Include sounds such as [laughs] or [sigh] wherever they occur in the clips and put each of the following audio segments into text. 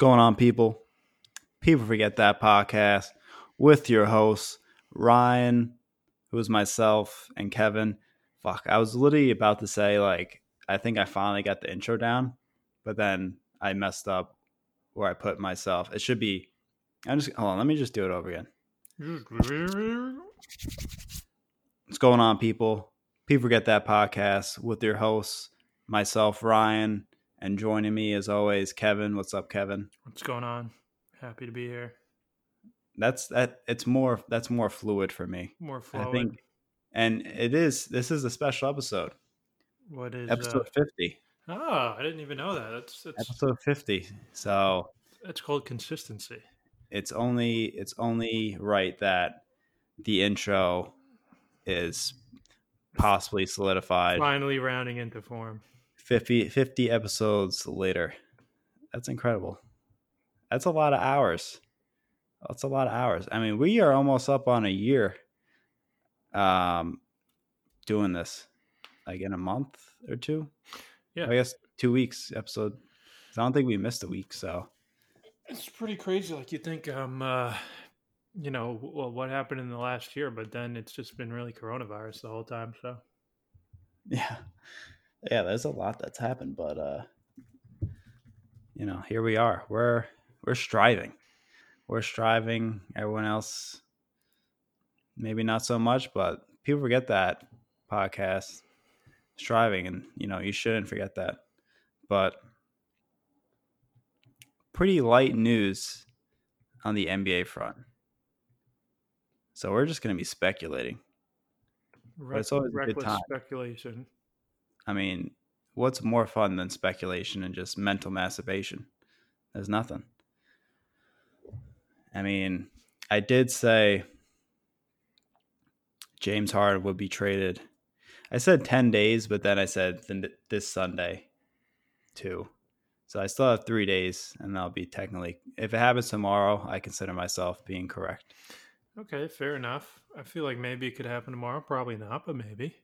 going on, people? People Forget That podcast with your hosts, Ryan, who is myself, and Kevin. Fuck, I was literally about to say, like, I think I finally got the intro down, but then I messed up where I put myself. It should be, I'm just, hold on, let me just do it over again. What's going on, people? People Forget That podcast with your hosts, myself, Ryan, and joining me as always, Kevin. What's up, Kevin? What's going on? Happy to be here. That's that. It's more. That's more fluid for me. More fluid. I think, and it is. This is a special episode. What is Episode uh, fifty. Oh, I didn't even know that. That's that's Episode fifty. So it's called consistency. it's only it's only right that the intro is possibly solidified Finally rounding into form. 50, 50 episodes later. That's incredible. That's a lot of hours. That's a lot of hours. I mean, we are almost up on a year um doing this. Like in a month or two. Yeah. I guess two weeks episode. I don't think we missed a week, so It's pretty crazy. Like you think, um, uh, you know, well, what happened in the last year, but then it's just been really coronavirus the whole time. So [laughs] yeah. Yeah, there's a lot that's happened, but uh you know, here we are. We're we're striving. We're striving. Everyone else maybe not so much, but people forget that podcast striving and you know, you shouldn't forget that. But pretty light news on the NBA front. So we're just going to be speculating. Reck- it's always a good time. speculation. I mean, what's more fun than speculation and just mental masturbation? There's nothing. I mean, I did say James Harden would be traded. I said 10 days, but then I said th- this Sunday too. So I still have three days, and I'll be technically, if it happens tomorrow, I consider myself being correct. Okay, fair enough. I feel like maybe it could happen tomorrow. Probably not, but maybe.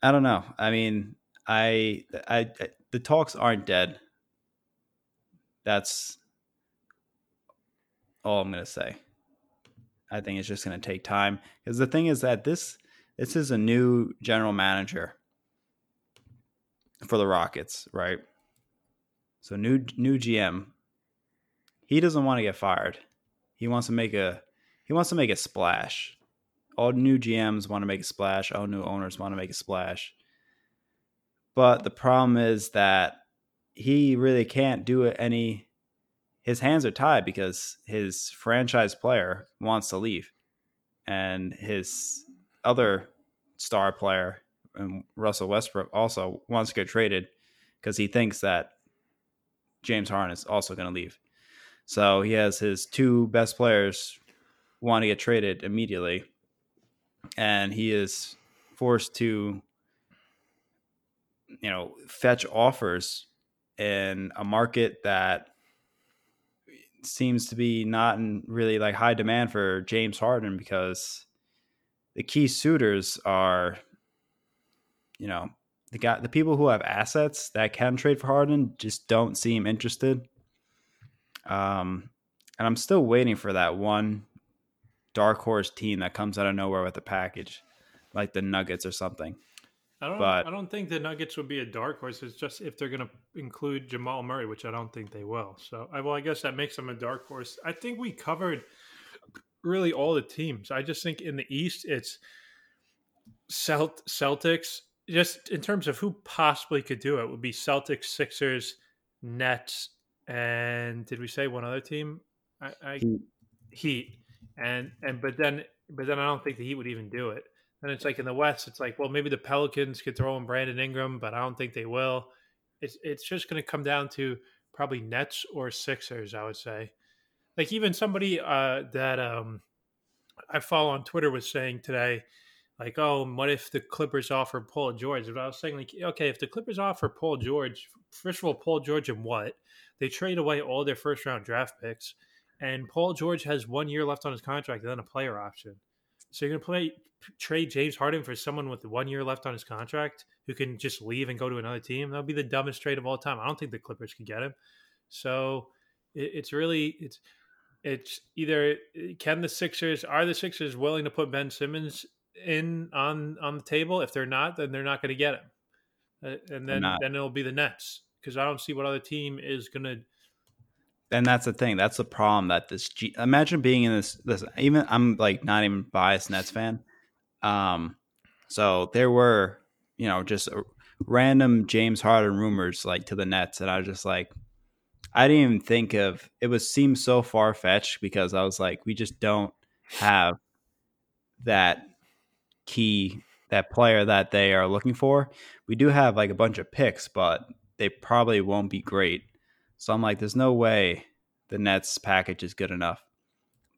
I don't know. I mean, I, I, I the talks aren't dead. That's all I'm gonna say. I think it's just gonna take time because the thing is that this this is a new general manager for the Rockets, right? So new new GM. He doesn't want to get fired. He wants to make a he wants to make a splash. All new GMs want to make a splash. All new owners want to make a splash. But the problem is that he really can't do it any. His hands are tied because his franchise player wants to leave, and his other star player, um, Russell Westbrook, also wants to get traded because he thinks that James Harden is also going to leave. So he has his two best players want to get traded immediately, and he is forced to you know fetch offers in a market that seems to be not in really like high demand for James Harden because the key suitors are you know the guy the people who have assets that can trade for Harden just don't seem interested. Um and I'm still waiting for that one dark horse team that comes out of nowhere with a package like the Nuggets or something I don't. But- I don't think the Nuggets would be a dark horse. It's just if they're going to include Jamal Murray, which I don't think they will. So, I, well, I guess that makes them a dark horse. I think we covered really all the teams. I just think in the East, it's Celt- Celtics. Just in terms of who possibly could do it, would be Celtics, Sixers, Nets, and did we say one other team? I, I Heat. Heat, and and but then but then I don't think the Heat would even do it. And it's like in the West, it's like, well, maybe the Pelicans could throw in Brandon Ingram, but I don't think they will. It's it's just going to come down to probably Nets or Sixers, I would say. Like even somebody uh, that um, I follow on Twitter was saying today, like, oh, what if the Clippers offer Paul George? But I was saying, like, okay, if the Clippers offer Paul George, first of all, Paul George and what? They trade away all their first round draft picks, and Paul George has one year left on his contract and then a player option. So you're gonna play trade James Harden for someone with one year left on his contract who can just leave and go to another team? That would be the dumbest trade of all time. I don't think the Clippers could get him. So it, it's really it's it's either can the Sixers are the Sixers willing to put Ben Simmons in on on the table? If they're not, then they're not going to get him, uh, and then then it'll be the Nets because I don't see what other team is going to. And that's the thing. That's the problem. That this G, imagine being in this this even I'm like not even biased Nets fan. Um, so there were you know just random James Harden rumors like to the Nets, and I was just like, I didn't even think of it. Was seemed so far fetched because I was like, we just don't have that key that player that they are looking for. We do have like a bunch of picks, but they probably won't be great. So I'm like, there's no way the Nets package is good enough.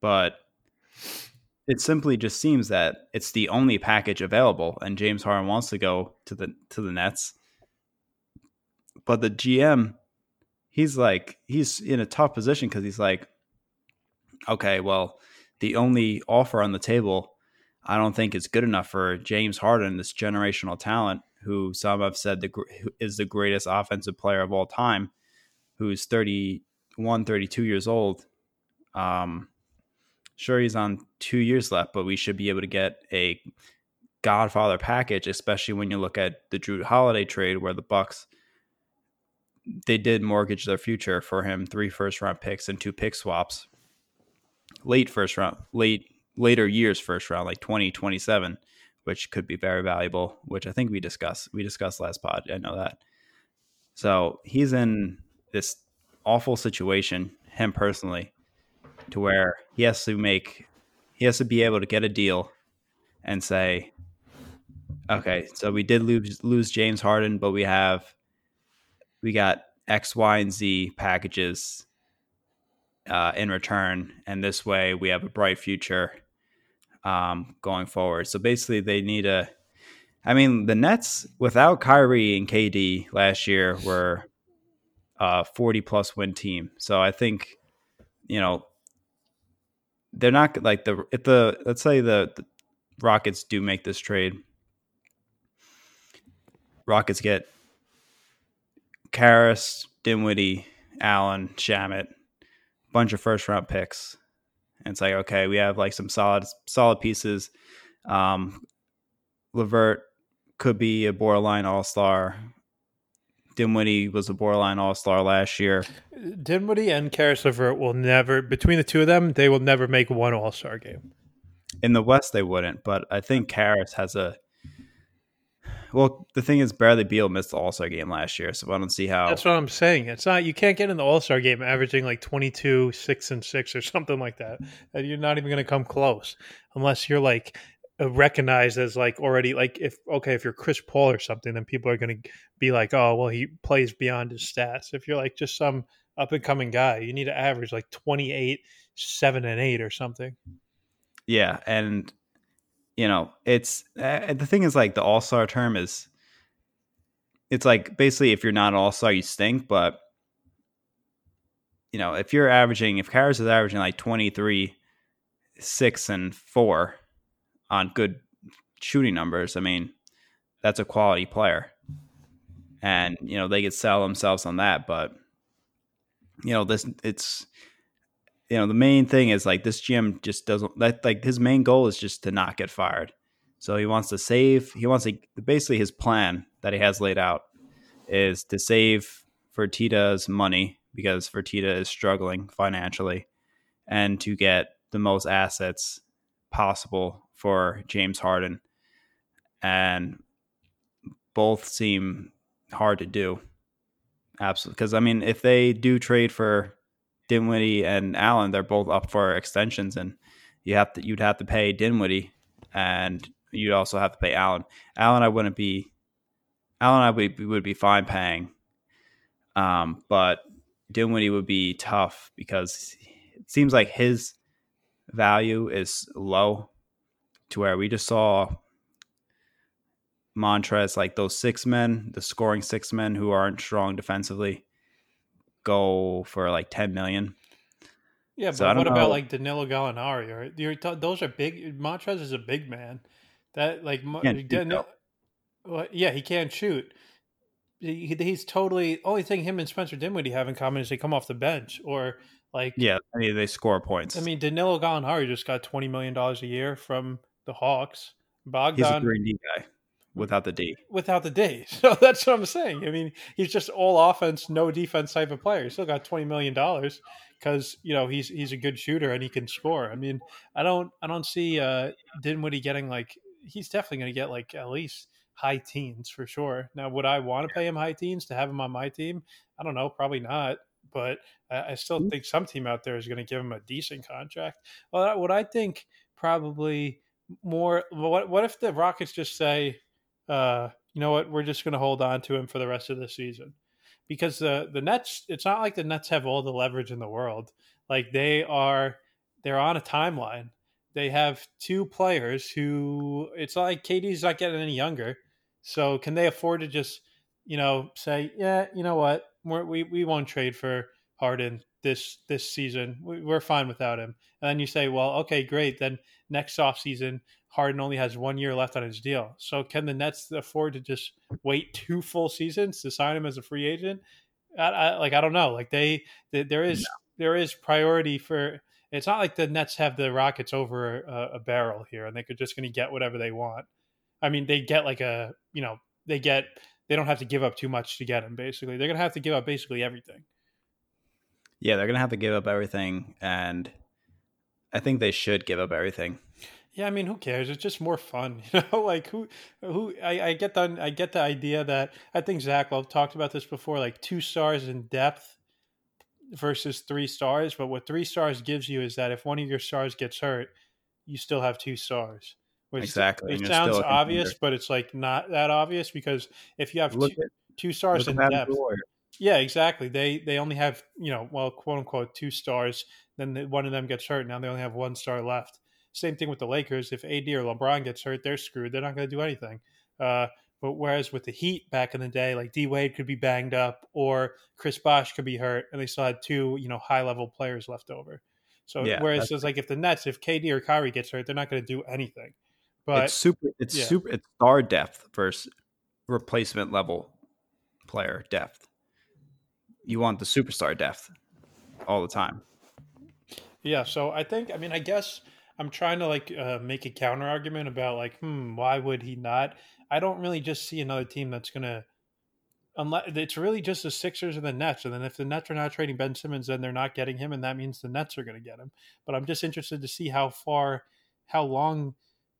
But it simply just seems that it's the only package available, and James Harden wants to go to the to the Nets. But the GM, he's like he's in a tough position because he's like, okay, well, the only offer on the table, I don't think is good enough for James Harden, this generational talent, who some have said the, is the greatest offensive player of all time, who's 31, 32 years old. Um, sure he's on two years left, but we should be able to get a Godfather package, especially when you look at the Jrue Holiday trade where the Bucks they did mortgage their future for him, three first round picks and two pick swaps. Late first round, late later years first round, like 2027, which could be very valuable, which I think we discussed. We discussed last pod. I know that. So he's in this awful situation, him personally, to where he has to make he has to be able to get a deal and say okay so we did lose lose James Harden but we have we got X Y and Z packages uh, in return and this way we have a bright future um, going forward. So basically they need a I mean the Nets without Kyrie and KD last year were a 40 plus win team so I think you know they're not like the if the let's say the, the Rockets do make this trade. Rockets get Caris, Dinwiddie, Allen, Shamet, bunch of first round picks. And it's like, okay, we have like some solid solid pieces. Um Levert could be a borderline all star. Dinwiddie was a borderline all star last year. Dinwiddie and Caris LeVert will never, between the two of them, they will never make one all star game. In the West, they wouldn't, but I think Caris has a. Well, the thing is, Bradley Beal missed the All Star game last year, so I don't see how. That's what I'm saying. It's not you can't get in the All Star game averaging like 22, six and six or something like that. And you're not even going to come close unless you're like recognized as like already like if okay if you're Chris Paul or something then people are going to be like oh well he plays beyond his stats. If you're like just some up and coming guy you need to average like 28 7 and 8 or something. Yeah and you know it's uh, the thing is like the all-star term is it's like basically if you're not all-star you stink but you know if you're averaging if Caris is averaging like 23 6 and 4 on good shooting numbers, I mean, that's a quality player. And, you know, they could sell themselves on that, but you know, this it's you know, the main thing is like this GM just doesn't that like his main goal is just to not get fired. So he wants to save he wants to basically his plan that he has laid out is to save Fertitta's money because Fertitta is struggling financially and to get the most assets possible for James Harden, and both seem hard to do. Absolutely, because I mean, if they do trade for Dinwiddie and Allen, they're both up for extensions, and you have to you'd have to pay Dinwiddie, and you'd also have to pay Allen. Allen, I wouldn't be. Allen, I would, would be fine paying, um, but Dinwiddie would be tough because it seems like his value is low to where we just saw Montrezl, like those six men, the scoring six men who aren't strong defensively, go for like 10 million. Yeah, so but what know. about like Danilo Gallinari? Or t- those are big. Montrezl is a big man. That like Dan- well, yeah, he can't shoot. he, he's totally only thing him and Spencer Dinwiddie have in common is they come off the bench or like yeah, I mean they score points. I mean Danilo Gallinari just got twenty million dollars a year from the Hawks. Bogdan he's a green D guy without the D. Without the D, [laughs] so that's what I'm saying. I mean, he's just all offense, no defense type of player. He still got twenty million dollars because you know he's he's a good shooter and he can score. I mean, I don't I don't see uh, Dinwiddie getting like he's definitely going to get like at least high teens for sure. Now, would I want to pay him high teens to have him on my team? I don't know, probably not. But I, I still mm-hmm. think some team out there is going to give him a decent contract. Well, what I think probably more. What what if the Rockets just say, uh, you know what, we're just going to hold on to him for the rest of the season? Because the the Nets, it's not like the Nets have all the leverage in the world. Like they are, they're on a timeline. They have two players who it's like KD's not getting any younger so can they afford to just, you know, say, yeah, you know what, We're, we we won't trade for Harden this this season. We're fine without him. And then you say, well, okay, great. Then next offseason, Harden only has one year left on his deal. So can the Nets afford to just wait two full seasons to sign him as a free agent? I, I, like I don't know. Like they, they there is no. there is priority for. It's not like the Nets have the Rockets over a, a barrel here, and they're just going to get whatever they want. I mean, they get like a you know they get they don't have to give up too much to get him. Basically, they're gonna have to give up basically everything. Yeah, they're gonna have to give up everything, and I think they should give up everything. Yeah, I mean, who cares? It's just more fun, [laughs] you know. like who, who? I, I get the I get the idea that I think Zach Lowe talked about this before, like two stars in depth versus three stars. But what three stars gives you is that if one of your stars gets hurt, you still have two stars. Which exactly. It sounds obvious, but it's like not that obvious because if you have two, at, two, stars in depth, yeah, exactly. They they only have you know well quote unquote two stars. Then the, one of them gets hurt. Now they only have one star left. Same thing with the Lakers. If AD or LeBron gets hurt, they're screwed. They're not going to do anything. Uh, but whereas with the Heat back in the day, like D Wade could be banged up or Chris Bosh could be hurt, and they still had two you know high level players left over. So yeah, whereas it's like if the Nets, if KD or Kyrie gets hurt, they're not going to do anything. But it's super. It's yeah. super. It's star depth versus replacement level player depth. You want the superstar depth all the time. Yeah. So I think. I mean, I guess I'm trying to like uh, make a counter argument about like, hmm, why would he not? I don't really just see another team that's gonna. Unless it's really just the Sixers and the Nets, and then if the Nets are not trading Ben Simmons, then they're not getting him, and that means the Nets are to get him. But I'm just interested to see how far, how long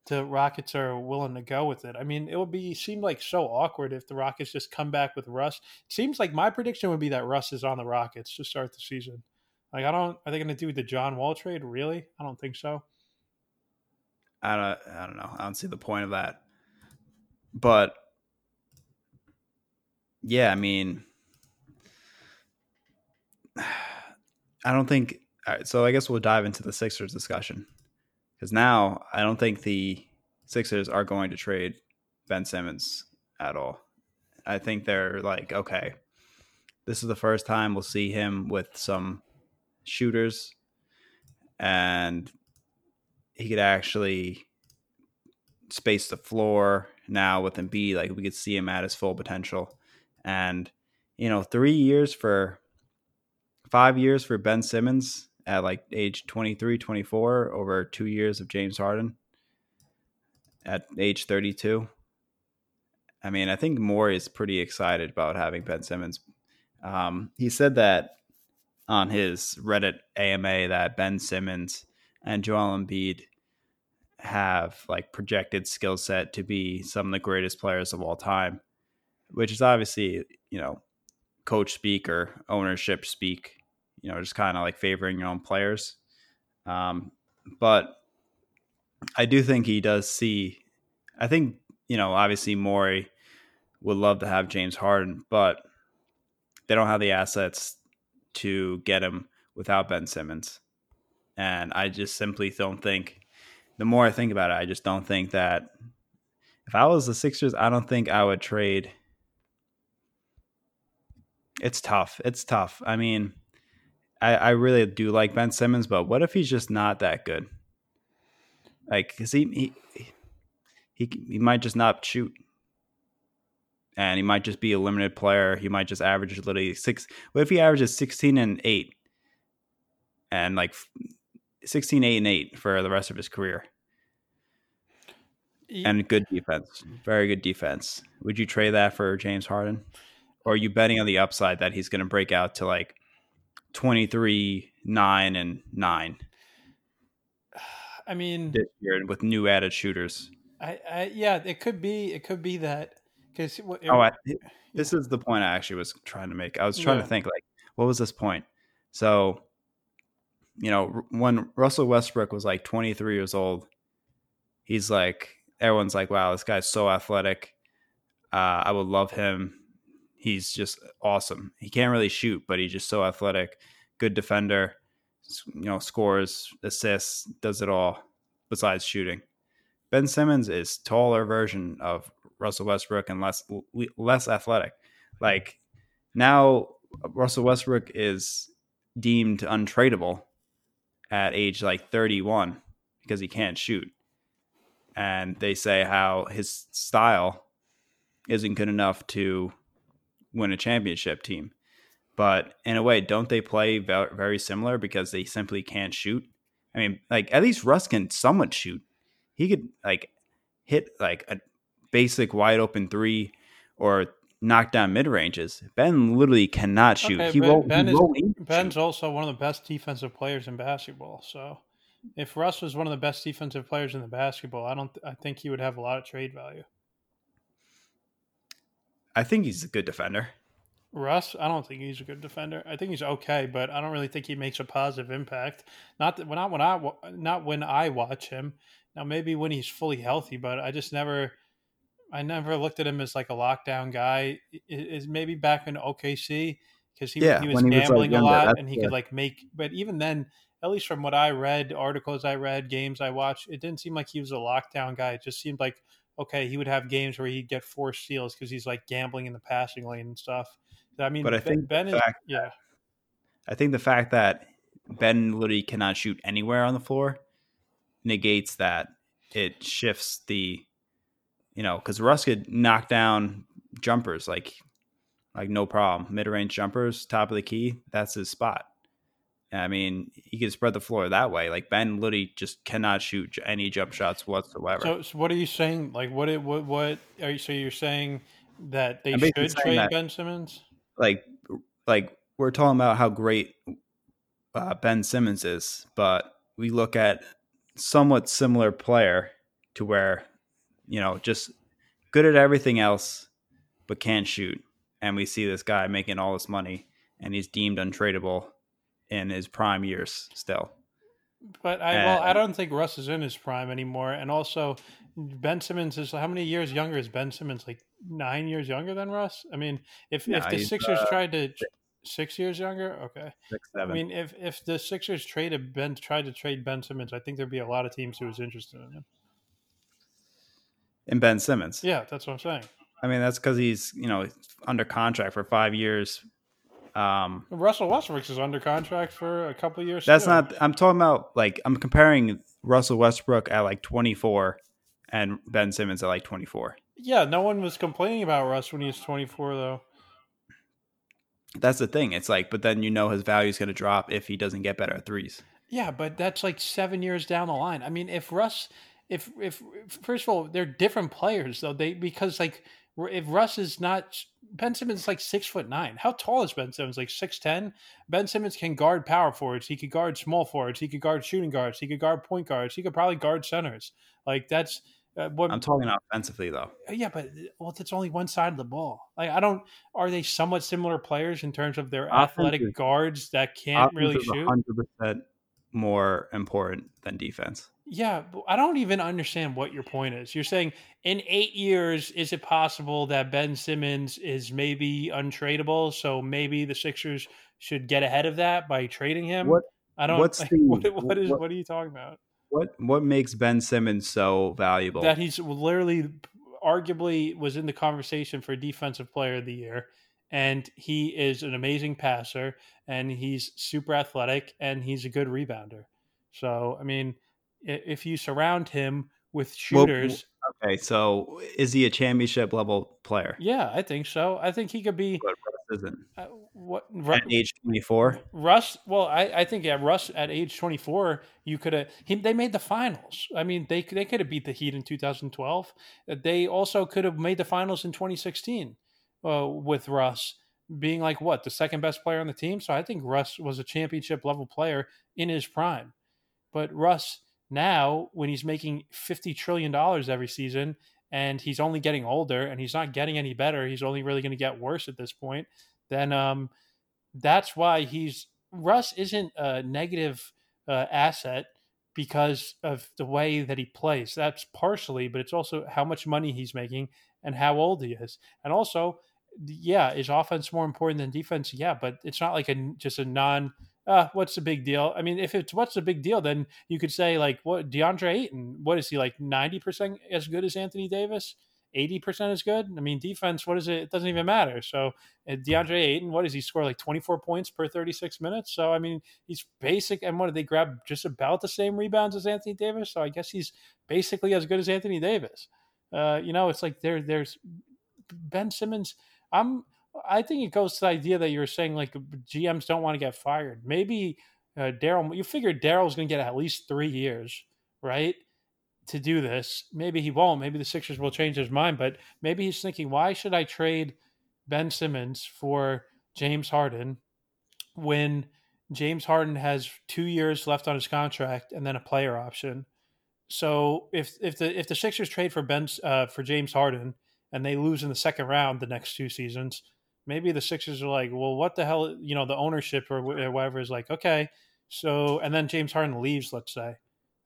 the Rockets are willing to go with it. I mean, it would be seem like so awkward if the Rockets just come back with Russ. It seems like my prediction would be that Russ is on the Rockets to start the season. Like I don't are they going to do the John Wall trade? Really? I don't think so. I don't I don't know. I don't see the point of that. But yeah, I mean [sighs] I don't think All right, so I guess we'll dive into the Sixers discussion because now I don't think the Sixers are going to trade Ben Simmons at all. I think they're like, okay, this is the first time we'll see him with some shooters, and he could actually space the floor now with Embiid. Like we could see him at his full potential, and you know, three years for five years for Ben Simmons at like age 23, 24 over two years of James Harden at age 32. I mean, I think Morey is pretty excited about having Ben Simmons. Um, he said that on his Reddit AMA that Ben Simmons and Joel Embiid have like projected skill set to be some of the greatest players of all time, which is obviously, you know, coach speak or ownership speak you know, just kind of like favoring your own players. Um, but I do think he does see. I think you know, obviously Morey would love to have James Harden, but they don't have the assets to get him without Ben Simmons. And I just simply don't think. The more I think about it, I just don't think that if I was the Sixers, I don't think I would trade. It's tough. It's tough. I mean, I, I really do like Ben Simmons, but what if he's just not that good? Like, cause he he he, he might just not shoot, and he might just be a limited player. He might just average literally six. What if he averages sixteen and eight, and like 16, 8, and eight for the rest of his career? And good defense, very good defense. Would you trade that for James Harden, or are you betting on the upside that he's going to break out to like twenty three, nine, and nine? I mean, this year with new added shooters. I, I yeah, it could be. It could be that because oh, I, this is the point I actually was trying to make. I was trying yeah. to think like, what was this point? So, you know, when Russell Westbrook was like 23 years old, he's like, everyone's like, wow, this guy's so athletic. Uh, I would love him. He's just awesome. He can't really shoot, but he's just so athletic, good defender. You know, scores, assists, does it all besides shooting. Ben Simmons is taller version of Russell Westbrook and less less athletic. Like now, Russell Westbrook is deemed untradeable at age like 31 because he can't shoot. And they say how his style isn't good enough to win a championship team. But in a way, don't they play very similar because they simply can't shoot? I mean, like at least Russ can somewhat shoot. He could like hit like a basic wide open three or knock down mid ranges. Ben literally cannot shoot. Okay, he ben, won't, ben he is, won't Ben's shoot. also one of the best defensive players in basketball. So if Russ was one of the best defensive players in the basketball, I don't. I think he would have a lot of trade value. I think he's a good defender. Russ, I don't think he's a good defender. I think he's okay, but I don't really think he makes a positive impact. Not that, not when I not when I watch him. Now maybe when he's fully healthy, but I just never I never looked at him as like a lockdown guy. Is maybe back in OKC because he, yeah, he was gambling was, like, a lot and he could like make. But even then, at least from what I read, articles I read, games I watched, it didn't seem like he was a lockdown guy. It just seemed like okay, he would have games where he'd get four steals because he's like gambling in the passing lane and stuff. I mean, but I think Ben, ben is, yeah. I think the fact that Ben literally cannot shoot anywhere on the floor negates that. It shifts the you know, because Russ could knock down jumpers like like no problem. Mid range jumpers, top of the key, that's his spot. I mean, he can spread the floor that way. Like Ben literally just cannot shoot any jump shots whatsoever. So, so what are you saying? Like, what? What? What are you? So you're saying that they should trade Ben Simmons? Like, like we're talking about how great uh, Ben Simmons is, but we look at somewhat similar player to where you know, just good at everything else, but can't shoot. And we see this guy making all this money, and he's deemed untradeable in his prime years still. But I and, well, I don't think Russ is in his prime anymore. And also, Ben Simmons is how many years younger is Ben Simmons? Like nine years younger than Russ. I mean, if if the Sixers uh, tried to six years younger, okay. Six, seven. I mean, if if the Sixers traded Ben tried to trade Ben Simmons, I think there'd be a lot of teams who was interested in him in Ben Simmons. Yeah, that's what I'm saying. I mean, that's because he's you know under contract for five years. Um, Russell Westbrook is under contract for a couple years. That's too. not. I'm talking about like I'm comparing Russell Westbrook at like 24 and Ben Simmons at like 24. Yeah, no one was complaining about Russ when he was 24 though. That's the thing. It's like, but then you know his value is going to drop if he doesn't get better at threes. Yeah, but that's like seven years down the line. I mean, if Russ if if first of all they're different players though they because like if Russ is not Ben Simmons is like six foot nine. How tall is Ben Simmons? Like six ten. Ben Simmons can guard power forwards. He could guard small forwards. He could guard shooting guards. He could guard point guards. He could probably guard centers. Like that's uh, what I'm talking offensively though. Uh, yeah, but well, that's only one side of the ball. Like I don't. Are they somewhat similar players in terms of their athletic guards that can't really shoot? Hundred percent more important than defense. Yeah, I don't even understand what your point is. You're saying in eight years, is it possible that Ben Simmons is maybe untradeable? So maybe the Sixers should get ahead of that by trading him. What I don't. What's like, [laughs] the, what, what is what, what are you talking about? What what makes Ben Simmons so valuable? That he's literally, arguably, was in the conversation for Defensive Player of the Year, and he is an amazing passer, and he's super athletic, and he's a good rebounder. So I mean if you surround him with shooters, Okay, so is he a championship level player? Yeah, I think so. I think he could be. But Russ isn't. Uh, what At age 24? Russ? Well, I, I think yeah, Russ at age 24, you could have. They made the finals. I mean, they they could have beat the Heat in 2012. They also could have made the finals in 2016 uh, with Russ being like what the second best player on the team. So I think Russ was a championship level player in his prime. But Russ now, when he's making fifty trillion dollars every season, and he's only getting older, and he's not getting any better, he's only really going to get worse at this point. Then um, that's why he's Russ isn't a negative uh, asset because of the way that he plays. That's partially, but it's also how much money he's making and how old he is, and also yeah, is offense more important than defense? Yeah, but it's not like a just a non. Uh, what's the big deal? I mean, if it's what's the big deal, then you could say like what DeAndre Ayton. What is he like? Ninety percent as good as Anthony Davis. 80% is good. I mean, defense, what is it? It doesn't even matter. So, uh, DeAndre Ayton, what does he score? Like 24 points per 36 minutes. So, I mean, he's basic. And what did they grab? Just about the same rebounds as Anthony Davis. So, I guess he's basically as good as Anthony Davis. Uh, you know, it's like there, there's Ben Simmons. I'm I think it goes to the idea that you're saying like GMs don't want to get fired. Maybe uh, Daryl, you figure Daryl's going to get at least three years, right, to do this. Maybe he won't. Maybe the Sixers will change his mind, but maybe he's thinking, why should I trade Ben Simmons for James Harden when James Harden has two years left on his contract and then a player option? So if if the if the Sixers trade for Ben uh, for James Harden and they lose in the second round the next two seasons, maybe the Sixers are like, well, what the hell? You know, the ownership or whatever is like, okay, so, and then James Harden leaves, let's say,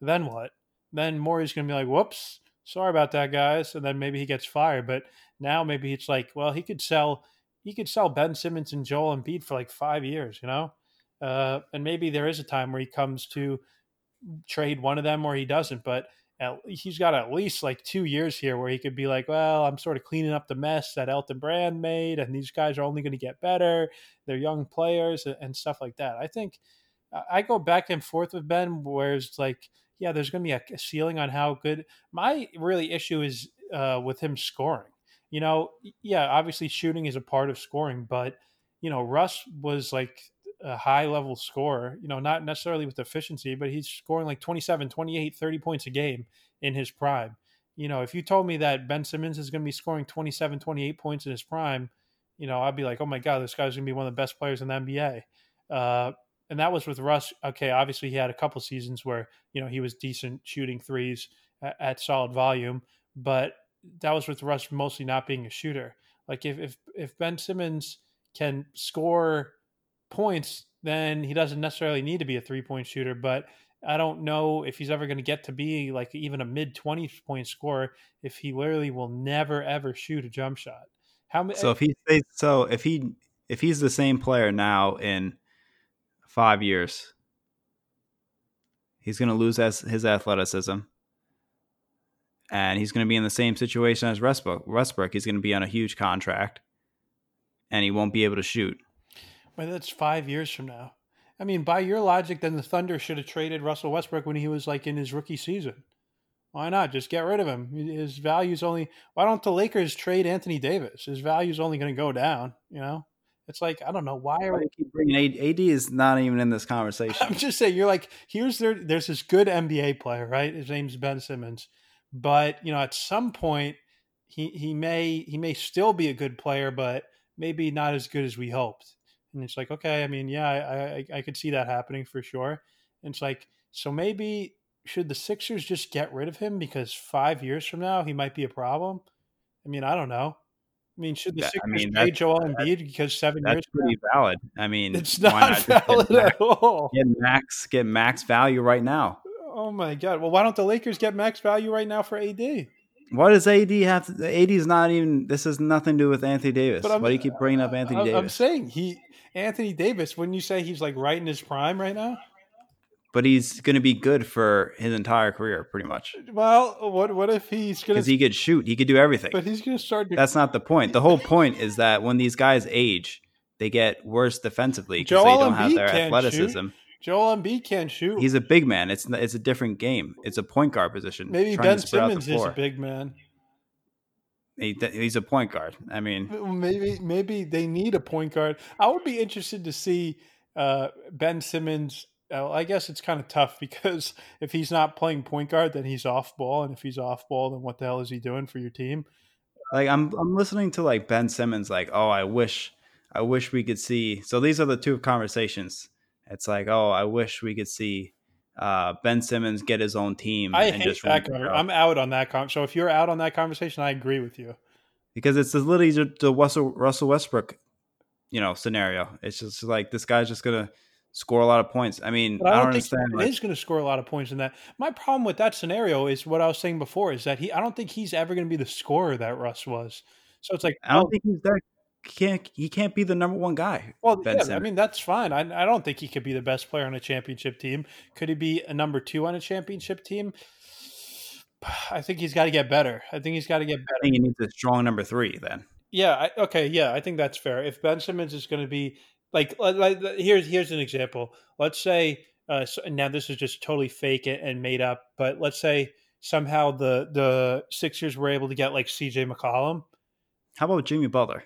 then what? Then Morey's going to be like, whoops, sorry about that, guys. And then maybe he gets fired. But now maybe it's like, well, he could sell, he could sell Ben Simmons and Joel Embiid for like five years, you know? Uh, and maybe there is a time where he comes to trade one of them or he doesn't. But at, he's got at least like two years here where he could be like, well, I'm sort of cleaning up the mess that Elton Brand made, and these guys are only going to get better. They're young players and stuff like that. I think I go back and forth with Ben, where it's like, yeah, there's going to be a, ceiling on how good. My really issue is uh, with him scoring. You know, yeah, obviously shooting is a part of scoring, but you know, Russ was like a high level scorer, you know, not necessarily with efficiency, but he's scoring like 27, 28, 30 points a game in his prime. You know, if you told me that Ben Simmons is going to be scoring 27, 28 points in his prime, you know, I'd be like, oh my God, this guy's going to be one of the best players in the NBA. Uh, and that was with Russ. Okay, obviously he had a couple seasons where, you know, he was decent shooting threes at, at solid volume, but that was with Russ mostly not being a shooter. Like if, if, if Ben Simmons can score points, then he doesn't necessarily need to be a three point shooter. But I don't know if he's ever going to get to be like even a mid 20 point scorer if he literally will never ever shoot a jump shot. How many? So if he eh, stays, so if he if he's the same player now in five years, he's going to lose as his athleticism, and he's going to be in the same situation as Westbrook. Westbrook, he's going to be on a huge contract, and he won't be able to shoot. But that's five years from now. I mean, by your logic, then the Thunder should have traded Russell Westbrook when he was like in his rookie season. Why not? Just get rid of him. His value's only. Why don't the Lakers trade Anthony Davis? His value's only going to go down. You know, it's like I don't know why are we keep bringing AD, AD is not even in this [laughs] conversation. I'm just saying you're like here's there. There's this good NBA player, right? His name's Ben Simmons, but you know at some point he he may he may still be a good player, but maybe not as good as we hoped. And it's like, okay, I mean, yeah, I, I, I could see that happening for sure. And it's like, so maybe should the Sixers just get rid of him because five years from now he might be a problem? I mean, I don't know. I mean, should the Sixers I mean, trade Joel Embiid because seven that's years? That's pretty valid. I mean, it's not, [laughs] not valid max, at all. Get max, get max value right now. Oh my god! Well, why don't the Lakers get max value right now for AD? What does AD have? To, AD is not even. This has nothing to do with Anthony Davis. Why do you keep bringing up Anthony I'm, Davis? I'm saying he Anthony Davis, wouldn't you say he's like right in his prime right now? But he's going to be good for his entire career, pretty much. Well, what what if he's going to? Because he could shoot, he could do everything. But he's going to start. To... That's not the point. The whole point is that when these guys age, they get worse defensively because they don't have their athleticism. Shoot. Joel Embiid can't shoot. He's a big man. It's it's a different game. It's a point guard position. Maybe Ben spread out the Simmons is a big man. He, he's a point guard. I mean, Maybe maybe they need a point guard. I would be interested to see uh, Ben Simmons. Uh, I guess it's kind of tough [laughs] because if he's not playing point guard, then he's off ball, and if he's off ball, then what the hell is he doing for your team? like I'm I'm listening to like Ben Simmons like, "Oh, I wish I wish we could see." So these are the two conversations. It's like, "Oh, I wish we could see uh, Ben Simmons get his own team I and hate just that. run the Conver- show." I'm out on that. Con- so if you're out on that conversation, I agree with you. because it's literally the- Russell Russell Westbrook, you know, scenario. It's just like this guy's just gonna score a lot of points. I mean, But I I don't, don't, think understand. he Like, is going to score a lot of points in that. My problem with that scenario is what I was saying before is that he. I don't think he's ever going to be the scorer that Russ was. So it's like, I don't oh, think he's that. Can't he can't be the number one guy? well, Ben yeah, I mean that's fine. I, I don't think he could be the best player on a championship team. Could he be a number two on a championship team? [sighs] I think he's got to get better. I think he's got to get I better. think he needs a strong number three. Then Yeah. I, okay. Yeah, I think that's fair. If Ben Simmons is going to be like, like, here's here's an example. Let's say uh, so, now this is just totally fake and- and made up, but let's say somehow the the Sixers were able to get like C.J. McCollum. how about Jimmy Butler?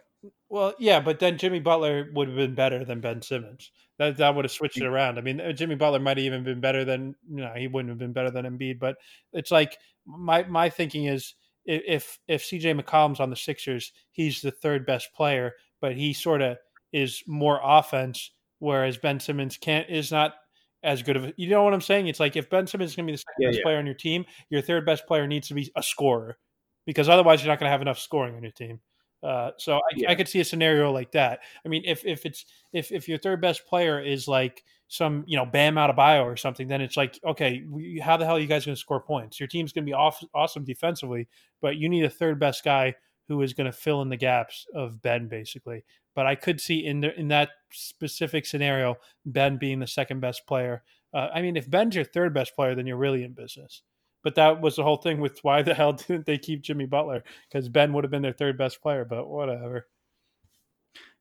Well, yeah, but then Jimmy Butler would have been better than Ben Simmons. That that would have switched it around. I mean, uh, Jimmy Butler might have even been better than you know he wouldn't have been better than Embiid. But it's like my my thinking is if if CJ McCollum's on the Sixers, he's the third best player, but he sort of is more offense, whereas Ben Simmons can't is not as good of a, you know what I'm saying? It's like if Ben Simmons is going to be the second Yeah, best yeah. player on your team, your third best player needs to be a scorer because otherwise you're not going to have enough scoring on your team. Uh, so I, Yeah. I could see a scenario like that. I mean, if if it's if if your third best player is like some you know Bam Adebayo or something, then it's like okay, we, how the hell are you guys going to score points? Your team's going to be off, awesome defensively, but you need a third best guy who is going to fill in the gaps of Ben basically. But I could see in the, in that specific scenario, Ben being the second best player. Uh, I mean, if Ben's your third best player, then you're really in business. But that was the whole thing with why the hell [laughs] didn't they keep Jimmy Butler? Because Ben would have been their third best player. But whatever.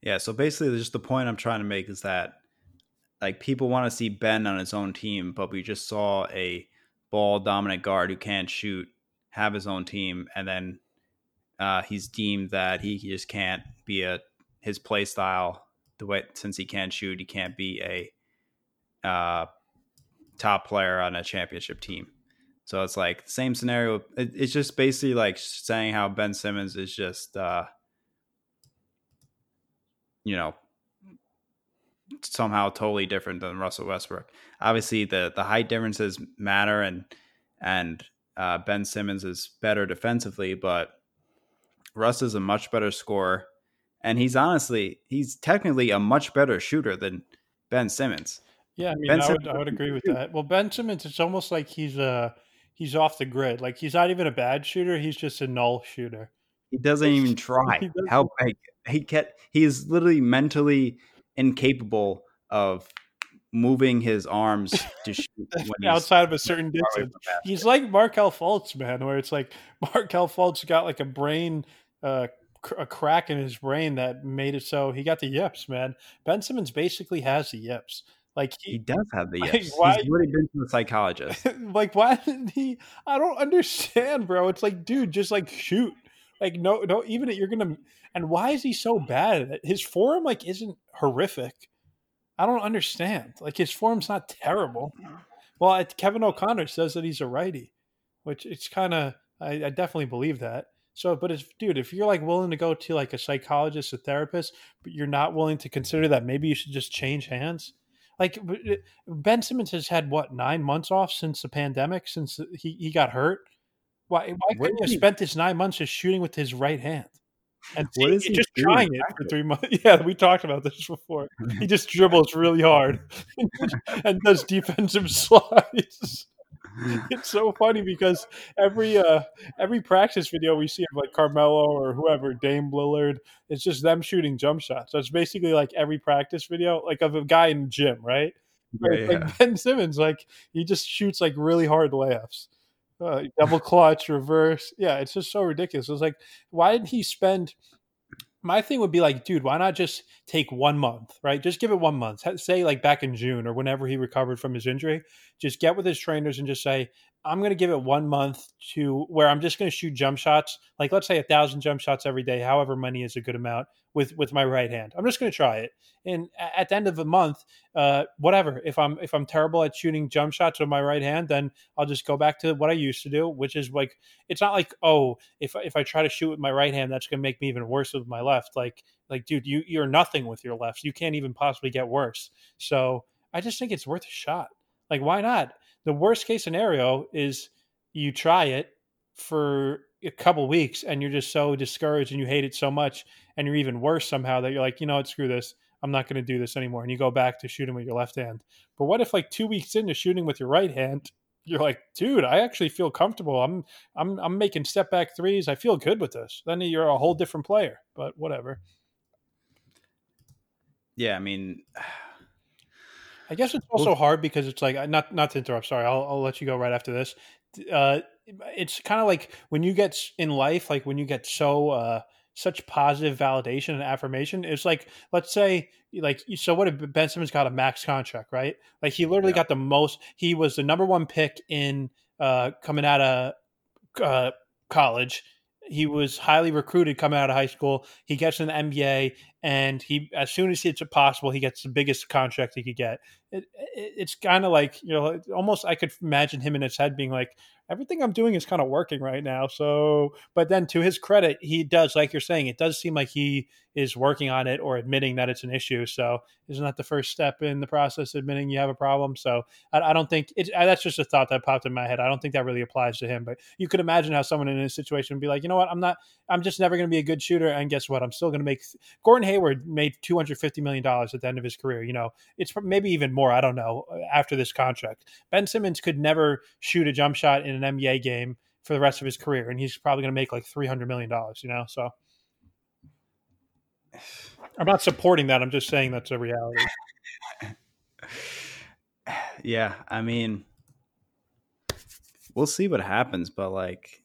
Yeah, so basically, just the point I'm trying to make is that like people want to see Ben on his own team, but we just saw a ball dominant guard who can't shoot have his own team, and then uh, he's deemed that he just can't be a his play style the way since he can't shoot, he can't be a uh, top player on a championship team. So it's like the same scenario. It, it's just basically like saying how Ben Simmons is just. Uh, you know, somehow totally different than Russell Westbrook. Obviously, the the height differences matter, and and uh, Ben Simmons is better defensively, but Russ is a much better scorer, and he's honestly he's technically a much better shooter than Ben Simmons. Yeah, I mean, Ben I would, I would agree with that. Well, Ben Simmons, it's almost like he's uh he's off the grid. Like he's not even a bad shooter; he's just a null shooter. He doesn't even [laughs] try. He doesn't. How like he get he is literally mentally incapable of moving his arms [laughs] to shoot [laughs] Outside of a certain distance, from the basket. he's like Markelle Fultz, man. Where it's like Markelle Fultz got like a brain, uh, cr- a crack in his brain that made it so he got the yips, man. Ben Simmons basically has the yips. Like He he, does have the [laughs] Like, yips. why- He's already been to a psychologist. [laughs] like why didn't he? I don't understand bro. It's like dude just like shoot. Like no no even if you're gonna and why is he so bad? At it his form like isn't horrific. I don't understand. Like his form's not terrible. Well kevin o'connor says that he's a righty which it's kind of I, I definitely believe that. So but it's dude if you're like willing to go to like a psychologist a therapist but you're not willing to consider that maybe you should just change hands like Ben Simmons has had what nine months off since the pandemic, since he, he got hurt. Why why couldn't you have spent his nine months just shooting with his right hand? And What see- is he just trying it for three months. [laughs] Yeah, we talked about this before. He just [laughs] dribbles really hard [laughs] and does defensive slides. [laughs] It's so funny because every uh every practice video we see of like Carmelo or whoever, Dame Lillard, it's just them shooting jump shots. So it's basically like every practice video, like of a guy in the gym, right? Yeah, Like, yeah. like Ben Simmons, like he just shoots like really hard layups, uh, double clutch, reverse. Yeah, it's just so ridiculous. It's like, why didn't he spend my thing would be like, dude, why not just take one month, right? Just give it one month. Say like back in June or whenever he recovered from his injury, just get with his trainers and just say, I'm going to give it one month to where I'm just going to shoot jump shots, like let's say a thousand jump shots every day, however many is a good amount with with my right hand. I'm just going to try it, and at the end of the month, uh, whatever. If I'm if I'm terrible at shooting jump shots with my right hand, then I'll just go back to what I used to do, which is like it's not like oh if if I try to shoot with my right hand, that's going to make me even worse with my left. Like like dude, you you're nothing with your left. You can't even possibly get worse. So I just think it's worth a shot. Like why not? The worst case scenario is you try it for a couple weeks and you're just so discouraged and you hate it so much and you're even worse somehow that you're like, you know what, screw this. I'm not going to do this anymore. And you go back to shooting with your left hand. But what if like two weeks into shooting with your right hand, you're like, dude, I actually feel comfortable. I'm I'm I'm making step back threes. I feel good with this. Then you're a whole different player. But whatever. Yeah, I mean I guess it's also hard because it's like not not to interrupt. Sorry, I'll I'll let you go right after this. Uh, it's kind of like when you get in life, like when you get so uh, such positive validation and affirmation. It's like let's say like so what if Ben Simmons got a max contract, right? Like he literally yeah. got the most. He was the number one pick in uh, coming out of uh, college he was highly recruited coming out of high school. He gets an NBA, and he as soon as it's possible, he gets the biggest contract he could get. It, it, it's kind of like you know, almost I could imagine him in his head being like, everything I'm doing is kind of working right now. So, but then to his credit, he does, like you're saying, it does seem like he is working on it or admitting that it's an issue. So, isn't that the first step in the process, admitting you have a problem? So, I, I don't think it, that's just a thought that popped in my head. I don't think that really applies to him, but you could imagine how someone in his situation would be like, you know what, I'm not, I'm just never going to be a good shooter. And guess what? I'm still going to make, Gordon Hayward made $250 million at the end of his career. You know, it's maybe even more, I don't know, after this contract. Ben Simmons could never shoot a jump shot in in an NBA game for the rest of his career, and he's probably going to make like three hundred million dollars. You know, so I'm not supporting that. I'm just saying that's a reality. [laughs] yeah, I mean, we'll see what happens, but like.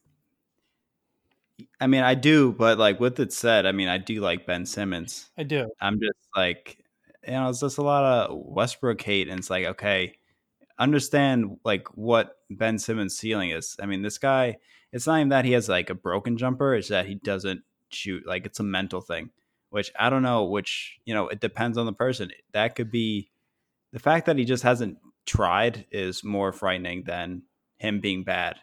I mean, I do, but like with it said, I mean, I do like Ben Simmons. I do. I'm just like, you know, it's just a lot of Westbrook hate, and it's like, okay, understand like what Ben Simmons' ceiling is. I mean, this guy, it's not even that he has like a broken jumper, it's that he doesn't shoot. Like it's a mental thing, which I don't know, which, you know, it depends on the person. That could be the fact that he just hasn't tried is more frightening than him being bad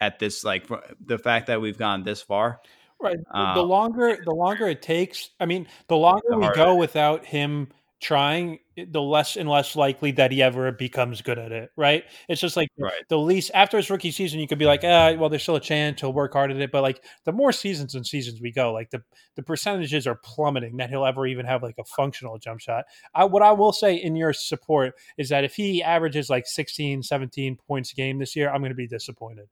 at this like the fact that we've gone this far. Right. The longer the longer it takes, I mean, the longer the we go without him trying, the less and less likely that he ever becomes good at it, right? It's just like right. the least after his rookie season, you could be like, ah, well, there's still a chance he'll work hard at it. But like the more seasons and seasons we go, like the the percentages are plummeting that he'll ever even have like a functional jump shot. I, what I will say in your support is that if he averages like 16, 17 points a game this year, I'm going to be disappointed.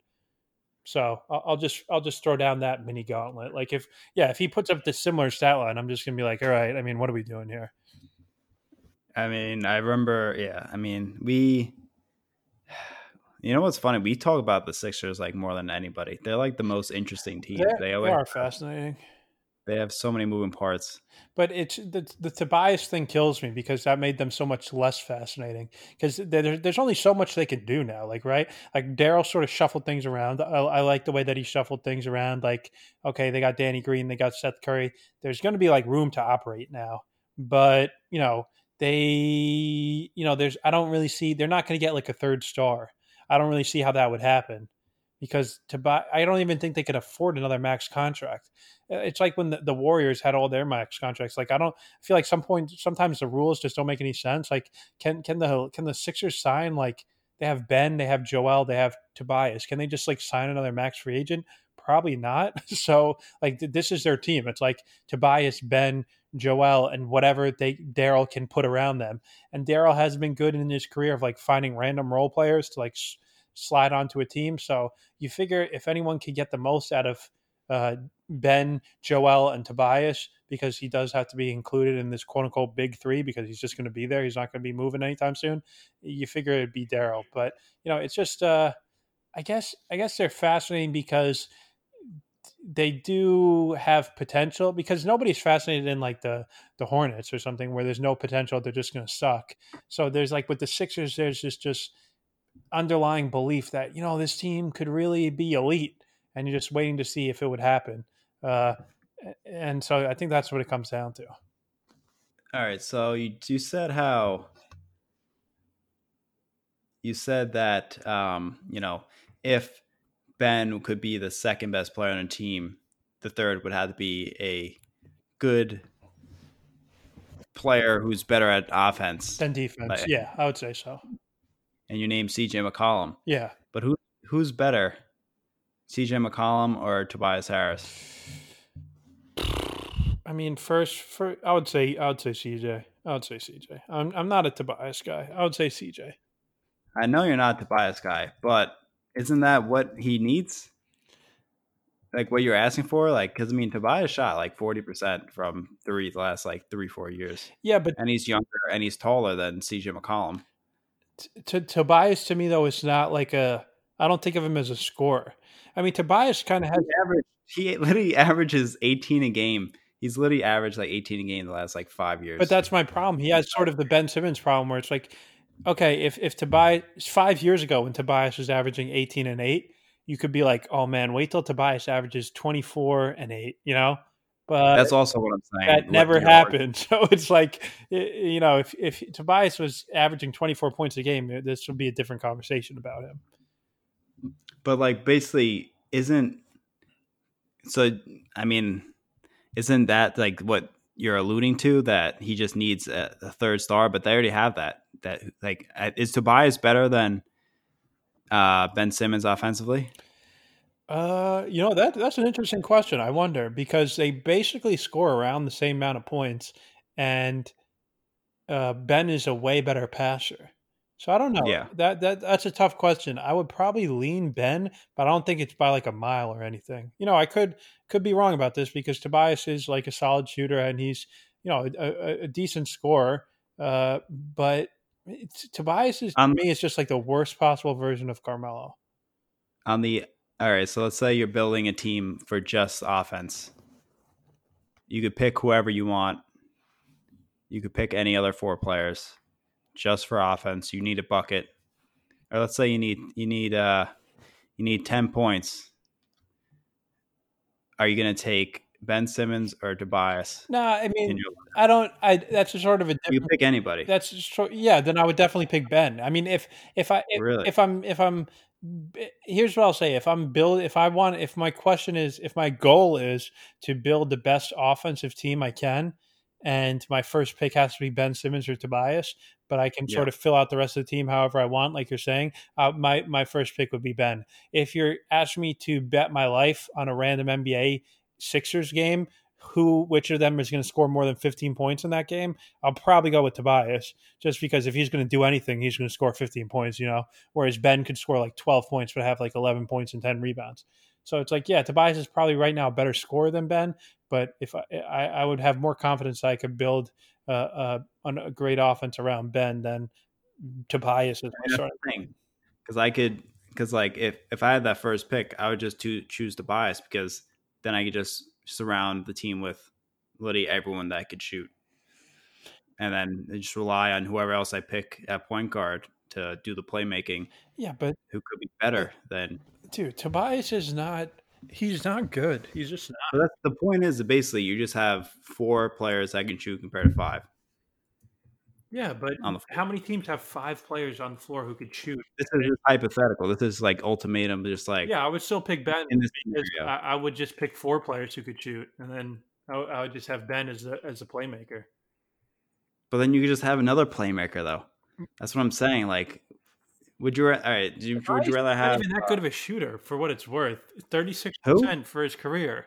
So I'll just I'll just throw down that mini gauntlet. Like if yeah, if he puts up this similar stat line, I'm just gonna be like, all right. I mean, what are we doing here? I mean, I remember, yeah. I mean, we, [sighs] you know what's funny? We talk about the Sixers like more than anybody. They're like the most interesting team. They're, they, always, they are fascinating. They have so many moving parts. But it's the the Tobias thing kills me because that made them so much less fascinating. Because there, there's only so much they can do now. Like right, like Daryl sort of shuffled things around. I, I like the way that he shuffled things around. Like okay, they got Danny Green, they got Seth Curry. There's going to be like room to operate now. But you know they you know there's i don't really see they're not going to get like a third star i don't really see how that would happen because to buy i don't even think they could afford another max contract. It's like when the, the warriors had all their max contracts. Like i don't I feel like some point sometimes the rules just don't make any sense. Like can can the can the sixers sign like they have ben they have joel they have tobias. Can they just like sign another max free agent? Probably not. [laughs] So like this is their team. It's like tobias ben Joel and whatever they Daryl can put around them. And Daryl has been good in his career of like finding random role players to like slide onto a team. So you figure if anyone can get the most out of uh, Ben, Joel, and Tobias, because he does have to be included in this quote unquote big three because he's just going to be there. He's not going to be moving anytime soon. You figure it'd be Daryl, but you know, it's just, uh, I guess, I guess they're fascinating because they do have potential because nobody's fascinated in like the the Hornets or something where there's no potential they're just going to suck. So there's like with the Sixers there's just just underlying belief that you know this team could really be elite and you're just waiting to see if it would happen. Uh, and so I think that's what it comes down to. All right, so you you said how you said that um, you know if Ben could be the second best player on a team, the third would have to be a good player who's better at offense than defense. Like, yeah, I would say so. And you name CJ McCollum. Yeah, but who who's better, CJ McCollum or Tobias Harris? I mean, first, for I would say I would say CJ. I would say CJ. I'm I'm not a Tobias guy. I would say CJ. I know you're not a Tobias guy, but isn't that what he needs? Like what you're asking for? Like, because I mean, Tobias shot like forty percent from three the last like three four years. Yeah, but and he's younger and he's taller than CJ McCollum. T- Tobias to me though is not like a. I don't think of him as a scorer. I mean, Tobias kind of has he average. He literally averages eighteen a game. He's literally averaged like eighteen a game the last like five years. But that's my problem. He has sort of the Ben Simmons problem where it's like okay, if if Tobias five years ago when Tobias was averaging eighteen and eight, you could be like, oh man, wait till Tobias averages twenty four and eight, you know. But that's also what I'm saying. That never happened. [laughs] So it's like, you know, if if Tobias was averaging 24 points a game, this would be a different conversation about him. But like, basically, isn't so? I mean, isn't that like what you're alluding to that he just needs a, a, third star, but they already have that. That like is Tobias better than uh, Ben Simmons offensively? Uh, you know that that's an interesting question. I wonder because they basically score around the same amount of points, and uh, Ben is a way better passer. So I don't know. Yeah, that that that's a tough question. I would probably lean Ben, but I don't think it's by like a mile or anything. You know, I could could be wrong about this because Tobias is like a solid shooter and he's you know a, a decent scorer. Uh, but Tobias is um, to me is just like the worst possible version of Carmelo. On the all right, so let's say you're building a team for just offense. You could pick whoever you want. You could pick any other four players just for offense. You need a bucket, or let's say you need you need uh you need ten points. Are you going to take Ben Simmons or Tobias? No, I mean I don't. I that's a sort of a. You pick anybody. That's just, yeah. Then I would definitely pick Ben. I mean, if if I if, really? if I'm if I'm here's what I'll say: if I'm build, if I want, if my question is, if my goal is to build the best offensive team I can, and my first pick has to be Ben Simmons or Tobias, but I can yeah. sort of fill out the rest of the team however I want, like you're saying. Uh, my my first pick would be Ben. If you're asking me to bet my life on a random NBA Sixers game, who which of them is going to score more than 15 points in that game, I'll probably go with Tobias, just because if he's going to do anything, he's going to score 15 points, you know. Whereas Ben could score like 12 points but have like 11 points and 10 rebounds. So it's like, yeah, Tobias is probably right now a better scorer than Ben, but if I, I, I would have more confidence I could build uh, a great offense around Ben than Tobias is my sort of thing. Because I could, because like if if I had that first pick, I would just to, choose Tobias because then I could just surround the team with literally everyone that could shoot, and then just rely on whoever else I pick at point guard to do the playmaking. Yeah, but who could be better than dude? Tobias is not He's not good. He's just not. But that's the point. Is basically you just have four players that can shoot compared to five. Yeah, but how many teams have five players on the floor who could shoot? This is just hypothetical. This is like ultimatum. Just like yeah, I would still pick Ben. In this I, I, would just pick four players who could shoot, and then I, I would just have Ben as a, as a playmaker. But then you could just have another playmaker, though. That's what I'm saying. Like would you? All right. Would you, would you rather have? Not even that good uh of a shooter for what it's worth. Thirty six percent for his career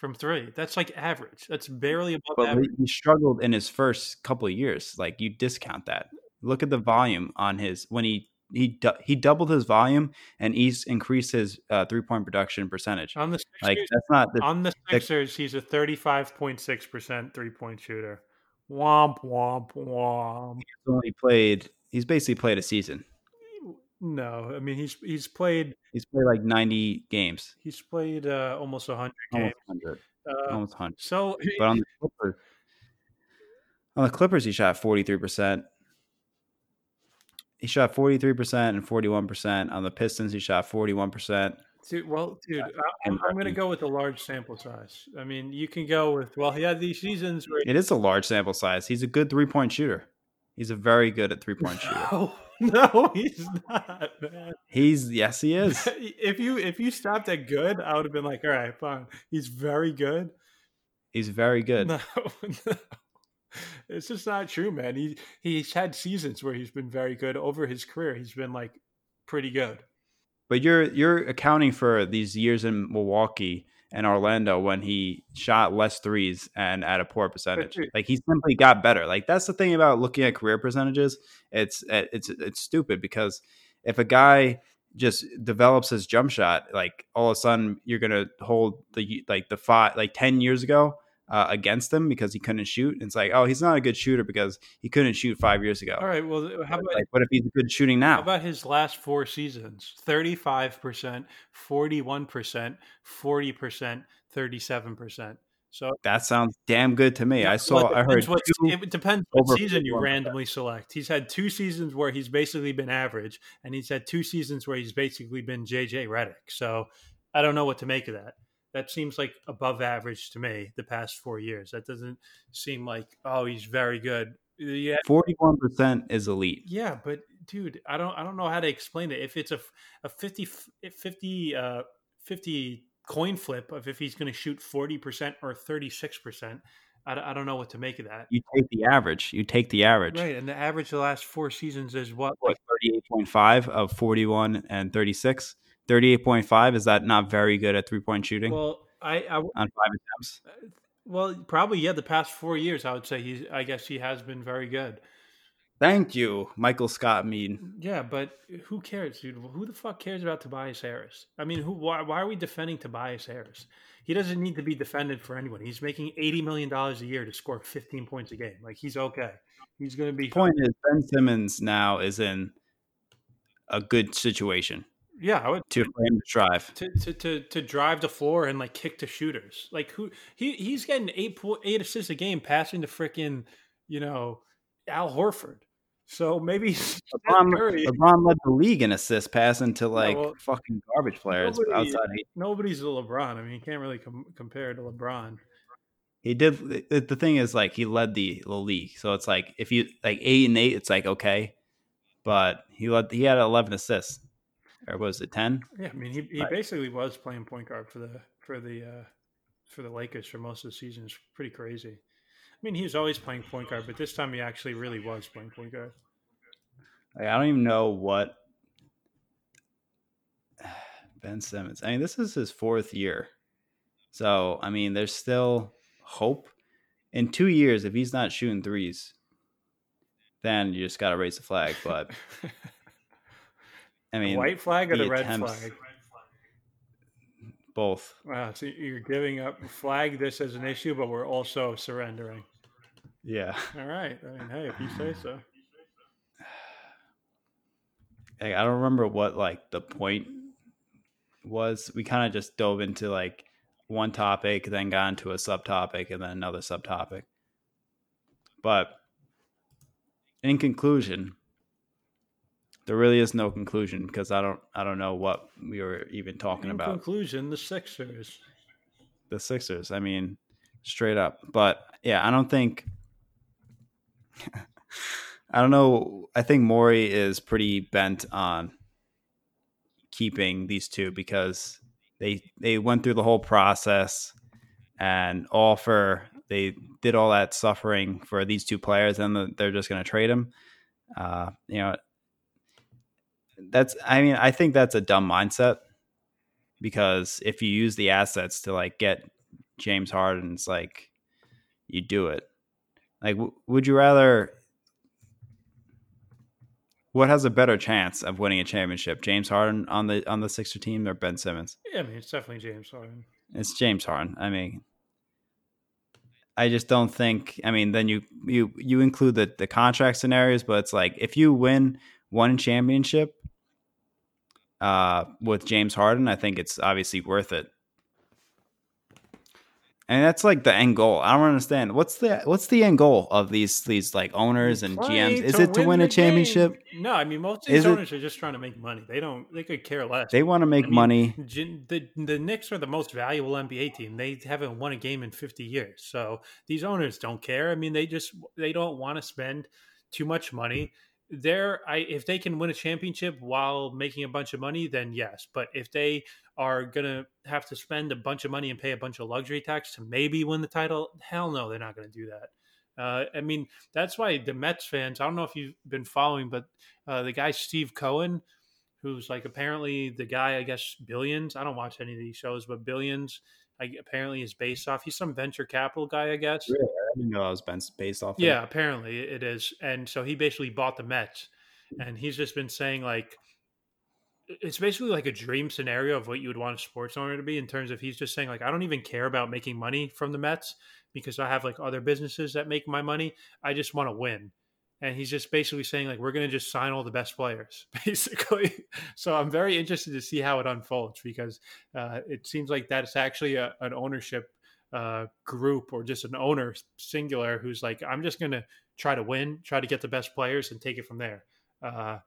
from three. That's like average. That's barely above but average. He struggled in his first couple of years. Like you discount that. Look at the volume on his when he he he doubled his volume and he's increased his uh, three point production percentage. On the Sixers, like that's not the, on the Sixers. The, he's a thirty five point six percent three point shooter. Womp womp womp. He's only played. He's basically played a season No, I mean he's he's played He's played like 90 games. he's played uh, almost hundred games. Almost 100. Uh, Almost 100. so But on the Clippers, on the Clippers, he shot 43%. He shot 43% and 41%. On the Pistons, he shot 41%. Dude, well, dude, I'm, I'm going to go with a large sample size. I mean, you can go with well, he had these seasons where It is a large sample size. He's a good three point shooter. He's a very good at three point shooter. [laughs] [laughs] no, he's not, man. He's yes, he is. [laughs] if you if you stopped at good, I would have been like, all right, fine. He's very good. He's very good. No, [laughs] no. It's just not true, man. He he's had seasons where he's been very good over his career. He's been like pretty good. But you're you're accounting for these years in Milwaukee and Orlando when he shot less threes and at a poor percentage. Like he simply got better. Like that's the thing about looking at career percentages. It's eh, it's it's stupid because if a guy just develops his jump shot, like all of a sudden you're gonna hold the like the five like ten years ago uh, against him because he couldn't shoot. And It's like oh he's not a good shooter because he couldn't shoot five years ago. All right. Well, how about Like what if he's good shooting now? How about his last four seasons? 35%, 41%, 40%, 37%. So That sounds damn good to me. I saw. I heard. what, it depends what season you randomly select. He's had two seasons where he's basically been average, and he's had two seasons where he's basically been JJ Redick. So I don't know what to make of that that seems like above average to me the past four years. That doesn't seem like oh he's very good. Yeah, forty one percent is elite. Yeah, but dude, I don't I don't know how to explain it. If it's a a 50, 50, uh, 50 coin flip of if he's going to shoot forty percent or thirty six percent. I, don't know what to make of that. You take the average. You take the average. Right, and the average the last four seasons is what? What thirty eight point five of forty one and thirty six. 38.5 is that not very good at three point shooting? Well, I, I on five attempts. Uh, well, probably yeah. The past four years, I would say he's. I guess he has been very good. Thank you, Michael Scott Mean. Yeah, but who cares, dude? Who the fuck cares about Tobias Harris? I mean, who? Why, why are we defending Tobias Harris? He doesn't need to be defended for anyone. He's making eighty million dollars a year to score fifteen points a game. Like he's okay. He's going to be. The point is, Ben Simmons now is in a good situation. Yeah, I would to for him to to, to to to drive the floor and like kick to shooters. Like who he he's getting eight eight assists a game, passing to freaking you know Al Horford. So maybe [laughs] LeBron, LeBron led the league in assists passing to like well, fucking garbage players nobody- outside. Nobody's a LeBron. I mean, you can't really com- compare to LeBron. he did. The, the thing is, like, he led the, the league, so it's like if you like eight and eight, it's like okay, but he led. He had eleven assists, or was it ten? Yeah, I mean, he, he Right. basically was playing point guard for the for the uh, for the Lakers for most of the season. It's pretty crazy. I mean, he was always playing point guard, but this time he actually really was playing point guard. Like, I don't even know what [sighs] Ben Simmons. I mean, this is his fourth year, so I mean, there's still hope. In two years, if he's not shooting threes, then you just got to raise the flag. But [laughs] I the mean, white flag or the the red attempts- flag? both. Wow, so you're giving up flag this as an issue, but we're also surrendering. Yeah. All right. I mean, hey, if you say so. [sighs] Like, I don't remember what like the point was. We kind of just dove into like one topic, then got into a subtopic, and then another subtopic. But in conclusion, there really is no conclusion because I don't I don't know what we were even talking In about. conclusion, the Sixers. the Sixers. I mean, straight up. But yeah, I don't think. [laughs] I don't know. I think Morey is pretty bent on keeping these two because they they went through the whole process and all for they did all that suffering for these two players and they're just going to trade them. Uh, you know, that's. I mean, I think that's a dumb mindset because if you use the assets to like get James Harden, it's like you do it. Like, w- would you rather? What has a better chance of winning a championship, James Harden on the on the Sixer team or Ben Simmons? Yeah, I mean, it's definitely James Harden. It's James Harden. I mean, I just don't think. I mean, then you you you include the the contract scenarios, but it's like if you win one championship, uh, with James Harden, I think it's obviously worth it. And that's like the end goal. I don't understand. What's the what's the end goal of these these like owners and GMs? Is it to win a championship? Game. No, I mean most of these Is owners it, are just trying to make money. They don't they could care less. They want to make I mean, money. The the Knicks are the most valuable NBA team. They haven't won a game in 50 years. So these owners don't care. I mean they just they don't want to spend too much money there i if they can win a championship while making a bunch of money then yes. But if they are gonna have to spend a bunch of money and pay a bunch of luxury tax to maybe win the title hell no they're not gonna do that. Uh, i mean that's why the mets fans i don't know if you've been following but uh, the guy steve cohen who's like apparently the guy i guess billions i don't watch any of these shows but billions I, apparently is based off. He's some venture capital guy, I guess. Really? I didn't know I was based off. Yeah, apparently it is. And so he basically bought the Mets, and he's just been saying like, it's basically like a dream scenario of what you would want a sports owner to be in terms of he's just saying like, I don't even care about making money from the Mets because I have like other businesses that make my money. I just want to win and he's just basically saying like we're going to just sign all the best players [laughs] basically. So i'm very interested to see how it unfolds because uh, it seems like that's actually a, an ownership uh, group or just an owner singular who's like i'm just going to try to win try to get the best players and take it from there. Uh,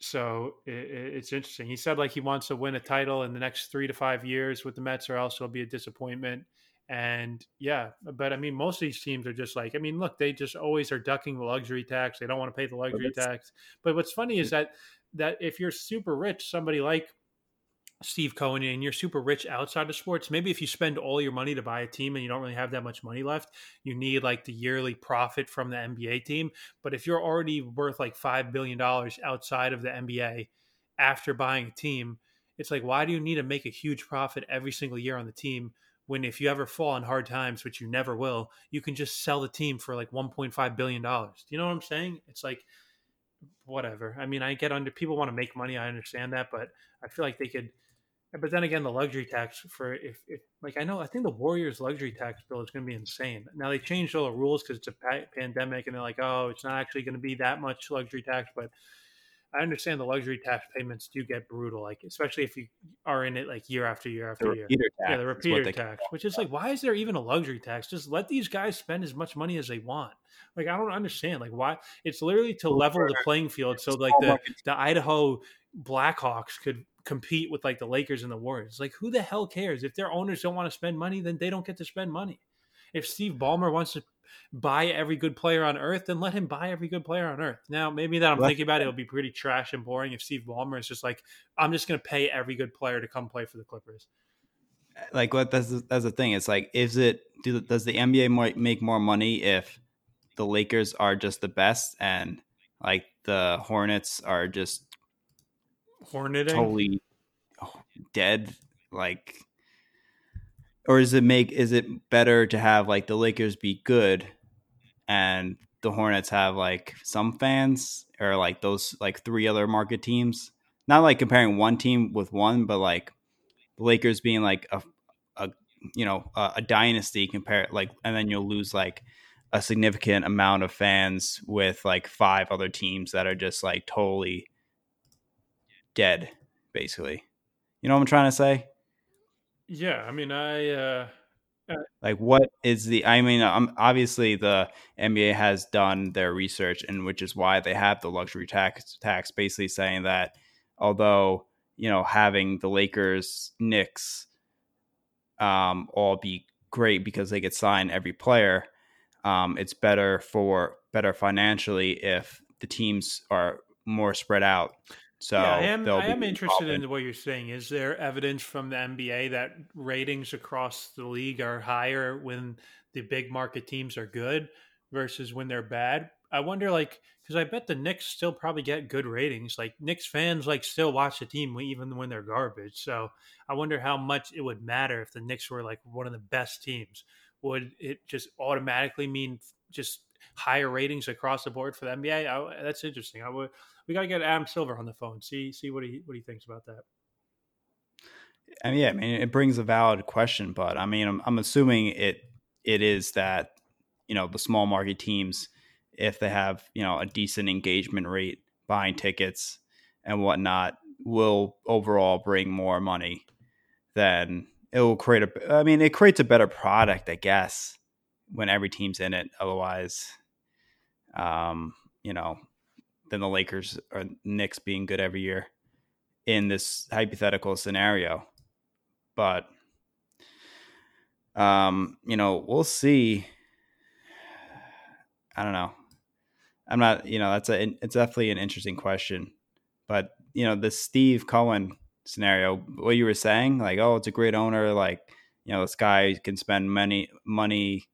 so it, it's interesting. He said like he wants to win a title in the next three to five years with the mets or else it'll be a disappointment and yeah, but I mean, most of these teams are just like, I mean, look, they just always are ducking the luxury tax. They don't want to pay the luxury tax. But what's funny is that that if you're super rich, somebody like Steve Cohen and you're super rich outside of sports, maybe if you spend all your money to buy a team and you don't really have that much money left, you need like the yearly profit from the NBA team. But if you're already worth like $5 billion outside of the NBA after buying a team, it's like, why do you need to make a huge profit every single year on the team? When if you ever fall in hard times, which you never will, you can just sell the team for like 1.5 billion dollars. Do you know what I'm saying? It's like whatever. I mean, I get under people want to make money. I understand that, but I feel like they could. But then again, the luxury tax for if, if like I know I think the Warriors luxury tax bill is going to be insane. Now they changed all the rules because it's a pa- pandemic, and they're like, oh, it's not actually going to be that much luxury tax, but I understand the luxury tax payments do get brutal, like especially if you are in it like year after year after year. yeah, the repeater tax, which is like, why is there even a luxury tax? Just let these guys spend as much money as they want. Like I don't understand. Like why? It's literally to level the playing field so like the the Idaho Blackhawks could compete with like the Lakers and the Warriors. Like who the hell cares if their owners don't want to spend money? Then they don't get to spend money. If Steve Ballmer wants to buy every good player on earth, then let him buy every good player on earth. Now, maybe that I'm thinking about it, it'll be pretty trash and boring if Steve Ballmer is just like, I'm just going to pay every good player to come play for the Clippers. Uh, like what? That's the, that's the thing. It's like, is it? Do, does the NBA make more money if the Lakers are just the best and like the Hornets are just Horneting? totally oh, dead? Like or is it make is it better to have like the Lakers be good and the Hornets have like some fans or like those like three other market teams? Not like comparing one team with one, but like the Lakers being like a, a you know a, a dynasty compare like, and then you'll lose like a significant amount of fans with like five other teams that are just like totally dead, basically. You know what I'm trying to say? Yeah, I mean, I uh, uh, like what is the? I mean, um, obviously the NBA has done their research, and which is why they have the luxury tax tax, basically saying that although you know having the Lakers, Knicks, um, all be great because they get sign every player, um, it's better for better financially if the teams are more spread out. So yeah, I am, I am interested in what you're saying. Is there evidence from the NBA that ratings across the league are higher when the big market teams are good versus when they're bad? I wonder, like, because I bet the Knicks still probably get good ratings. Like Knicks fans, like, still watch the team even when they're garbage. So I wonder how much it would matter if the Knicks were like one of the best teams. Would it just automatically mean just higher ratings across the board for the NBA? I, that's interesting. I would we got to get Adam Silver on the phone. See see what he what he thinks about that. I mean, yeah, I mean, it brings a valid question, but I mean, I'm, I'm assuming it it is that you know the small market teams, if they have you know a decent engagement rate buying tickets and whatnot, will overall bring more money than it will create a. I mean, it creates a better product, I guess, when every team's in it. Otherwise, um, you know, than the Lakers or Knicks being good every year in this hypothetical scenario. But um, you know, we'll see. I don't know. I'm not, you know, that's a it's definitely an interesting question. But, you know, the Steve Cohen scenario, what you were saying, like, oh, it's a great owner, like, you know, this guy can spend many money,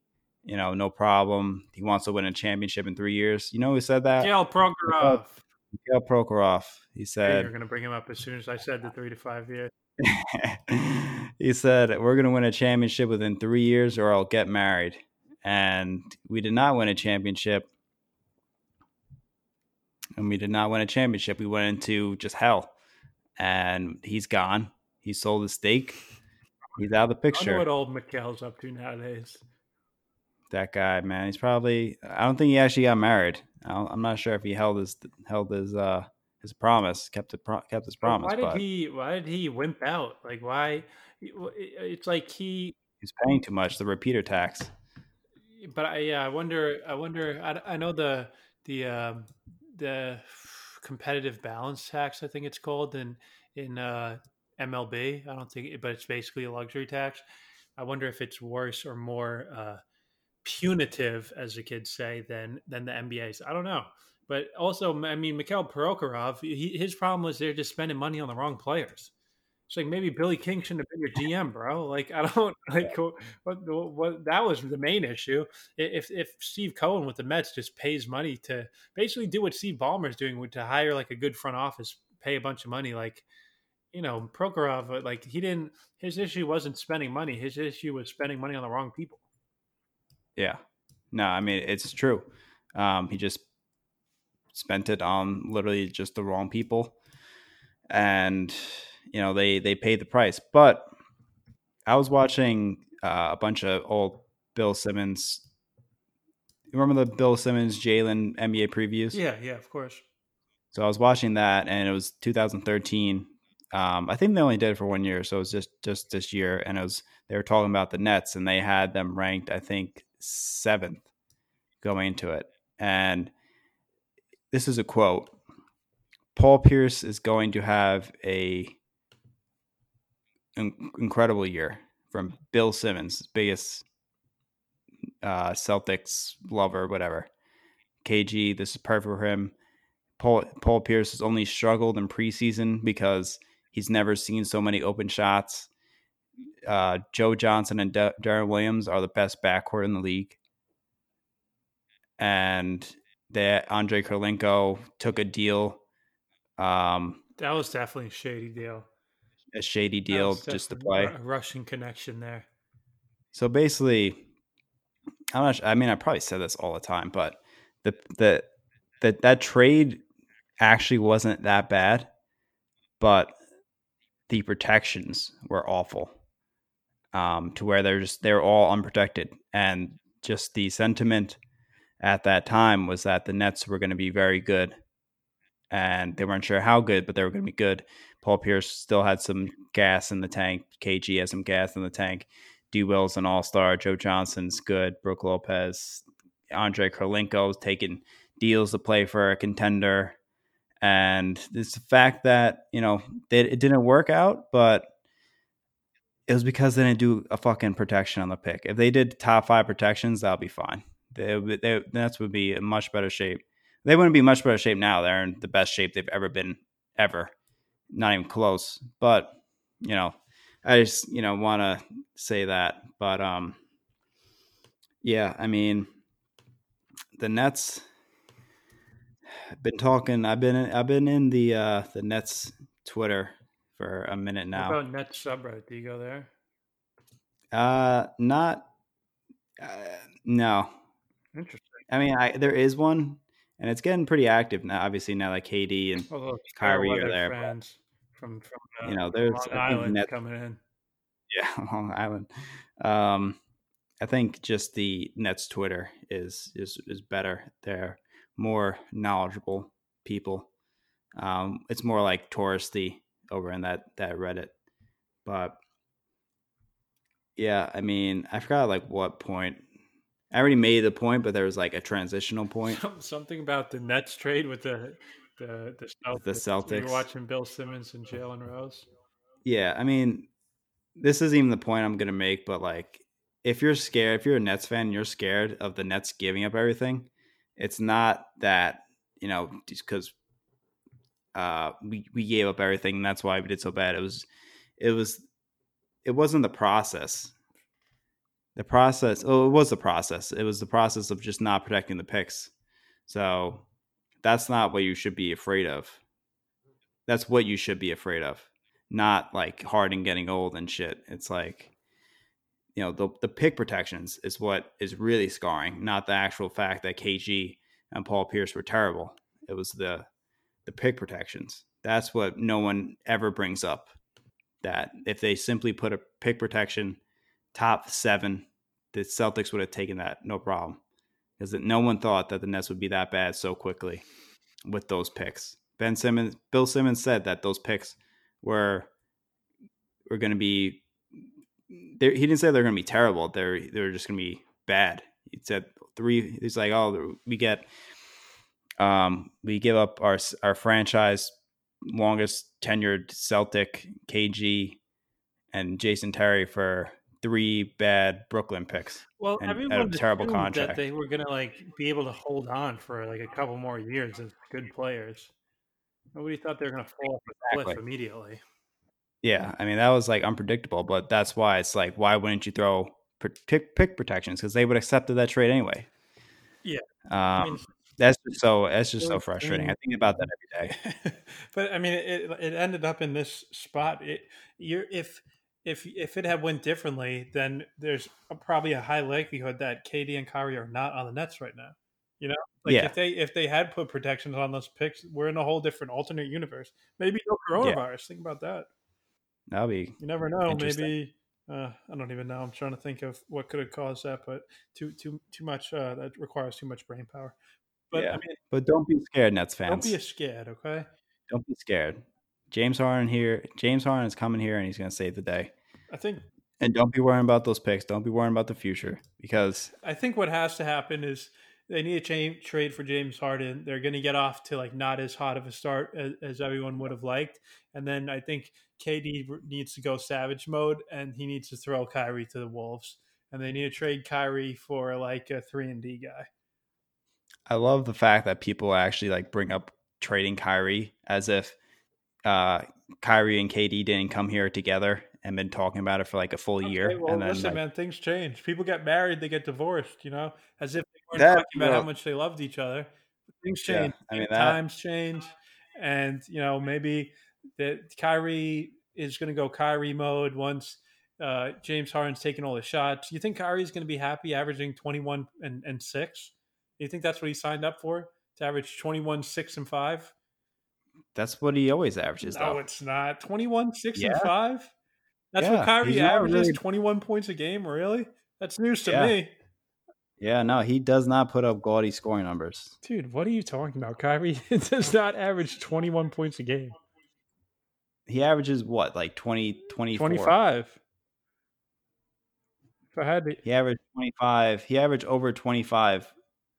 you know, no problem. He wants to win a championship in three years. You know who said that? Gail Prokhorov. Mikhail Prokhorov. He said you're going to bring him up as soon as I said the three to five years. [laughs] he said we're going to win a championship within three years, or I'll get married. And we did not win a championship, and we did not win a championship. We went into just hell, and he's gone. He sold his stake. He's out of the picture. I know what old Mikhail's up to nowadays. That guy, man, he's probably. I don't think he actually got married. I'm not sure if he held his held his uh his promise, kept it kept his promise. Why did but he? Why did he wimp out? Like why? It's like he he's paying too much the repeater tax. But I yeah, I wonder. I wonder. I, I know the the um, the competitive balance tax. I think it's called in in uh, MLB. I don't think, but it's basically a luxury tax. I wonder if it's worse or more uh, punitive, as the kids say, than than the NBA's. I don't know. But also, I mean, Mikhail Prokhorov, he, his problem was they're just spending money on the wrong players. It's like maybe Billy King shouldn't have been your GM, bro. Like I don't [laughs] like what, what, what that was the main issue. If if Steve Cohen with the Mets just pays money to basically do what Steve Ballmer's doing, to hire like a good front office, pay a bunch of money, like you know Prokhorov, uh, like he didn't. His issue wasn't spending money. His issue was spending money on the wrong people. Yeah, no, I mean it's true. Um, he just spent it on literally just the wrong people, and you know they they paid the price. But I was watching uh, a bunch of old Bill Simmons. You remember the Bill Simmons Jalen NBA previews? Yeah, yeah, of course. So I was watching that, and it was 2013. Um, I think they only did it for one year, so it was just just this year, and it was they were talking about the Nets, and they had them ranked, I think, seventh going into it, and this is a quote. Paul Pierce is going to have a in- incredible year from Bill Simmons, biggest uh, Celtics lover, whatever. KG, this is perfect for him. Paul Paul Pierce has only struggled in preseason because he's never seen so many open shots. Uh, Joe Johnson and De- Deron Williams are the best backcourt in the league, and that Andre Kirilenko took a deal. Um, that was definitely a shady deal. A shady deal just to play. A Russian connection there. So basically, I'm not. I mean, I probably said this all the time, but the the that that trade actually wasn't that bad, but the protections were awful. Um, to where they're just they're all unprotected, and just the sentiment at that time was that the Nets were going to be very good. And they weren't sure how good, but they were going to be good. Paul Pierce still had some gas in the tank. KG has some gas in the tank. D Will's an all star. Joe Johnson's good. Brook Lopez. Andre Kirilenko's taking deals to play for a contender. And it's the fact that, you know, it didn't work out, but it was because they didn't do a fucking protection on the pick. If they did top five protections, that'll be fine they, they, the Nets would be in much better shape. They wouldn't be much better shape now. They're in the best shape they've ever been, ever. Not even close. But you know, I just you know want to say that. But um, yeah, I mean, the Nets. Been talking. I've been I've been in the uh the Nets Twitter for a minute now. What about Nets subreddit? Do you go there? Uh, not. Uh, no, Interesting. I mean, I, there is one, and it's getting pretty active now. Obviously, now that KD and oh, Kyrie are there, friends from from uh, you know, there's Long Island net, coming in. Yeah, [laughs] Long Island. Um, I think just the Nets Twitter is is is better. They're more knowledgeable people. Um, it's more like touristy over in that that Reddit, but yeah, I mean, I forgot like what point. I already made the point, but there was like a transitional [laughs] point. Something about the Nets trade with the the the Celtics. The Celtics. You're watching Bill Simmons and Jalen Rose. Yeah, I mean, this isn't even the point I'm gonna make, but like, if you're scared, if you're a Nets fan, and you're scared of the Nets giving up everything. It's not that you know because uh, we we gave up everything, that's why we did so bad. It was it was it wasn't the process. The process, oh, it was the process. It was the process of just not protecting the picks. So that's not what you should be afraid of. That's what you should be afraid of, not like Harden getting old and shit. It's like, you know, the the pick protections is what is really scarring, not the actual fact that KG and Paul Pierce were terrible. It was the the pick protections. That's what no one ever brings up that if they simply put a pick protection top seven, the Celtics would have taken that no problem. Because no one thought that the Nets would be that bad so quickly with those picks. Ben Simmons, Bill Simmons said that those picks were were going to be. He didn't say they're going to be terrible. They're they're just going to be bad. He said three. He's like, oh, we get, um, we give up our our franchise longest tenured Celtic, KG, and Jason Terry for three bad Brooklyn picks. Well, and, everyone a terrible contract. that they were gonna like be able to hold on for like a couple more years as good players. Nobody thought they were gonna fall off a cliff immediately. Yeah, I mean that was like unpredictable, but that's why it's like, why wouldn't you throw pick, pick protections? Because they would have accepted that trade anyway. Yeah. um, I mean, that's just so that's just so frustrating. I think about that every day. [laughs] but I mean, it it ended up in this spot. It you're if if if it had went differently, then there's probably a high likelihood that KD and Kyrie are not on the Nets right now. You know, like Yeah. if they if they had put protections on those picks, we're in a whole different alternate universe. Maybe no coronavirus. Think about that. That'll be You never know. Maybe uh, I don't even know. I'm trying to think of what could have caused that, but too too too much. Uh, that requires too much brain power. But I Yeah. mean, But don't be scared, Nets fans. don't be scared. Okay. don't be scared. James Harden here. James Harden is coming here, and he's going to save the day. I think And don't be worrying about those picks. Don't be worrying about the future because I think what has to happen is they need a cha- trade for James Harden. They're going to get off to like not as hot of a start as, as everyone would have liked, and then I think KD needs to go savage mode, and he needs to throw Kyrie to the wolves, and they need to trade Kyrie for like a three and D guy. I love the fact that people actually like bring up trading Kyrie as if uh, Kyrie and KD didn't come here together and been talking about it for like a full year. Well, and then listen, like, man, things change. People get married, they get divorced. You know, as if they weren't That- talking about how much they loved each other. Things Yeah, change. I mean, that- times change, and you know maybe that Kyrie is going to go Kyrie mode once uh, James Harden's taking all the shots. You think Kyrie's going to be happy averaging twenty one and, and six? You think that's what he signed up for to average 21, 6, and 5? that's what he always averages, No, though. it's not. 21, 6, and 5? That's Yeah, what Kyrie he's averages? really- 21 points a game? Really? That's news to Yeah. me. Yeah, no, he does not put up gaudy scoring numbers. Dude, what are you talking about? Kyrie [laughs] does not average 21 points a game. He averages what, like 20, 24? 25. If I had to. He averaged 25. He averaged over 25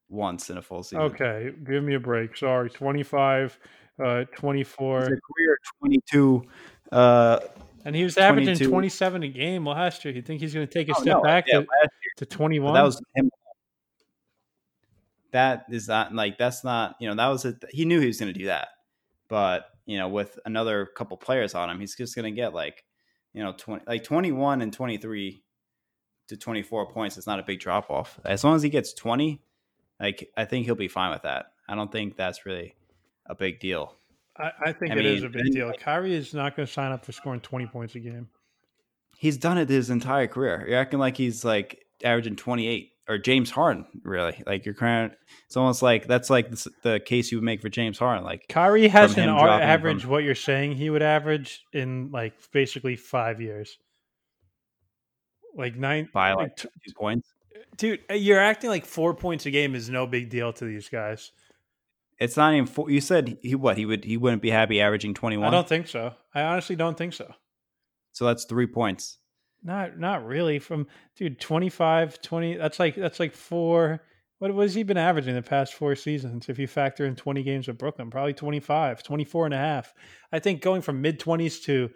once in a full season. Okay, give me a break. Sorry. 25, uh, He's 24. a career 22. Uh, And he was averaging 22. 27 a game last year. You think he's going to take a oh, step no, back yeah, to, to 21? that was him. That is not like that's not you know that was it. He knew he was going to do that, but you know with another couple players on him, he's just going to get like you know twenty like twenty one and twenty three to twenty four points. It's not a big drop off as long as he gets twenty. Like I think he'll be fine with that. I don't think that's really a big deal. I, I think I it is mean, a big deal. Kyrie is not going to sign up for scoring 20 points a game. He's done it his entire career. You're acting like he's like averaging 28 or James Harden, really. Like you're kind of, it's almost like that's like the, the case you would make for James Harden. Like Kyrie hasn't him ar- dropping averaged from- what you're saying he would average in like basically five years. Like nine. by like like two points. Dude, uh, you're acting like four points a game is no big deal to these guys. It's not even. Four, you said he what? He would. He wouldn't be happy averaging twenty one. I don't think so. I honestly don't think so. So that's three points. Not not really from dude 25 20 that's like that's like four what was he been averaging the past four seasons if you factor in 20 games with Brooklyn probably 25 24 and a half I think going from mid 20s to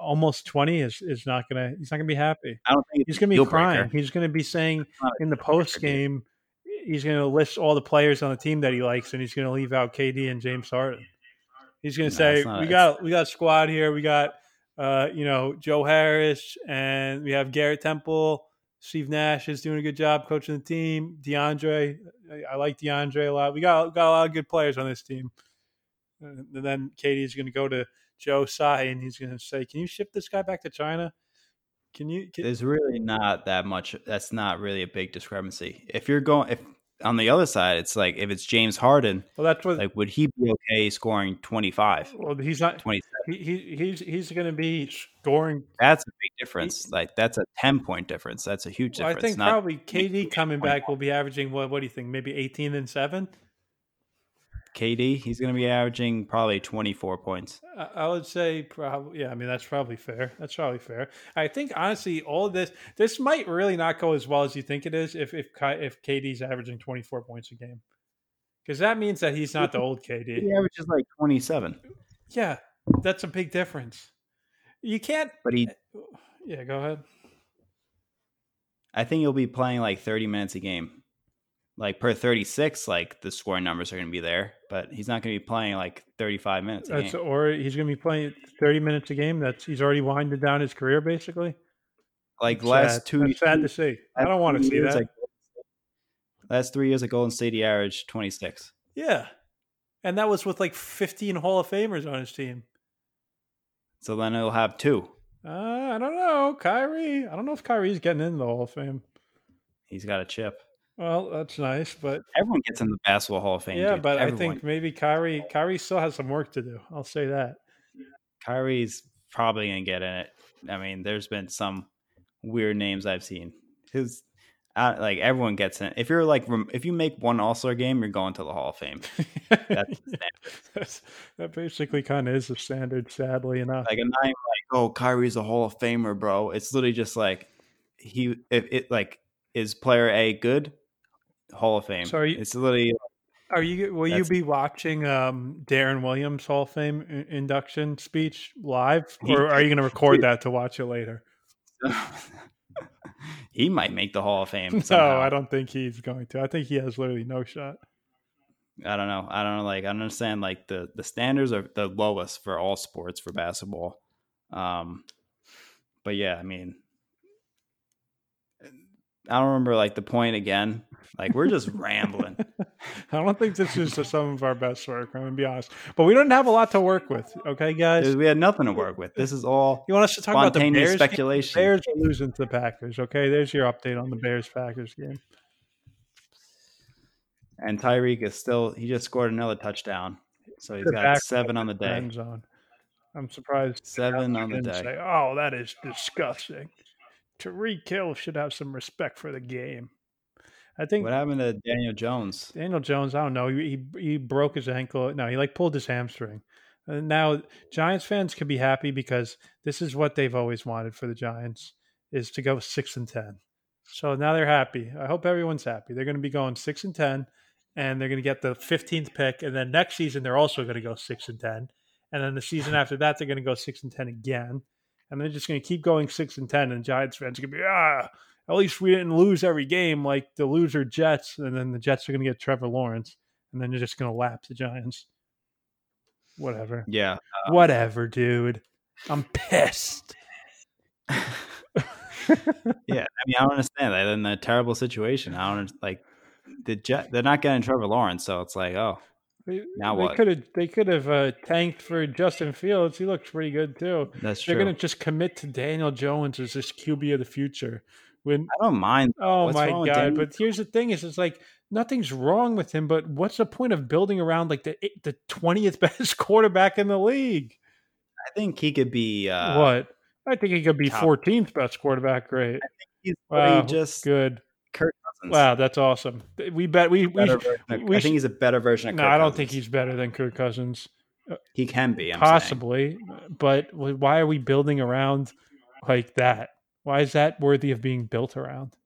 almost 20 is is not going to he's not going to be happy I don't think he's going to be deal breaker. crying he's going to be saying It's not a in the post game he's going to list all the players on the team that he likes and he's going to leave out KD and James Harden he's going to No, say we got we got squad here we got uh, you know, Joe Harris, and we have Garrett Temple. Steve Nash is doing a good job coaching the team. DeAndre, I, I like DeAndre a lot. We got got a lot of good players on this team. And then KD's going to go to Joe Tsai, and he's going to say, "Can you ship this guy back to China? Can you?" Can, There's really not that much. That's not really a big discrepancy. If you're going, if on the other side, it's like if it's James Harden, well, that's what. like would he be okay scoring 25, well, he's not. 27? He, he he's he's going to be scoring. That's a big difference. Like that's a 10 point difference. That's a huge Well, I think not, probably KD coming back will be averaging what? What do you think? Maybe eighteen and seven. KD, he's going to be averaging probably 24 points. I would say probably yeah. I mean that's probably fair. That's probably fair. I think honestly, all this this might really not go as well as you think it is if if if KD's averaging twenty four points a game, because that means that he's not the old KD. He averages like 27, Yeah, that's a big difference. You can't. but he, Yeah, go ahead. I think he'll be playing like 30 minutes a game. Like per 36, like the scoring numbers are going to be there, but he's not going to be playing like 35 minutes a That's game. or he's going to be playing thirty minutes a game. That's he's already winded down his career basically. Like Sad. last two, That's sad to see. I don't want to see that. at last three years at Golden State, he averaged 26. yeah, and that was with like fifteen Hall of Famers on his team. So then he'll have two. Uh, I don't know, Kyrie. I don't know if Kyrie's getting in the Hall of Fame. He's got a chip. Well, that's nice, but Everyone gets in the basketball Hall of Fame. yeah, dude. but I think maybe Kyrie Kyrie still has some work to do. I'll say that. Kyrie's probably gonna get in it. I mean, there's been some weird names I've seen. His, uh, like everyone gets in. If you're like, if you make one All Star game, you're going to the Hall of Fame. That's the [laughs] standard. That's, that basically kind of is the standard, sadly enough. Like, I'm not like, oh, Kyrie's a Hall of Famer, bro. It's literally just like he, if it like is player A good, Hall of Fame. So are you- it's literally Are you? Will you be watching um, Deron Williams Hall of Fame induction speech live, or are you going to record that to watch it later? [laughs] he might make the Hall of [laughs] Fame. No. I don't think he's going to. I think he has literally no shot. I don't know. I don't know. Like I don't understand. Like the the standards are the lowest for all sports for basketball. Um, but yeah, I mean, I don't remember like the point again. Like we're just [laughs] rambling. I don't think this is some of our best work. I'm to be honest, but we don't have a lot to work with. Okay, guys. We had nothing to work with. This is all You want us to talk about the Bears? game? speculation. Bears are losing to the Packers. Okay, there's your update on the Bears Packers game. And Tyreek is still. He just scored another touchdown, so he's The got seven on the day. Zone. I'm surprised. Seven on the day. Say, oh, that is disgusting. Tyreek Hill should have some respect for the game. I think What happened to Daniel Jones? Daniel Jones. I don't know. He, he he broke his ankle. No, he like pulled his hamstring. And now Giants fans could be happy because this is what they've always wanted for the Giants is to go six and ten. So now they're happy. I hope everyone's happy. They're going to be going six and ten, and they're going to get the fifteenth pick. And then next season they're also going to go six and ten. And then the season after that they're going to go six and ten again. And they're just going to keep going six and ten. And Giants fans are going to be ah. At least we didn't lose every game like the loser Jets, and then the Jets are going to get Trevor Lawrence, and then you're just going to lap the Giants. Whatever. Yeah, Whatever, dude. I'm pissed. [laughs] yeah. I mean, I don't understand that. In a terrible situation, I don't like the Jet. They're not getting Trevor Lawrence, so it's like, oh, They, Now they what? could have they could have uh, tanked for Justin Fields. He looks pretty good too. that's They're true. going to just commit to Daniel Jones as this QB of the future. When I don't mind. oh What's my god! But here's the thing: is it's like nothing's wrong with him. But what's the point of building around like the the twentieth [laughs] best quarterback in the league? I think he could be. Uh, what? I think he could be 14th best quarterback. Great. He's Wow, just Good. Kirk. Wow, that's awesome. We bet we we, of- we I think he's a better version of. no, Kirk I don't Cousins. think he's better than Kirk Cousins. He can be I'm saying. Possibly, but why are we building around like that? Why is that worthy of being built around?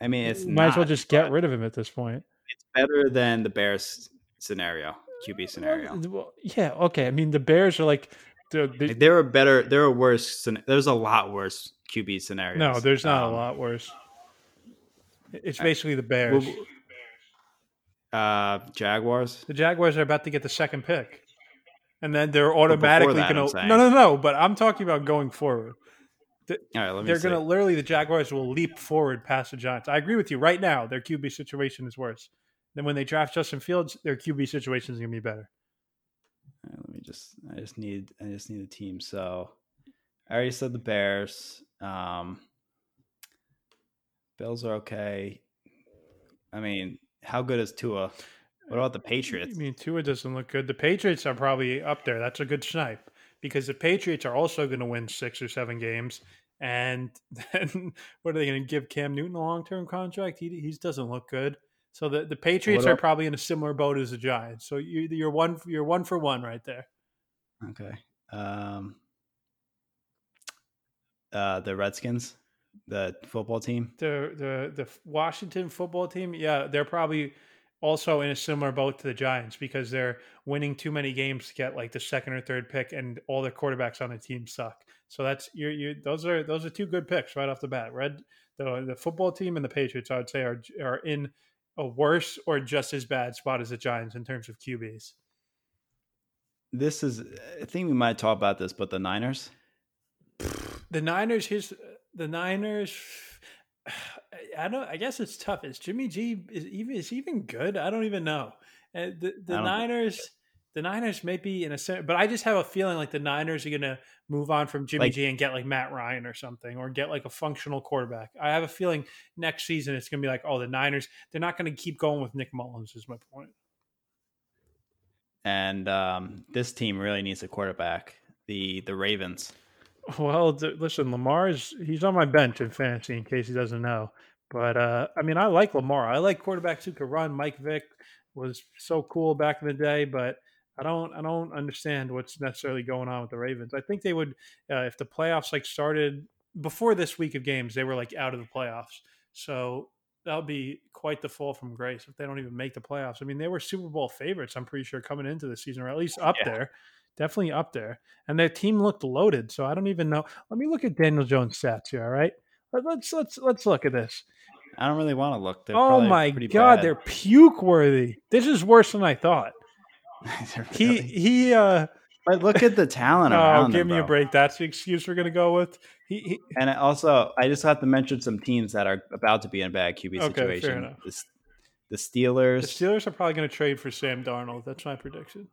I mean, it's Might as well just get rid of him at this point. It's better than the Bears scenario, QB scenario. Well, yeah, okay. I mean, the Bears are like, the, the, Like, there are better. There are worse. There's a lot worse QB scenarios. no, there's not Um, a lot worse. It's basically the Bears. Uh, Jaguars. The Jaguars are about to get the second pick, and then they're automatically that, going to. No, no, no. But I'm talking about going forward. All right, let me. They're going to literally the Jaguars will leap forward past the Giants. I agree with you. Right now, their QB situation is worse. Then when they draft Justin Fields, their QB situation is going to be better. All right, let me just. I just need. I just need a team. So, I already said the Bears. Um, Bills are okay. I mean, how good is Tua? What about the Patriots? I mean, Tua doesn't look good. The Patriots are probably up there. That's a good snipe because the Patriots are also going to win six or seven games. And [laughs] then what are they going to give Cam Newton a long term contract? He he doesn't look good. So the, the Patriots are probably in a similar boat as the Giants. So you you're one you're one for one right there. Okay. Um. Uh, the Redskins, the football team. The the the Washington football team, yeah, they're probably also in a similar boat to the Giants because they're winning too many games to get like the second or third pick, and all the quarterbacks on the team suck. So that's you you those are those are two good picks right off the bat. Red the the football team and the Patriots, I would say, are are in a worse or just as bad spot as the Giants in terms of QBs. This is. I think we might talk about this, but the Niners. The Niners, here's the Niners. [sighs] I don't. I guess it's tough. Is Jimmy G is even is he even good? I don't even know. Uh, the the Niners, the Niners may be in a but I just have a feeling like the Niners are gonna move on from Jimmy Like- G and get like Matt Ryan or something, or get like a functional quarterback. I have a feeling next season it's gonna be like, oh, the Niners. They're not gonna keep going with Nick Mullens. Is my point. and um, this team really needs a quarterback. The the Ravens. Well, listen, Lamar's he's on my bench in fantasy in case he doesn't know. But uh, I mean, I like Lamar. I like quarterbacks who could run. Mike Vick was so cool back in the day, but I don't I don't understand what's necessarily going on with the Ravens. I think they would uh, if the playoffs like started before this week of games, they were like out of the playoffs. So that would be quite the fall from grace if they don't even make the playoffs. I mean, they were Super Bowl favorites. I'm pretty sure coming into the season, or at least up Yeah. there, definitely up there. And their team looked loaded. So I don't even know. Let me look at Daniel Jones' stats here. All right, Let- let's let's let's look at this. I don't really want to look. They're oh my god, bad. they're puke worthy. This is worse than I thought. [laughs] They're He he. uh but look at the talent [laughs] Oh, around give them, me a break. That's the excuse we're gonna go with. He, he And I also, I just have to mention some teams that are about to be in a bad QB Okay, situation. enough. The, Steelers. the the Steelers. Are probably gonna trade for Sam Darnold. That's my prediction.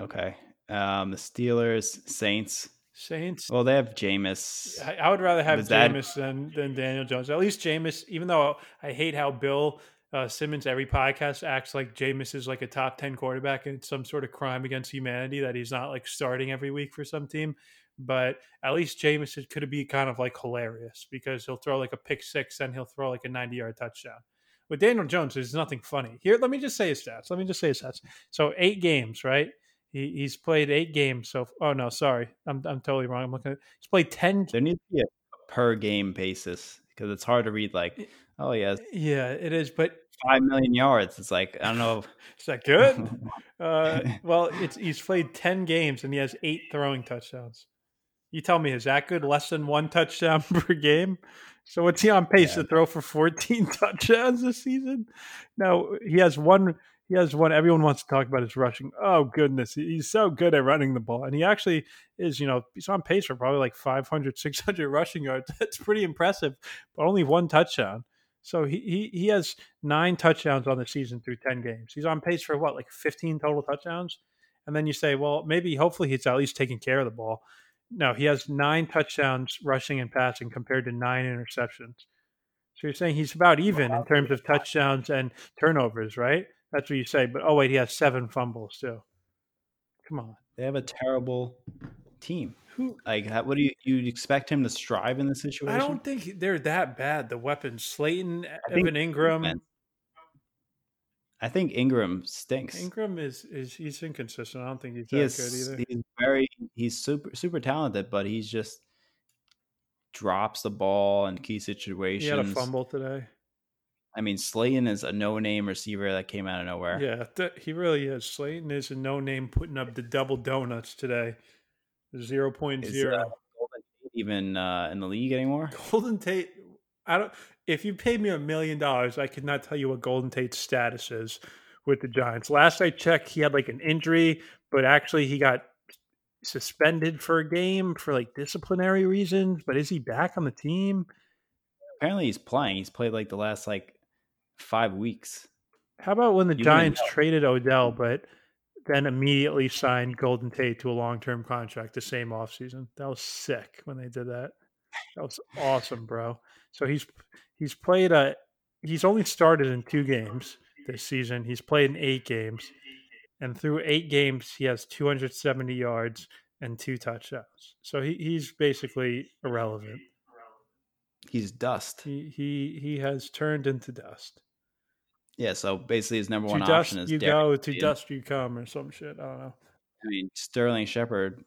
Okay. Um, the Steelers, Saints. Saints. Well, they have Jameis. I, I would rather have that- Jameis than, than Daniel Jones. At least Jameis, even though I hate how Bill uh, Simmons every podcast acts like Jameis is like a top ten quarterback and it's some sort of crime against humanity that he's not like starting every week for some team. But at least Jameis is- could be kind of like hilarious because he'll throw like a pick six and he'll throw like a ninety yard touchdown. With Daniel Jones, there's nothing funny here. Let me just say his stats. Let me just say his stats. So eight games, right? He, he's played eight games. So oh no, sorry, I'm I'm totally wrong. I'm looking. At, he's played ten There needs to be a per game basis because it's hard to read. Like, oh yeah, Yeah, it is. But five million yards. It's like I don't know. [laughs] is that good? [laughs] uh, well, it's he's played ten games and he has eight throwing touchdowns. You tell me, is that good? Less than one touchdown [laughs] per game. So what's he on pace Yeah. to throw for fourteen touchdowns this season? No, he has one. He has one. Everyone wants to talk about his rushing. Oh goodness, he's so good at running the ball, and he actually is. You know, he's on pace for probably like 500, 600 rushing yards. [laughs] That's pretty impressive, but only one touchdown. So he, he he has nine touchdowns on the season through ten games. He's on pace for what, like fifteen total touchdowns? And then you say, well, maybe hopefully he's at least taking care of the ball. No, he has nine touchdowns rushing and passing compared to nine interceptions. So you're saying he's about even in terms of touchdowns and turnovers, right? That's what you say. But oh wait, he has seven fumbles too. Come on. They have a terrible team. Who Like, what do you you expect him to strive in this situation? I don't think they're that bad. The weapons: Slayton, think Evan Engram. I think Engram stinks. Engram is is he's inconsistent. I don't think he's he that is good either. he's very he's super super talented, but he's just drops the ball in key situations. He had a fumble today. I mean, Slayton is a no-name receiver that came out of nowhere. Yeah, th- he really is. Slayton is a no name putting up the double donuts today. Zero Is, uh, Golden Tate even uh, in the league anymore? Golden Tate. I don't. If you paid me a million dollars, I could not tell you what Golden Tate's status is with the Giants. Last I checked, he had like an injury, but actually he got suspended for a game for like disciplinary reasons. But is he back on the team? Apparently, he's playing. He's played like the last like five weeks. How about when the You Giants traded Odell, but then immediately signed Golden Tate to a long term contract the same offseason? That was sick when they did that. That was awesome, bro. So he's he's played a he's only started in two games this season. He's played in eight games, and through eight games, he has 270 yards and two touchdowns. So he, he's basically irrelevant. He's dust. He he he has turned into dust. Yeah. So basically, his number To one dust option is you Derrick go, to Henry. dust you come, or some shit. I don't know. I mean, Sterling Shepard,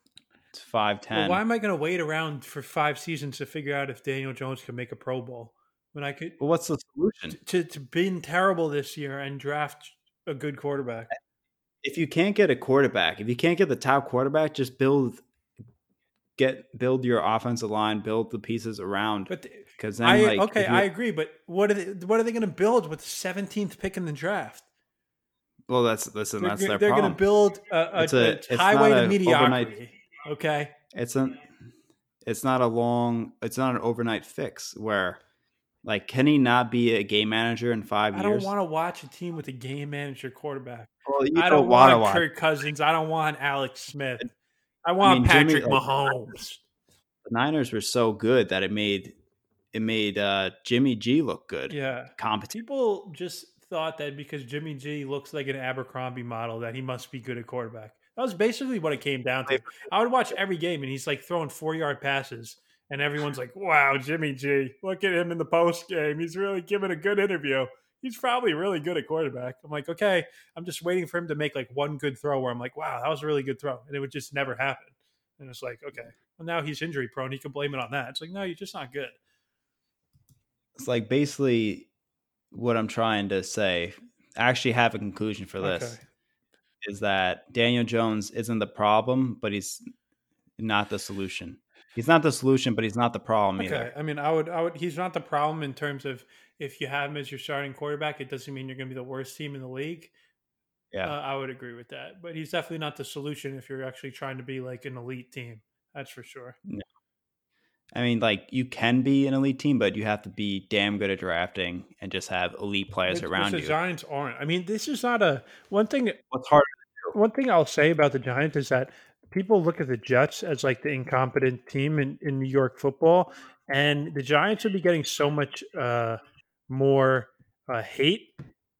five ten. Well, why am I going to wait around for five seasons to figure out if Daniel Jones can make a Pro Bowl when I could well, what's the solution? to to being terrible this year and draft a good quarterback? if you can't get a quarterback, if you can't get the top quarterback, just build get build your offensive line, build the pieces around But the- because I like okay, I agree. But what are they, what are they going to build with the seventeenth pick in the draft? well that's listen They're, that's their they're going to build a, a, It's a- a highway to mediocrity. Okay, it's a it's not a long it's not an overnight fix where like can he not be a game manager in five I years? I don't want to watch a team with a game manager quarterback. well, you I don't wanna want watch. Kirk Cousins. I don't want Alex Smith. I want mean, Jimmy, Patrick like- Mahomes. The Niners were so good that it made it made uh, Jimmy G look good, Yeah. competent. People just thought that because Jimmy G looks like an Abercrombie model that he must be good at quarterback. That was basically what it came down to. [laughs] I would watch every game and he's like throwing four yard passes, and everyone's like, "Wow, Jimmy G! Look at him in the post game. He's really giving a good interview. He's probably really good at quarterback." I'm like, "Okay, I'm just waiting for him to make like one good throw where I'm like, wow, that was a really good throw," and it would just never happen. And it's like, okay, well now he's injury prone. He can blame it on that. It's like, no, you're just not good. It's like basically what I'm trying to say. I actually have a conclusion for this. Okay. Is that Daniel Jones isn't the problem, but he's not the solution. He's not the solution, but he's not the problem Okay, either. I mean, I would, I would. He's not the problem in terms of if you have him as your starting quarterback, it doesn't mean you're going to be the worst team in the league. Yeah. Uh, I would agree with that. But he's definitely not the solution if you're actually trying to be like an elite team. That's for sure. I mean, like you can be an elite team, but you have to be damn good at drafting and just have elite players which around the you. Giants aren't. I mean, this is not a one thing. What's hard? One thing I'll say about the Giants is that people look at the Jets as like the incompetent team in, in New York football, and the Giants would be getting so much uh, more uh, hate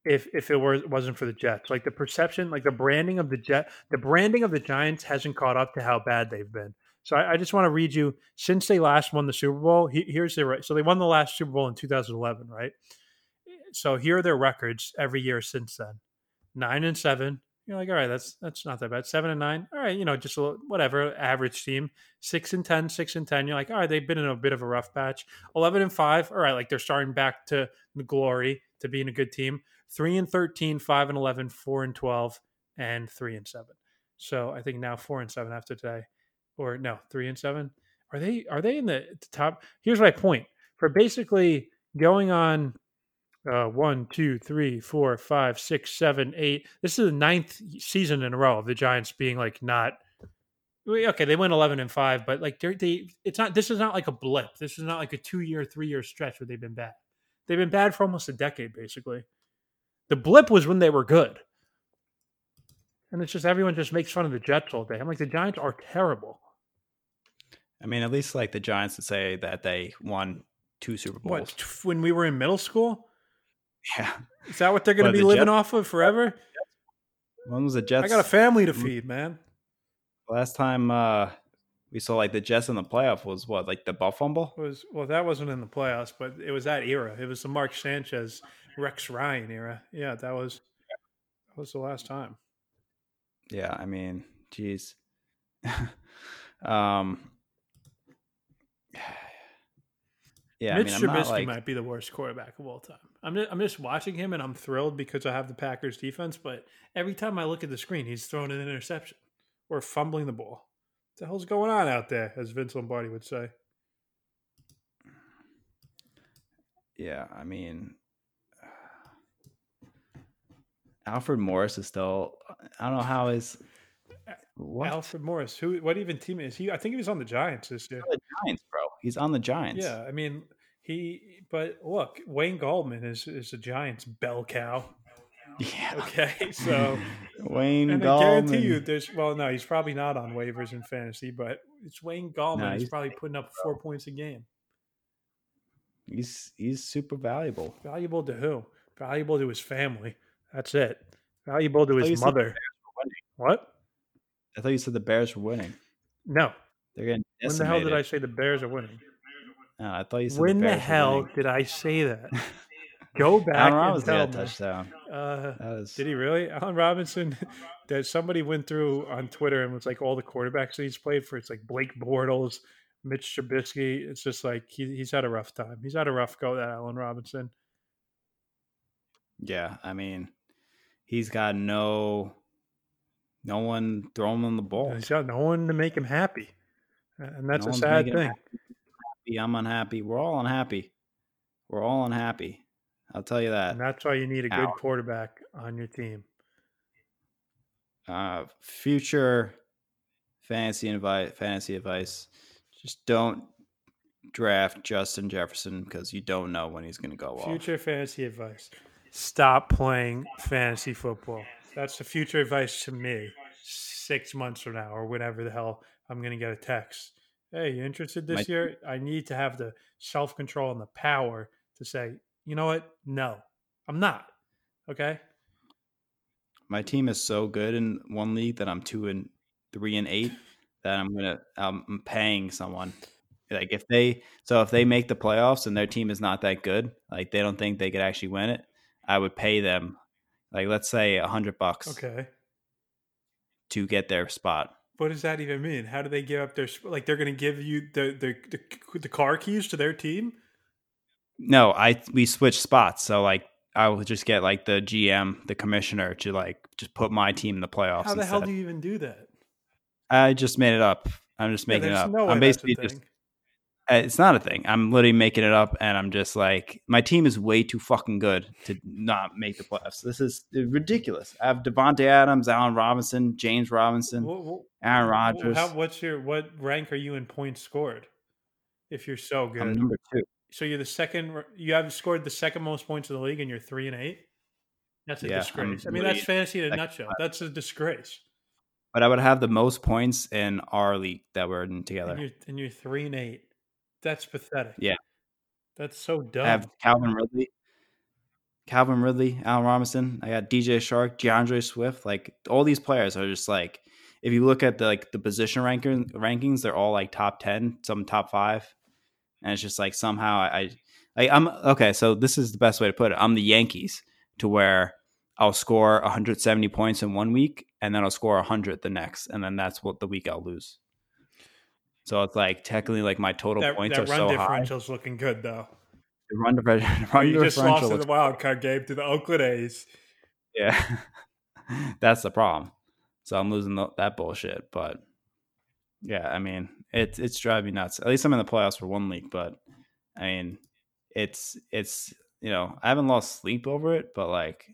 if if it were wasn't for the Jets. Like the perception, like the branding of the Jet, the branding of the Giants hasn't caught up to how bad they've been. So I, I just want to read you since they last won the Super Bowl. He, here's their so they won the last Super Bowl in 2011, right? So here are their records every year since then: nine and seven. You're like, all right, that's that's not that bad. Seven and nine, all right, you know, just a little, whatever, average team. Six and 10, six and ten. You're like, all right, they've been in a bit of a rough patch. Eleven and five, all right, like they're starting back to the glory to being a good team. Three and 13, five and 11, four and 12, and three and seven. So I think now four and seven after today, or no, three and seven. Are they are they in the top? Here's my point for basically going on uh, one, two, three, four, five, six, seven, eight. This is the ninth season in a row of the Giants being like not okay. They went eleven and five, but like they're they. It's not. This is not like a blip. This is not like a two year, three year stretch where they've been bad. They've been bad for almost a decade, basically. The blip was when they were good, and it's just everyone just makes fun of the Jets all day. I'm like the Giants are terrible. I mean, at least like the Giants would say that they won two Super Bowls. What t- when we were in middle school? Yeah. Is that what they're going to be living Jets? off of forever? When was the Jets? I got a family to feed, man. last time uh We saw like the Jets in the playoff was what like the butt fumble. It was well, that wasn't in the playoffs, but it was that era. It was the Mark Sanchez, Rex Ryan era. Yeah, that was that was the last time. Yeah, I mean, geez. [laughs] um, [sighs] yeah, Mitch I mean, Trubisky like might be the worst quarterback of all time. I'm just, I'm just watching him and I'm thrilled because I have the Packers defense. But every time I look at the screen, he's throwing an interception or fumbling the ball. What the hell's going on out there, as Vince Lombardi would say? yeah, I mean, Alfred Morris is still. I don't know how his what Alfred Morris. Who? What even team is he? I think he was on the Giants this year. the Giants, bro. He's on the Giants. Yeah, I mean he. But look, Wayne Gallman is is a Giants bell cow. yeah. Okay, [laughs] so Wayne and I guarantee you, there's well, no, he's probably not on waivers in fantasy, but it's Wayne Gallman. No, he's he's- probably putting up four points a game. He's he's super valuable. Valuable to who? Valuable to his family. That's it. Valuable to his mother. What? I thought you said the Bears were winning. No. They're getting When the hell did I say the Bears are winning? No, I thought you said When the the hell did I say that? [laughs] Go back Allen and Robinson tell a me. touchdown. Uh, That was Did he really? Allen Robinson, [laughs] that somebody went through on Twitter and was like all the quarterbacks that he's played for. It's like Blake Bortles, Mitch Trubisky. It's just like he, he's had a rough time. He's had a rough go, that Allen Robinson. yeah. I mean, he's got no no one throwing him the ball. He's got no one to make him happy. And that's No a sad thing. happy. I'm unhappy. We're all unhappy. We're all unhappy. I'll tell you that. And that's why you need a good Allen. quarterback on your team. uh, future fantasy advice, fantasy advice: just don't draft Justin Jefferson because you don't know when he's going to go off. Future fantasy advice. Stop playing fantasy football. That's the future advice to me six months from now or whenever the hell I'm going to get a text. Hey, you interested this My- year? I need to have the self control and the power to say, you know what? No, I'm not. Okay. My team is so good in one league that I'm two and three and eight that I'm gonna um, I'm paying someone. Like if they so if they make the playoffs and their team is not that good, like they don't think they could actually win it, I would pay them like let's say a hundred bucks Okay. to get their spot. What does that even mean? How do they give up their like? They're going to give you the, the the the car keys to their team? No, I we switched spots. So like I will just get like the GM, the commissioner to like just put my team in the playoffs. How the hell do you even do that? I just made it up. I'm just Yeah, making it up. no way I'm basically just Uh, it's not a thing. I'm literally making it up and I'm just like my team is way too fucking good to not make the playoffs. This is ridiculous. I have Davante Adams, Allen Robinson, James Robinson, Aaron Rodgers. How, what's your what rank are you in points scored? If you're so good, I'm number 2. so you're the second. You have scored the second most points in the league, and you're three and eight. That's a Yeah, I'm disgrace. I mean, really that's fantasy in a nutshell. five. That's a disgrace. But I would have the most points in our league that we're in And together. you're and you're three and eight. That's pathetic. Yeah. that's so dumb. I have Calvin Ridley, Calvin Ridley, Allen Robinson. I got DJ Chark, D'Andre Swift. Like all these players are just like, if you look at the like the position ranking rankings, they're all like top ten, some top five, and it's just like somehow I, I I'm okay. So this is the best way to put it. I'm the Yankees to where I'll score 170 points in one week, and then I'll score 100 the next, and then that's what the week I'll lose. So it's like technically like my total that, points that are so high. That run differential's looking good though. The run, differential- [laughs] run you just lost in the wild card game to the Oakland A's. Yeah, [laughs] that's the problem. So I'm losing the, that bullshit. But yeah, I mean, it's it's driving me nuts. At least I'm in the playoffs for one league, but I mean, it's it's you know I haven't lost sleep over it, but like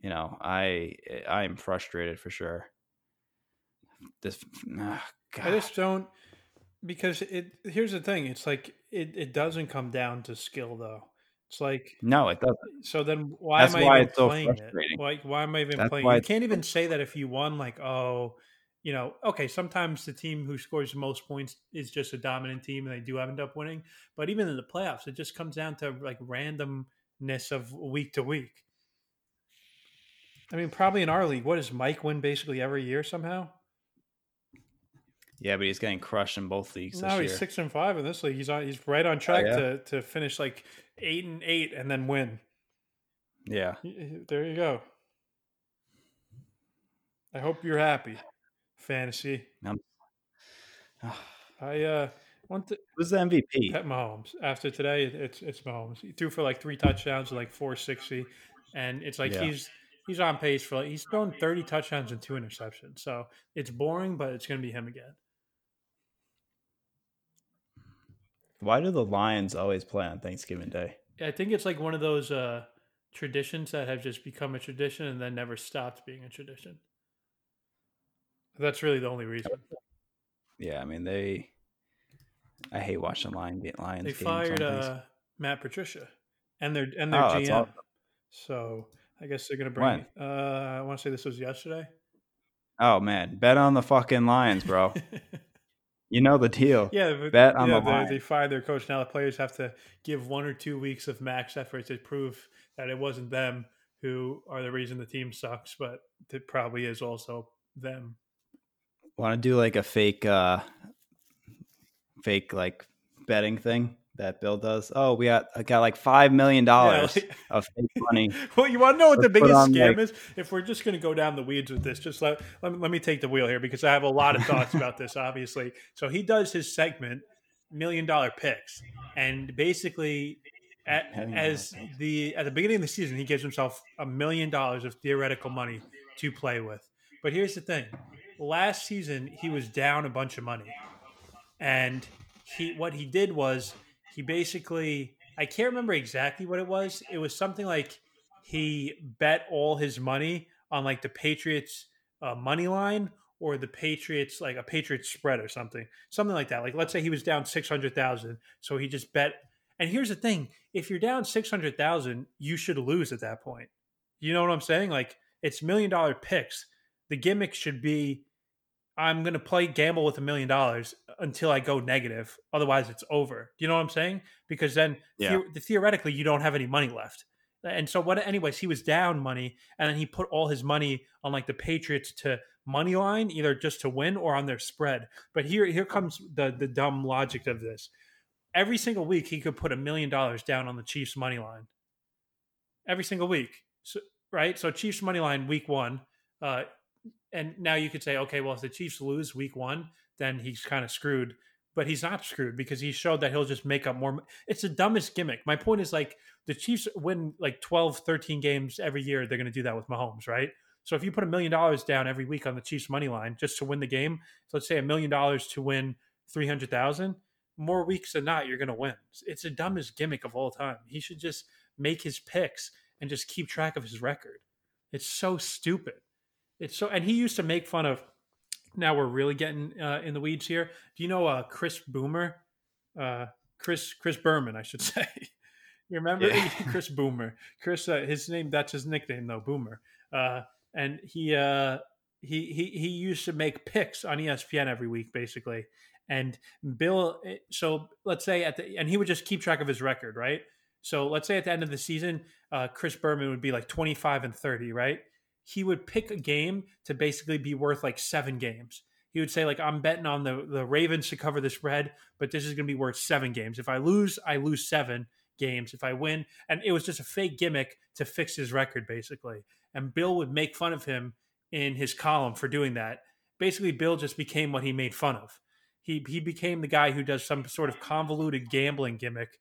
you know I I am frustrated for sure. This [sighs] ah, God. I just don't because it. Here's the thing: it's like it, it doesn't come down to skill though. It's like no, it doesn't. so. Then why That's am I why even it's so playing it? Like why am I even That's playing? You can't even say that if you won. Like oh, you know, okay. Sometimes the team who scores the most points is just a dominant team, and they do end up winning. But even in the playoffs, it just comes down to like randomness of week to week. I mean, probably in our league, what does Mike win basically every year somehow? Yeah, but he's getting crushed in both leagues. No, he's year. six and five in this league. He's on. He's right on track yeah? to to finish like eight and eight and then win. Yeah. There you go. I hope you're happy, fantasy. [sighs] I uh want to Who's the MVP? Pat Mahomes. After today, it's it's Mahomes. He threw for like three touchdowns, like four sixty, and it's like Yeah. he's he's on pace for like he's thrown thirty touchdowns and two interceptions. So it's boring, but it's going to be him again. Why do the Lions always play on Thanksgiving Day? I think it's like one of those uh, traditions that have just become a tradition and then never stopped being a tradition. That's really the only reason. Yeah, I mean they. I hate watching Lion Lions. They fired uh, Matt Patricia and their and their Oh, GM. So I guess they're going to bring. Uh, I want to say this was yesterday. oh man, bet on the fucking Lions, bro. [laughs] you know the deal. Yeah, but, Bet on yeah, the they, line. they fired their coach. Now the players have to give one or two weeks of max effort to prove that it wasn't them who are the reason the team sucks, but it probably is also them. Want to do like a fake, uh fake like betting thing that Bill does? Oh, we got I got like five million [laughs] dollars like- of fake money. [laughs] Well, you want to know what the biggest scam like- is? If we're just going to go down the weeds with this, just let, let, me, let me take the wheel here because I have a lot of thoughts about this, obviously. So he does his segment, Million Dollar Picks. And basically, at, as the at the beginning of the season, he gives himself a million dollars of theoretical money to play with. But here's the thing last season, he was down a bunch of money. And he what he did was he basically I can't remember exactly what it was. It was something like he bet all his money on like the Patriots uh, money line or the Patriots like a Patriots spread or something, something like that. Like let's say he was down six hundred thousand, so he just bet. And here's the thing: if you're down six hundred thousand, you should lose at that point. You know what I'm saying? Like it's million dollar picks. The gimmick should be I'm going to play gamble with a million dollars until I go negative. Otherwise, it's over. Do you know what I'm saying? Because then Yeah. the- theoretically, you don't have any money left. And so, what? Anyways, he was down money, and then he put all his money on like the Patriots to money line, either just to win or on their spread. But here, here comes the the dumb logic of this. Every single week, he could put a million dollars down on the Chiefs money line. Every single week, so, right? So Chiefs money line week one, uh, and now you could say, okay, well, if the Chiefs lose week one, then he's kind of screwed. But he's not screwed because he showed that he'll just make up more. It's the dumbest gimmick. My point is like the Chiefs win like 12, 13 games every year. They're going to do that with Mahomes, right? So if you put a million dollars down every week on the Chiefs money line just to win the game, so let's say a million dollars to win 300,000, more weeks than not, you're going to win. It's the dumbest gimmick of all time. He should just make his picks and just keep track of his record. It's so stupid. It's so, and he used to make fun of. Now we're really getting uh, in the weeds here. Do you know uh, Chris Boomer? Uh, Chris Chris Berman, I should [laughs] say. you remember Yeah. [laughs] Chris Boomer? Chris, uh, his name that's his nickname though, Boomer. Uh, and he uh, he he he used to make picks on ESPN every week, basically. And Bill, eh, so let's say at the and he would just keep track of his record, right? So let's say at the end of the season, uh, Chris Berman would be like twenty five and thirty, right? He would pick a game to basically be worth like seven games. He would say like I'm betting on the the Ravens to cover the spread, but this is going to be worth seven games. If I lose, I lose seven games. If I win, and it was just a fake gimmick to fix his record, basically. And Bill would make fun of him in his column for doing that. Basically, Bill just became what he made fun of. He he became the guy who does some sort of convoluted gambling gimmick,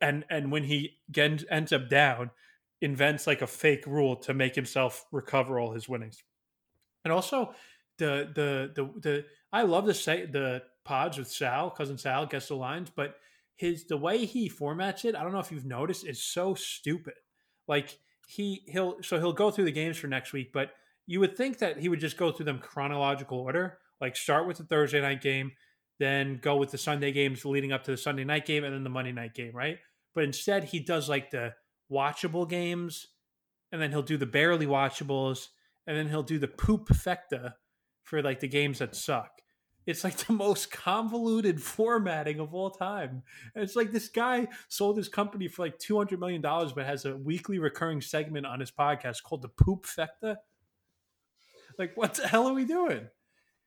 and and when he ends up down, invents like a fake rule to make himself recover all his winnings. And also, the the the the I love the say the pods with Sal, cousin Sal gets the lines, but his the way he formats it, I don't know if you've noticed, is so stupid. Like he he'll so he'll go through the games for next week, but you would think that he would just go through them chronological order, like start with the Thursday night game, then go with the Sunday games leading up to the Sunday night game, and then the Monday night game, right? But instead, he does like the watchable games, and then he'll do the barely watchables, and then he'll do the poop fecta for like the games that suck. It's like [laughs] the most convoluted formatting of all time. And it's like this guy sold his company for like two hundred million dollars, but has a weekly recurring segment on his podcast called the Poop Fecta. Like, what the hell are we doing?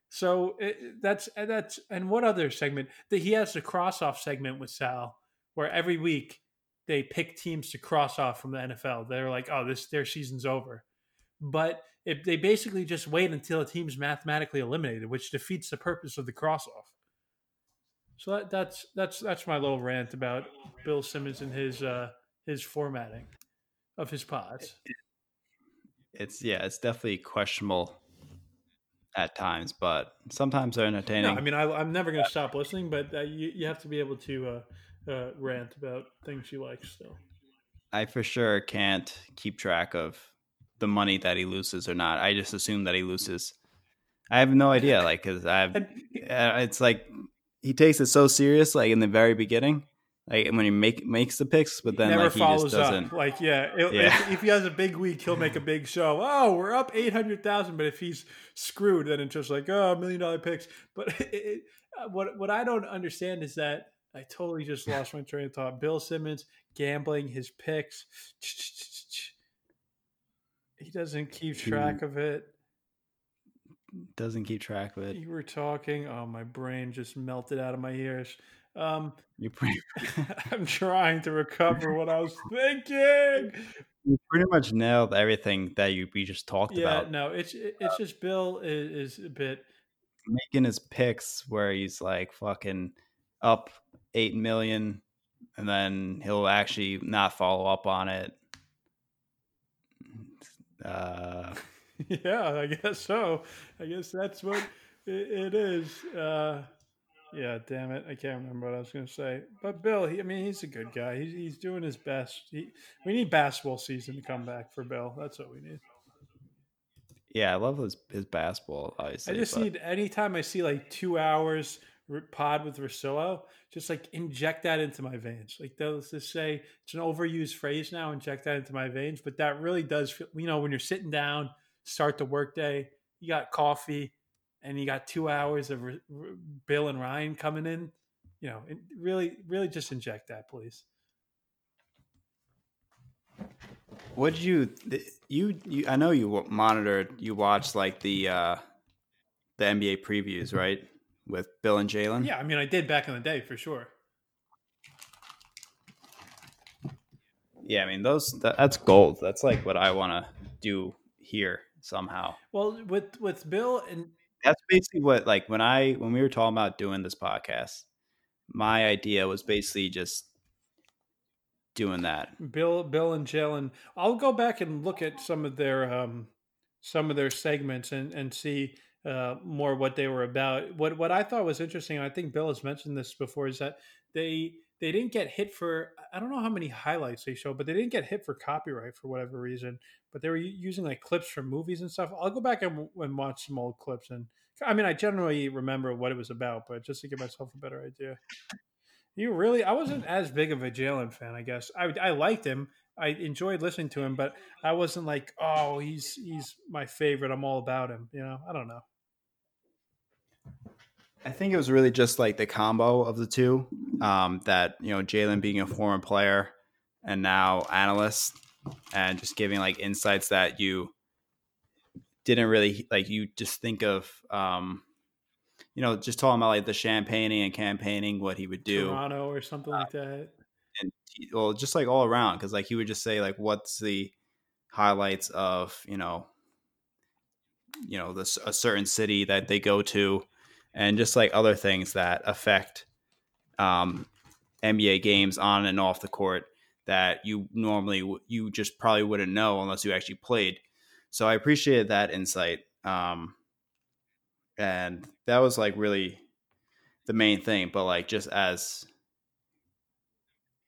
So it, that's eh, that's and what other segment that he has the cross off segment with Sal, where every week they pick teams to cross off from the NFL. They're like, oh, this their season's over, but if they basically just wait until a team's mathematically eliminated, which defeats the purpose of the cross off. So that, that's that's that's my little rant about Bill Simmons and his uh, his formatting of his pods. It's yeah, it's definitely questionable at times, but sometimes they're entertaining. No, I mean, I, am never going to stop listening, but uh, you, you have to be able to uh, uh, rant about things you like still. I for sure can't keep track of the money that he loses or not. I just assume that he loses. I have no idea, like, because I've, uh, it's like he takes it so serious, like in the very beginning, like when he make makes the picks, but then never like, follows he doesn't. up. Like yeah, it, yeah. If, if, he has a big week, he'll make a [laughs] big show. Oh, we're up eight hundred thousand. But if he's screwed, then it's just like oh, million dollar picks. But [laughs] it, it, what what I don't understand is that I totally just lost my train of thought. Bill Simmons gambling his picks. He doesn't keep track of it. Doesn't keep track of it. You were talking. Oh, my brain just melted out of my ears. Um, you pretty. [laughs] [laughs] I'm trying to recover what I was thinking. You pretty much nailed everything that you we just talked yeah, about. no, it's it's just Bill is, is a bit making his picks where he's like fucking up eight million, and then he'll actually not follow up on it. Uh, [laughs] yeah, I guess so. I guess that's what it, it is. Uh, yeah, damn it. I can't remember what I was going to say. But Bill, he, I mean, he's a good guy. He's, he's doing his best. He, we need basketball season to come back for Bill. That's what we need. Yeah, I love his, his basketball, obviously. I just but... need, anytime I see like two hours pod with Russillo, just like inject that into my veins. Like they'll just say, it's an overused phrase now, inject that into my veins. But that really does feel, you know, when you're sitting down, start the workday, you got coffee, and you got two hours of Bill and Ryan coming in, you know, really, really just inject that, please. What did you, you, you? I know you monitored, you watched like the uh the NBA previews, right, with Bill and Jalen. Yeah, I mean, I did back in the day for sure. Yeah, I mean, those that, that's gold. That's like what I want to do here somehow. Well, with with Bill and that's basically what like when I when we were talking about doing this podcast, my idea was basically just doing that. Bill, Bill, and Jalen. I'll go back and look at some of their um, some of their segments and and see uh, more what they were about. What what I thought was interesting, I think Bill has mentioned this before, is that they they didn't get hit for I don't know how many highlights they showed, but they didn't get hit for copyright for whatever reason. But they were using like clips from movies and stuff. I'll go back and, and watch some old clips and I mean I generally remember what it was about, but just to give myself a better idea. You really I wasn't as big of a Jalen fan, I guess. I I liked him. I enjoyed listening to him, but I wasn't like, oh, he's he's my favorite. I'm all about him. You know, I don't know. I think it was really just like the combo of the two. Um, that you know, Jalen being a former player and now analyst, and just giving like insights that you didn't really like. You just think of, um, you know, just talking about like the champagning and campaigning, what he would do, Toronto or something uh, like that, and well, just like all around, because like he would just say like, what's the highlights of you know, you know, this a certain city that they go to and just like other things that affect um, NBA games on and off the court that you normally you just probably wouldn't know unless you actually played. So I appreciated that insight, um, and that was like really the main thing. But like just as,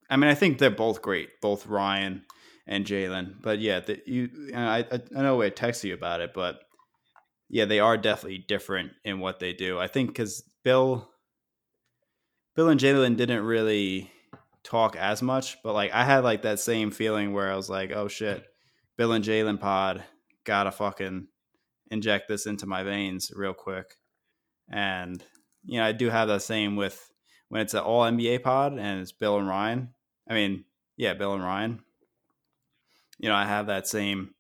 I mean, I think they're both great, both Ryan and Jalen. But yeah, the, you, I, I know I texted you about it, but yeah, they are definitely different in what they do. I think because Bill, Bill and Jalen didn't really talk as much, but like I had like that same feeling where I was like, oh shit, Bill and Jalen pod gotta fucking inject this into my veins real quick. And you know, I do have that same with when it's an all NBA pod and it's Bill and Ryan. I mean, yeah, Bill and Ryan. You know, I have that same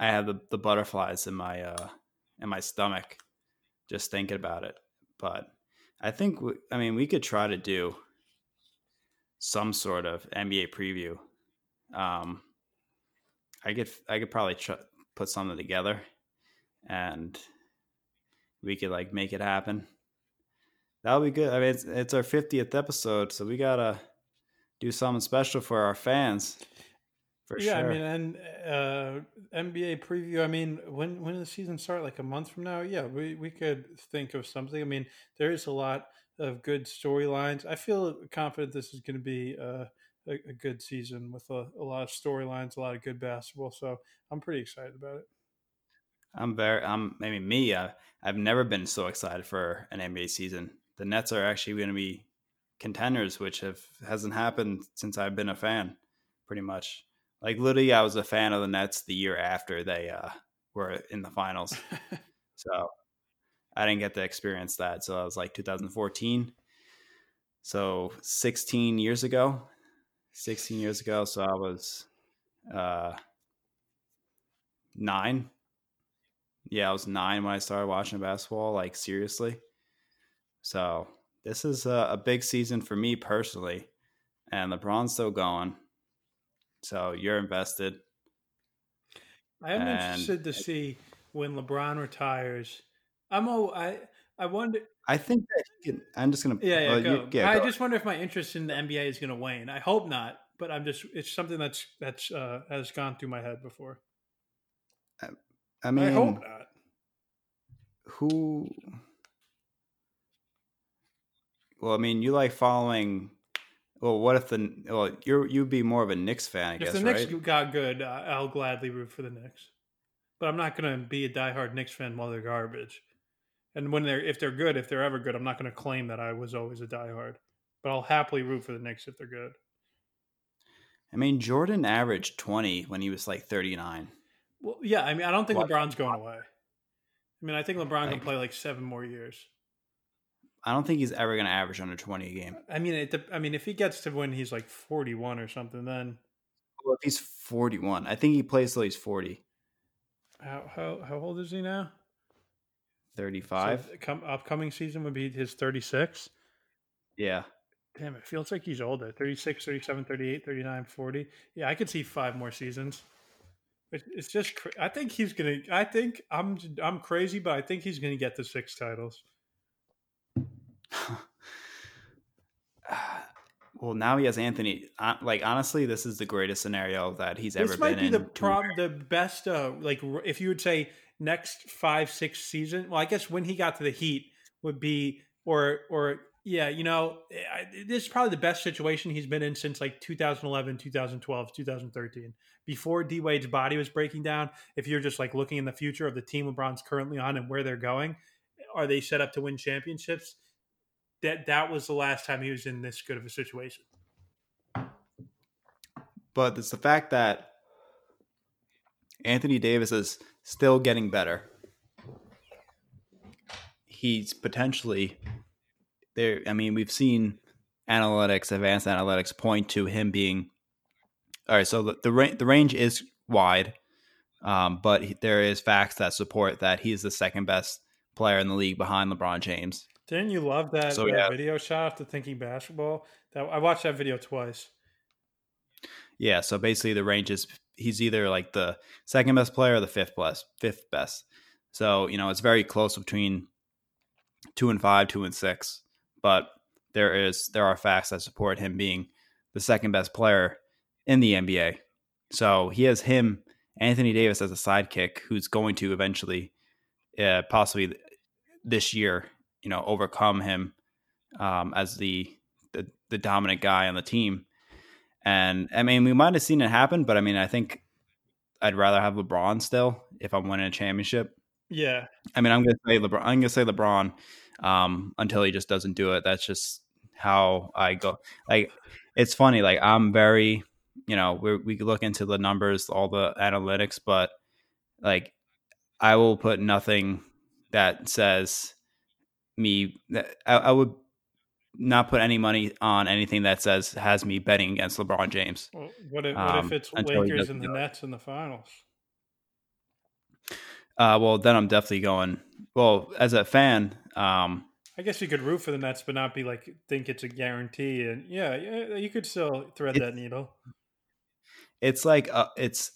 I have the, the butterflies in my uh in my stomach just thinking about it. But I think we, I mean we could try to do some sort of NBA preview. Um, I could I could probably tr- put something together, and we could like make it happen. That'll be good. I mean, it's, it's our fiftieth episode, so we gotta do something special for our fans. For yeah, sure. I mean, and uh, NBA preview. I mean, when when the season start? Like a month from now? Yeah, we we could think of something. I mean, there is a lot of good storylines. I feel confident this is going to be uh, a, a, good season with a, a lot of storylines, a lot of good basketball. So I'm pretty excited about it. I'm very. I'm maybe me. I, I've never been so excited for an NBA season. The Nets are actually going to be contenders, which have hasn't happened since I've been a fan, pretty much. Like literally, I was a fan of the Nets the year after they uh, were in the finals. [laughs] so I didn't get to experience that. So I was like 2014. So 16 years ago, 16 years ago. So I was uh, nine. Yeah, I was nine when I started watching basketball, like seriously. So this is a, a big season for me personally. And LeBron's still going. So you're invested. I am and interested to see when LeBron retires I'm oh I I wonder. I think that can, I'm just gonna. Yeah, yeah, go. You, yeah I go. just wonder if my interest in the NBA is gonna wane. I hope not, but I'm just. It's something that's that's uh, has gone through my head before. I, I mean, I hope not. Who? Well, I mean, you like following. Well, what if the well you you'd be more of a Knicks fan? I if guess. If the Knicks right? got good, uh, I'll gladly root for the Knicks. But I'm not going to be a diehard Knicks fan while they're garbage. And when they're if they're good, if they're ever good, I'm not going to claim that I was always a diehard, but I'll happily root for the Knicks if they're good. I mean, Jordan averaged 20 when he was like 39. Well, yeah, I mean, I don't think LeBron's going away. I mean, I think LeBron like, can play like seven more years. I don't think he's ever going to average under 20 a game. I mean, it, I mean, if he gets to when he's like 41 or something, then. Well, if he's 41, I think he plays till he's 40. How how how old is he now? 35. So come, upcoming season would be his 36. Yeah. Damn, it feels like he's older 36, 37, 38, 39, 40. Yeah, I could see five more seasons. It's just, I think he's gonna. I think I'm, I'm crazy, but I think he's gonna get the six titles. Well, now he has Anthony. Like honestly, this is the greatest scenario that he's this ever been in. This might be the prom, the best. Uh, like if you would say next five six season well i guess when he got to the heat would be or or yeah you know this is probably the best situation he's been in since like 2011 2012 2013 before d wade's body was breaking down if you're just like looking in the future of the team lebron's currently on and where they're going are they set up to win championships that that was the last time he was in this good of a situation but it's the fact that Anthony Davis is still getting better. He's potentially there. I mean, we've seen analytics, advanced analytics, point to him being all right. So the the, ra- the range is wide, um, but he, there is facts that support that he's the second best player in the league behind LeBron James. Didn't you love that, so, that yeah. video shot of the thinking basketball? That I watched that video twice. Yeah, so basically the range is he's either like the second best player or the fifth best, fifth best. So you know it's very close between two and five, two and six. But there is there are facts that support him being the second best player in the NBA. So he has him, Anthony Davis, as a sidekick who's going to eventually, uh, possibly this year, you know, overcome him um, as the, the the dominant guy on the team. And I mean, we might have seen it happen, but I mean, I think I'd rather have LeBron still if I'm winning a championship. Yeah. I mean, I'm gonna say LeBron. I'm gonna say LeBron um, until he just doesn't do it. That's just how I go. Like, it's funny. Like, I'm very, you know, we we look into the numbers, all the analytics, but like, I will put nothing that says me. I, I would not put any money on anything that says has me betting against LeBron James. Well, what if, what um, if it's Lakers and the Nets in the finals? Uh, well, then I'm definitely going well, as a fan, um, I guess you could root for the Nets, but not be like think it's a guarantee. And yeah, yeah you could still thread It- that needle. it's like a, it's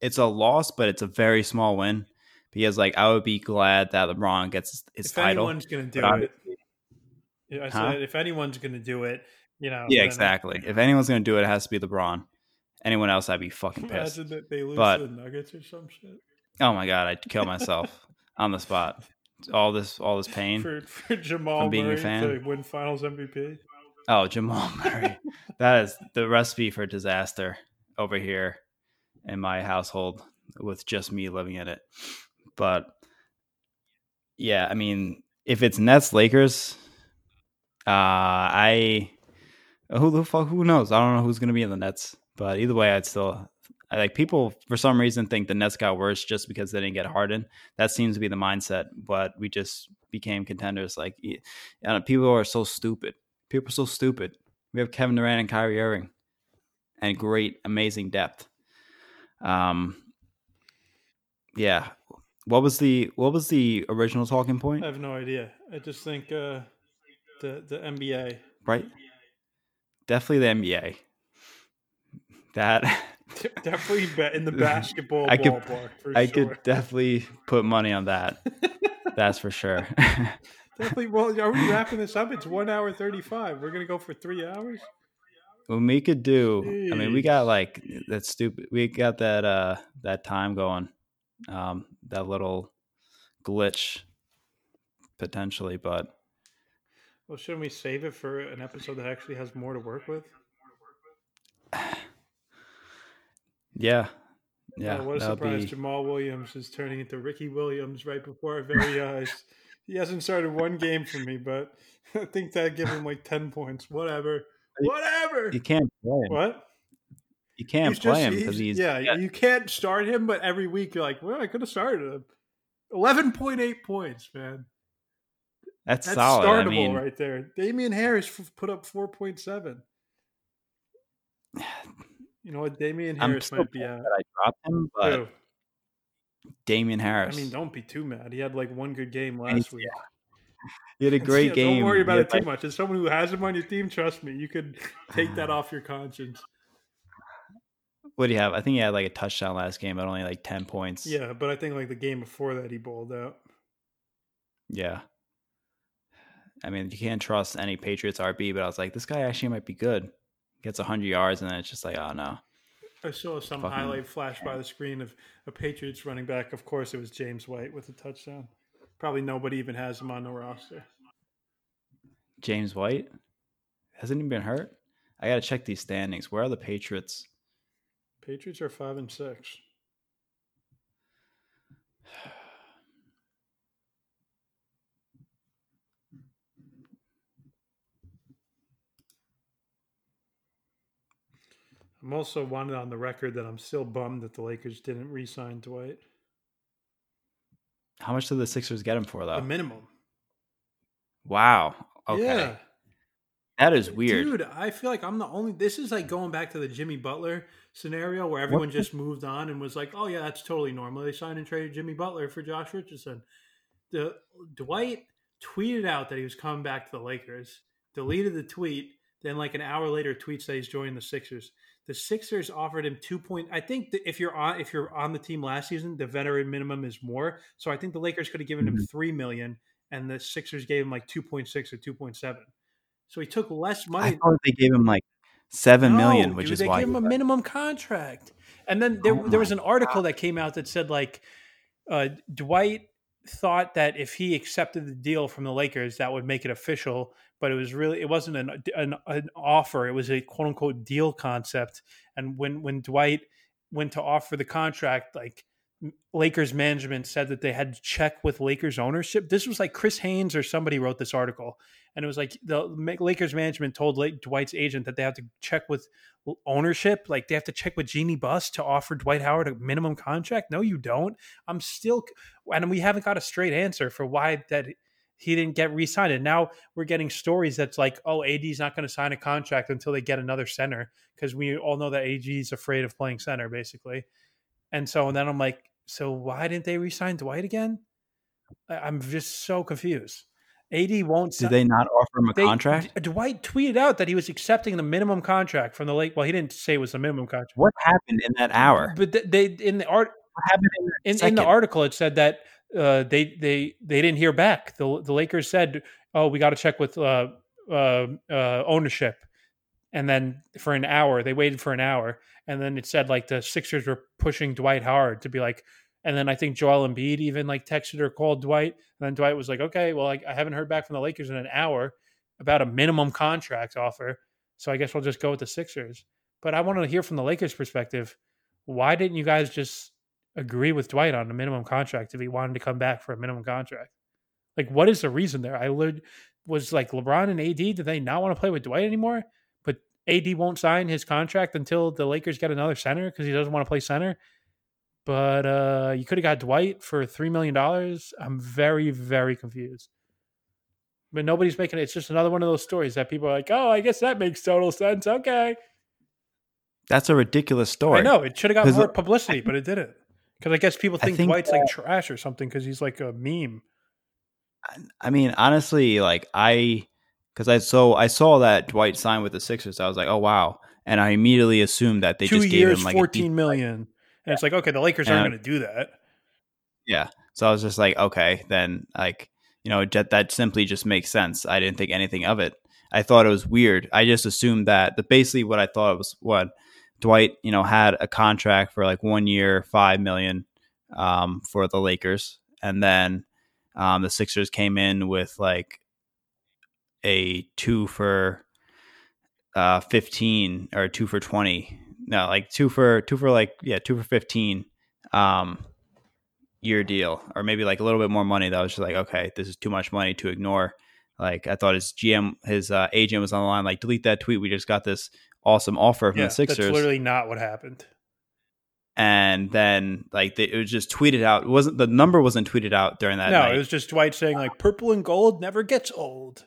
it's a loss, but it's a very small win because like I would be glad that LeBron gets his, if title. anyone's going to do but it, yeah, I Huh? said if anyone's going to do it, you know. Yeah, exactly. If anyone's gonna do it, it has to be LeBron. Anyone else, I'd be fucking [laughs] pissed. Imagine that they lose But- the Nuggets or some shit Oh my god, I'd kill myself [laughs] on the spot. All this, all this pain. for, for Jamal being a Murray fan. to win Finals MVP. Oh, Jamal Murray. that is the recipe for disaster over here in my household with just me living in it. But yeah, I mean, if it's Nets Lakers, uh I who the fuck who knows? I don't know who's gonna be in the Nets. But either way, I'd still I like people for some reason think the Nets got worse just because they didn't get Harden. That seems to be the mindset, but we just became contenders. Like, and people are so stupid. People are so stupid. We have Kevin Durant and Kyrie Irving, and great, amazing depth. Um, yeah. What was the what was the original talking point? I have no idea. I just think uh, the the NBA. Right. Definitely the NBA. That [laughs] Definitely bet in the [laughs] basketball I could- I sure. could definitely put money on that. [laughs] That's for sure. Definitely. Well, are we wrapping this up? It's one hour thirty-five. We're gonna go for three hours. when we could do i mean we got like that stupid we got that uh that time going um that little glitch potentially but Well, shouldn't we save it for an episode that actually has more to work with? [sighs] yeah yeah Oh, what a surprise! be Jamaal Williams is turning into Ricky Williams right before our very eyes. He hasn't started one game for me, but [laughs] I think that give him like ten points. Whatever, whatever. you can't play him What? You can't play just- him because he's, yeah, You can't start him, but every week you're like, well, I could have started him. Eleven point eight points, man. that's, That's solid startable i mean right there. Damien Harris f- put up four point seven. You know what? Damien Harris might be out. i dropped him but Who? Damien Harris. I mean, don't be too mad. He had like one good game he's- last week. he had a [laughs] great Yeah, game Don't worry about it too like- much. As someone who has him on your team, trust me, you could take that [sighs] off your conscience. What do you have i think he had like a touchdown last game but only like 10 points Yeah, but I think like the game before that, he balled out. Yeah. I mean, you can't trust any Patriots RB, but I was like, this guy actually might be good. Gets 100 yards, and then it's just like, oh, no. I saw some Fucking- highlight flash by the screen of a Patriots running back. Of course, it was James White with a touchdown. Probably nobody even has him on the roster. James White hasn't even been hurt? I got to check these standings. Where are the Patriots? Patriots are five and six. [sighs] I'm also wanted on the record that I'm still bummed that the Lakers didn't re-sign Dwight. How much did the Sixers get him for, though? The minimum. wow. Okay. Yeah. That is weird. Dude, I feel like I'm the only. This is like going back to the Jimmy Butler scenario where everyone What? just moved on and was like, "Oh yeah, that's totally normal." They signed and traded Jimmy Butler for Josh Richardson. The Dwight tweeted out that he was coming back to the Lakers. Deleted the tweet. Then, like an hour later, tweets that he's joining the Sixers. The Sixers offered him two point. I think that if you're on if you're on the team last season, the veteran minimum is more. So I think the Lakers could have given him Mhm. three million, and the Sixers gave him like two point six or two point seven. So he took less I money. thought they gave him like seven million, No, which dude, is they why. gave him a minimum contract. And then there, Oh there was an article that came out that said like uh, Dwight thought that if he accepted the deal from the Lakers, that would make it official. But it was really it wasn't an an, an offer; it was a quote unquote deal concept. And when when Dwight went to offer the contract, like Lakers management said that they had to check with Lakers ownership. This was like Chris Haynes or somebody wrote this article, and it was like the Lakers management told Dwight's agent that they have to check with ownership. Like they have to check with Jeannie Buss to offer Dwight Howard a minimum contract. No, you don't. I'm still, and we haven't got a straight answer for why that he didn't get re-signed. And now we're getting stories that's like, oh, AD's not going to sign a contract until they get another center because we all know that AD is afraid of playing center, basically. And so and then I'm like, so why didn't they re-sign Dwight again? I- I'm just so confused. AD won't. Did they not offer him a they- contract? Dwight tweeted out that he was accepting the minimum contract from the lake. Well, he didn't say it was the minimum contract, What happened in that hour? but th- they in the art What happened in in, in the article it said that uh, they they they didn't hear back. The the Lakers said, "Oh, we got to check with uh, uh, uh, ownership," and then for an hour they waited for an hour, and then it said like the Sixers were pushing Dwight hard to be like. And then I think Joel Embiid even like texted or called Dwight, and then Dwight was like, "Okay, well, I, I haven't heard back from the Lakers in an hour about a minimum contract offer, so I guess we'll just go with the Sixers." But I want to hear from the Lakers' perspective. Why didn't you guys just agree with Dwight on a minimum contract if he wanted to come back for a minimum contract. Like, what is the reason there? I lit- was like LeBron and AD. Did they not want to play with Dwight anymore? AD won't sign his contract until the Lakers get another center because he doesn't want to play center. But uh, you could have got Dwight for three million dollars. I'm very, very confused. But nobody's making it. It's just another one of those stories that people are like, "Oh, I guess that makes total sense." Okay, That's a ridiculous story. I know it should have got more publicity, but it didn't. Because I guess people think, think Dwight's like trash or something because he's like a meme. I mean, honestly, like I, because I so I saw that Dwight signed with the Sixers. I was like, oh wow, and I immediately assumed that they Two just gave years, him like fourteen million, and it's like okay, the Lakers aren't going to do that. Yeah. So I was just like, okay, then like you know that that simply just makes sense. I didn't think anything of it. I thought it was weird. I just assumed that the basically what I thought was what Dwight, you know, had a contract for like one year, five million um, for the Lakers, and then um, the Sixers came in with like a two for uh, fifteen or two for twenty. No, like two for two for like yeah, two for fifteen. Um, year deal or maybe like a little bit more money that was just like okay this is too much money to ignore like i thought his gm his uh, agent was on the line like delete that tweet we just got this awesome offer from Yeah, the sixers that's literally not what happened. and then like they, it was just tweeted out it wasn't the number wasn't tweeted out during that no, night it was just Dwight saying like purple and gold never gets old.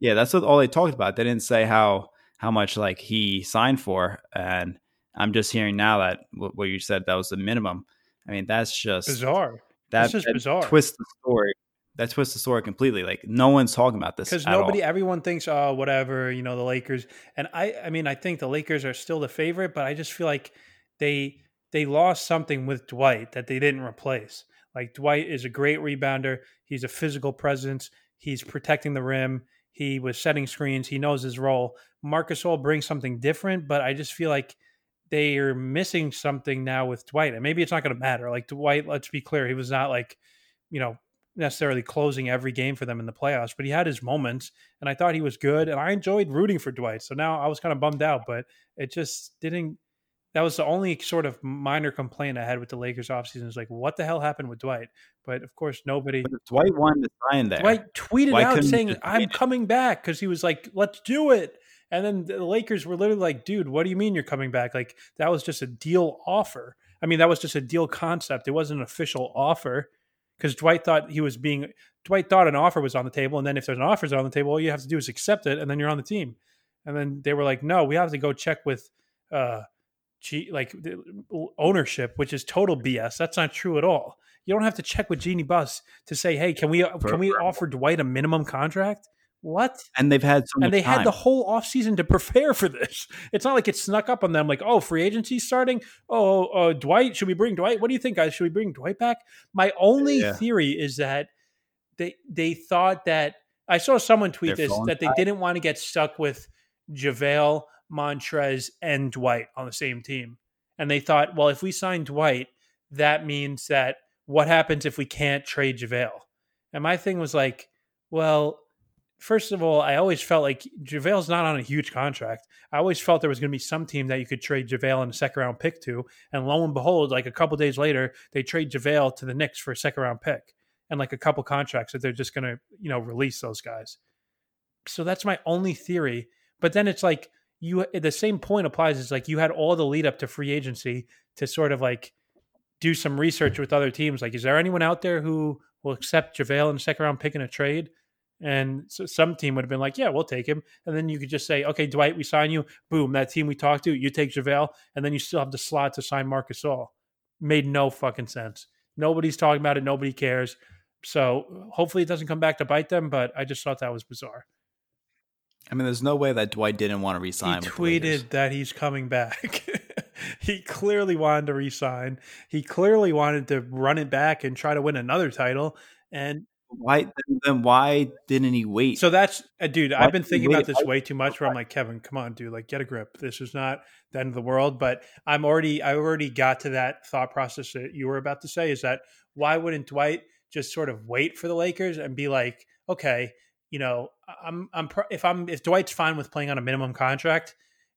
Yeah that's what all they talked about. They didn't say how how much like he signed for and i'm just hearing now that what, what you said that was the minimum. I mean that's just Bizarre. that, That's just that bizarre. Twist the story that twists the story completely. Like no one's talking about this because at all. nobody everyone thinks oh whatever you know the lakers. And i i mean i think the lakers are still the favorite but i just feel like they they lost something with dwight that they didn't replace. Like dwight is a great rebounder. He's a physical presence. He's protecting the rim he was setting screens he knows his role marc gasol brings something different but i just feel like they are missing something now with dwight and maybe it's not going to matter like dwight let's be clear he was not like you know necessarily closing every game for them in the playoffs, but he had his moments and I thought he was good and I enjoyed rooting for Dwight. So now I was kind of bummed out, but it just didn't that was the only sort of minor complaint I had with the Lakers offseason is like what the hell happened with Dwight? But of course nobody Dwight wanted to sign there. Dwight tweeted Why out saying I'm coming back cuz he was like let's do it. And then the Lakers were literally like, dude, what do you mean you're coming back? Like that was just a deal offer. I mean, that was just a deal concept. It wasn't an official offer because Dwight thought he was being Dwight thought an offer was on the table, and then if there's an offer on the table, all you have to do is accept it, and then you're on the team. And then they were like, "No, we have to go check with, uh, like the ownership, which is total BS. That's not true at all. You don't have to check with Jeannie Buss to say, "Hey, can we can we offer Dwight a minimum contract?" What? and they've had so and they time. had the whole offseason to prepare for this. [laughs] It's not like it snuck up on them like, oh, free agency starting. Oh, uh, Dwight, should we bring Dwight? What do you think, guys? Should we bring Dwight back? My only Yeah. theory is that they they thought that I saw someone tweet They're this that they didn't want to get stuck with JaVale, Montrezl, and Dwight on the same team. And they thought, well, if we sign Dwight, that means that what happens if we can't trade JaVale? And my thing was like, well, first of all, I always felt like JaVale's not on a huge contract. I always felt there was going to be some team that you could trade JaVale and a second round pick to. And lo and behold, like a couple days later, they trade JaVale to the Knicks for a second round pick and like a couple contracts that they're just going to, you know, release those guys. So that's my only theory. But then it's like you, the same point applies. It's like you had all the lead up to free agency to sort of like do some research with other teams. Like, is there anyone out there who will accept JaVale and a second round pick in a trade? And so some team would have been like, yeah, we'll take him. And then you could just say, okay, Dwight, we sign you. Boom, that team we talked to, you take JaVale. And then you still have the slot to sign Marc Gasol. Made no fucking sense. Nobody's talking about it. Nobody cares. So hopefully it doesn't come back to bite them. But I just thought that was bizarre. I mean, there's no way that Dwight didn't want to resign. He tweeted that he's coming back. [laughs] he clearly wanted to resign. He clearly wanted to run it back and try to win another title. And why then? Why didn't he wait? So that's, uh, dude. Why I've been thinking about this way too much. Where I'm like, Kevin, come on, dude, like get a grip. This is not the end of the world. But I'm already, I already got to that thought process that you were about to say. Is that why wouldn't Dwight just sort of wait for the Lakers and be like, okay, you know, I'm, I'm, if I'm, if Dwight's fine with playing on a minimum contract,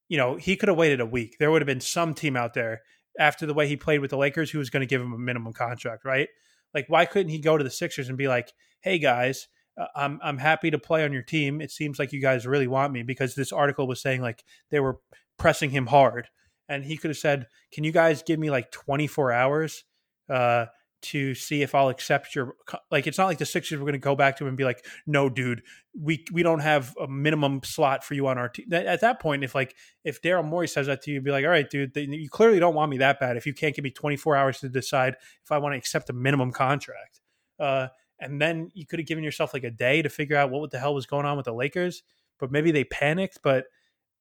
you know, he could have waited a week. There would have been some team out there after the way he played with the Lakers who was going to give him a minimum contract, right? Like, why couldn't he go to the Sixers and be like, "Hey guys, uh, I'm I'm happy to play on your team. It seems like you guys really want me because this article was saying like they were pressing him hard." And he could have said, "Can you guys give me like 24 hours uh, to see if I'll accept your like it's not like the Sixers were going to go back to him and be like, "No, dude, we we don't have a minimum slot for you on our team." At that point, if like if Daryl Morey says that to you, be like, "All right, dude, you clearly don't want me that bad if you can't give me 24 hours to decide if I want to accept a minimum contract." Uh, and then you could have given yourself like a day to figure out what the hell was going on with the Lakers, but maybe they panicked, but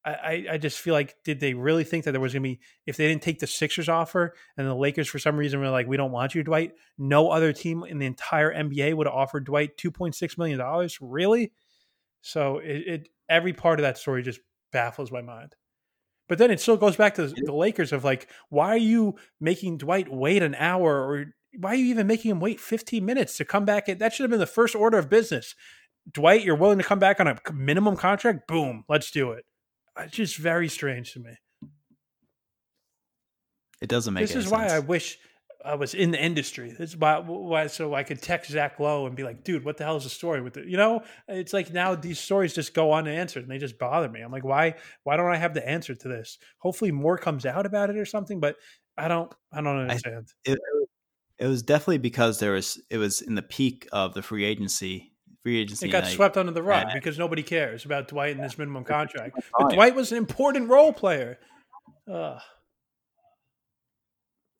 I, I just feel like did they really think that there was going to be if they didn't take the Sixers offer and the Lakers for some reason were like we don't want you Dwight no other team in the entire NBA would have offered Dwight 2.6 million dollars? Really? So it, it, every part of that story just baffles my mind. But then it still goes back to the Lakers of like why are you making Dwight wait an hour or why are you even making him wait 15 minutes to come back that should have been the first order of business. Dwight you're willing to come back on a minimum contract? Boom let's do it Uh, just very strange to me. It doesn't make. This is why I wish I was in the industry. This is why, why, so I could text Zach Lowe and be like, "Dude, what the hell is the story with it?" You know, it's like now these stories just go unanswered and they just bother me. I'm like, why? Why don't I have the answer to this? Hopefully, more comes out about it or something. But I don't. I don't understand. I, it, it was definitely because there was. It was in the peak of the free agency free agency. It got night. swept under the rug because nobody cares about Dwight and this minimum contract. But Dwight was an important role player. Ugh.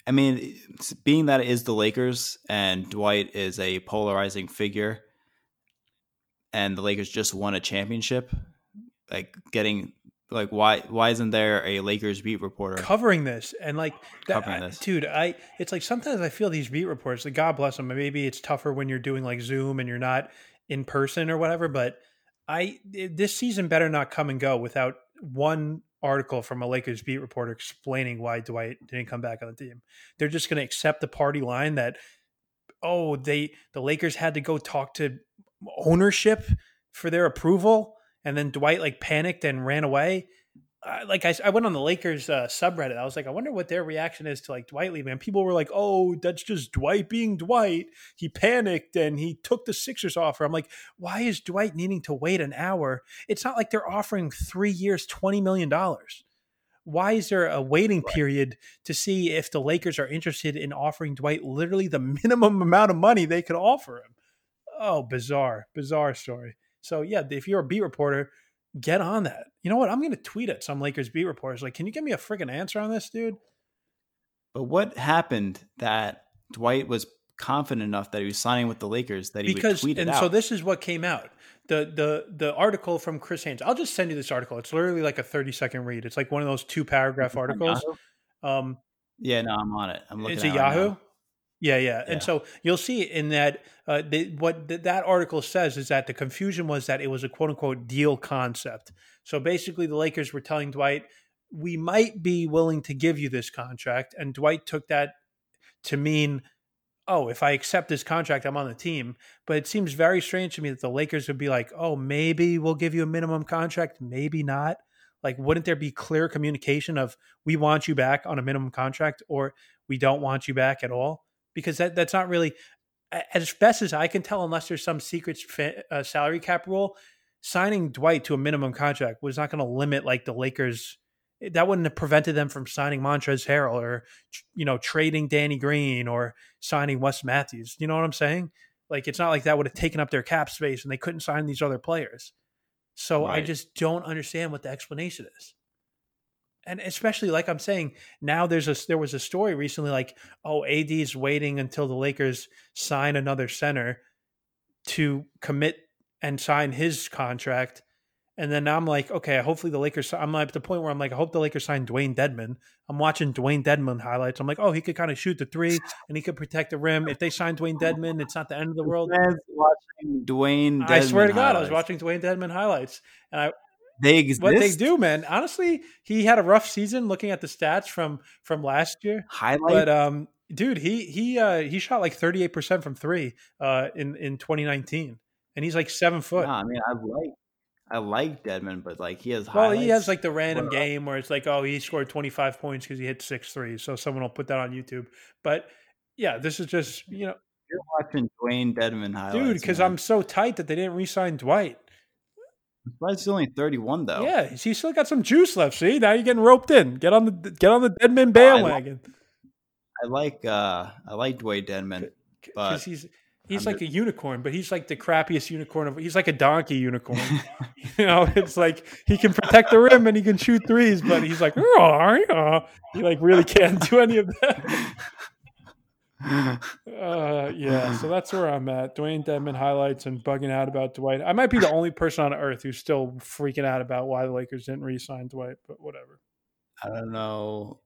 I mean, being that it is the Lakers and Dwight is a polarizing figure, and the Lakers just won a championship, like getting like why why isn't there a Lakers beat reporter covering this and like that, covering this, dude? I it's like sometimes I feel these beat reports. Like God bless them. Maybe it's tougher when you're doing like Zoom and you're not in person or whatever. But I eh, this season better not come and go without one article from a Lakers beat reporter explaining why Dwight didn't come back on the team. They're just going to accept the party line that oh they the Lakers had to go talk to ownership for their approval and then Dwight like panicked and ran away like I, I went on the Lakers uh, subreddit. I was like, I wonder what their reaction is to like Dwight leaving. And people were like, "Oh, that's just Dwight being Dwight. He panicked and he took the Sixers offer." I'm like, why is Dwight needing to wait an hour? It's not like they're offering three years, twenty million dollars. Why is there a waiting period to see if the Lakers are interested in offering Dwight literally the minimum amount of money they could offer him? Oh, bizarre, bizarre story. So yeah, if you're a beat reporter get on that. You know what? I'm going to tweet at some Lakers beat reporters like, "Can you give me a freaking answer on this, dude?" But what happened that Dwight was confident enough that he was signing with the Lakers that he because, would tweet it and out? so this is what came out. The the the article from Chris Haynes. I'll just send you this article. It's literally like a 30 second read. It's like one of those two paragraph articles. Um, yeah, no, I'm on it. I'm looking. It's a Yahoo. Right yeah, yeah, and so you'll see in that uh, the, what th- that article says is that the confusion was that it was a quote unquote deal concept. So basically, the Lakers were telling Dwight, "We might be willing to give you this contract," and Dwight took that to mean, "Oh, if I accept this contract, I'm on the team." But it seems very strange to me that the Lakers would be like, "Oh, maybe we'll give you a minimum contract, maybe not." Like, wouldn't there be clear communication of we want you back on a minimum contract or we don't want you back at all? Because that that's not really as best as I can tell, unless there's some secret uh, salary cap rule. Signing Dwight to a minimum contract was not going to limit like the Lakers. That wouldn't have prevented them from signing Montrezl Harrell or you know trading Danny Green or signing Wes Matthews. You know what I'm saying? Like it's not like that would have taken up their cap space and they couldn't sign these other players. So right. I just don't understand what the explanation is and especially like I'm saying, now there's a there was a story recently like, oh, AD is waiting until the Lakers sign another center to commit and sign his contract. And then I'm like, okay, hopefully the Lakers. I'm at the point where I'm like, I hope the Lakers sign Dewayne Dedmon. I'm watching Dewayne Dedmon highlights. I'm like, oh, he could kind of shoot the three and he could protect the rim. If they sign Dewayne Dedmon, it's not the end of the world. watching Dewayne. I swear to God, I was watching Dewayne Dedmon highlights, and I They exist. what they do, man. Honestly, he had a rough season. Looking at the stats from from last year, highlight. but um, dude, he he uh, he shot like 38 percent from three uh in in 2019, and he's like seven foot. no, I mean, I like, I like Dedmon, but like he has. Well, he has like the random game where it's like, oh, he scored 25 points because he hit six threes. So someone will put that on YouTube. But yeah, this is just, you know, You're watching Dewayne Dedmon highlights, dude, because. I'm so tight that they didn't re Dwight. Dwight's only 31 though. Yeah, he's still got some juice left. See, now you're getting roped in. Get on the get on the Dedmon bandwagon. I like, uh I like Dewayne Dedmon. But Because he's he's I'm like a unicorn, but he's like the crappiest unicorn of he's like a donkey unicorn. [laughs] [laughs] you know, it's like he can protect the rim and he can shoot threes, but he's like, "Oh, yeah." he like really can't do any of that. [laughs] [laughs] Uh, yeah, so that's where I'm at. Dewayne Dedmon highlights and bugging out about Dwight. I might be the only person on earth who's still freaking out about why the Lakers didn't re-sign Dwight, but whatever. I don't know.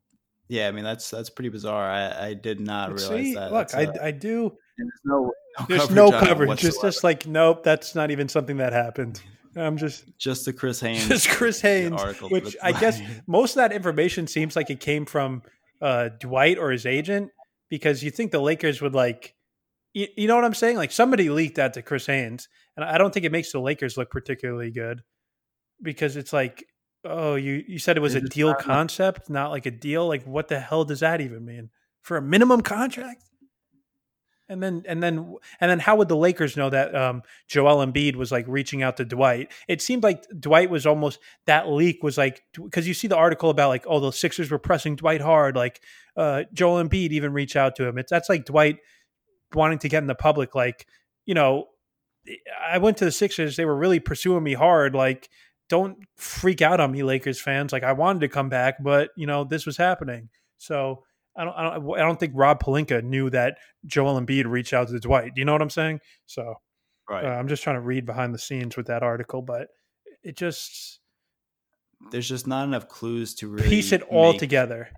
Yeah, I mean that's that's pretty bizarre. I, I did not realize See, that. look, That's, I, uh, do. there's no, no [laughs] There's coverage no coverage. It's just like, nope, that's not even something that happened. I'm just [laughs] just the Chris Haynes. just Chris Haynes, article, which I guess most of that information seems like it came from uh, Dwight or his agent because you think the Lakers would like, you, you know what I'm saying? Like somebody leaked that to Chris Haynes, and I don't think it makes the Lakers look particularly good because it's like, oh, you you said it was a deal concept, not like a deal. Like what the hell does that even mean for a minimum contract? And then and then and then how would the Lakers know that um, Joel Embiid was like reaching out to Dwight? It seemed like Dwight was almost that leak was like because you see the article about like oh the Sixers were pressing Dwight hard like uh, Joel Embiid even reached out to him. It's that's like Dwight wanting to get in the public like you know I went to the Sixers they were really pursuing me hard like don't freak out on me Lakers fans like I wanted to come back but you know this was happening so I don't I don't, I don't think Rob Pelinka knew that Joel Embiid reached out to Dwight. Do you know what I'm saying? So right. uh, I'm just trying to read behind the scenes with that article, but it just There's just not enough clues to really piece it all together.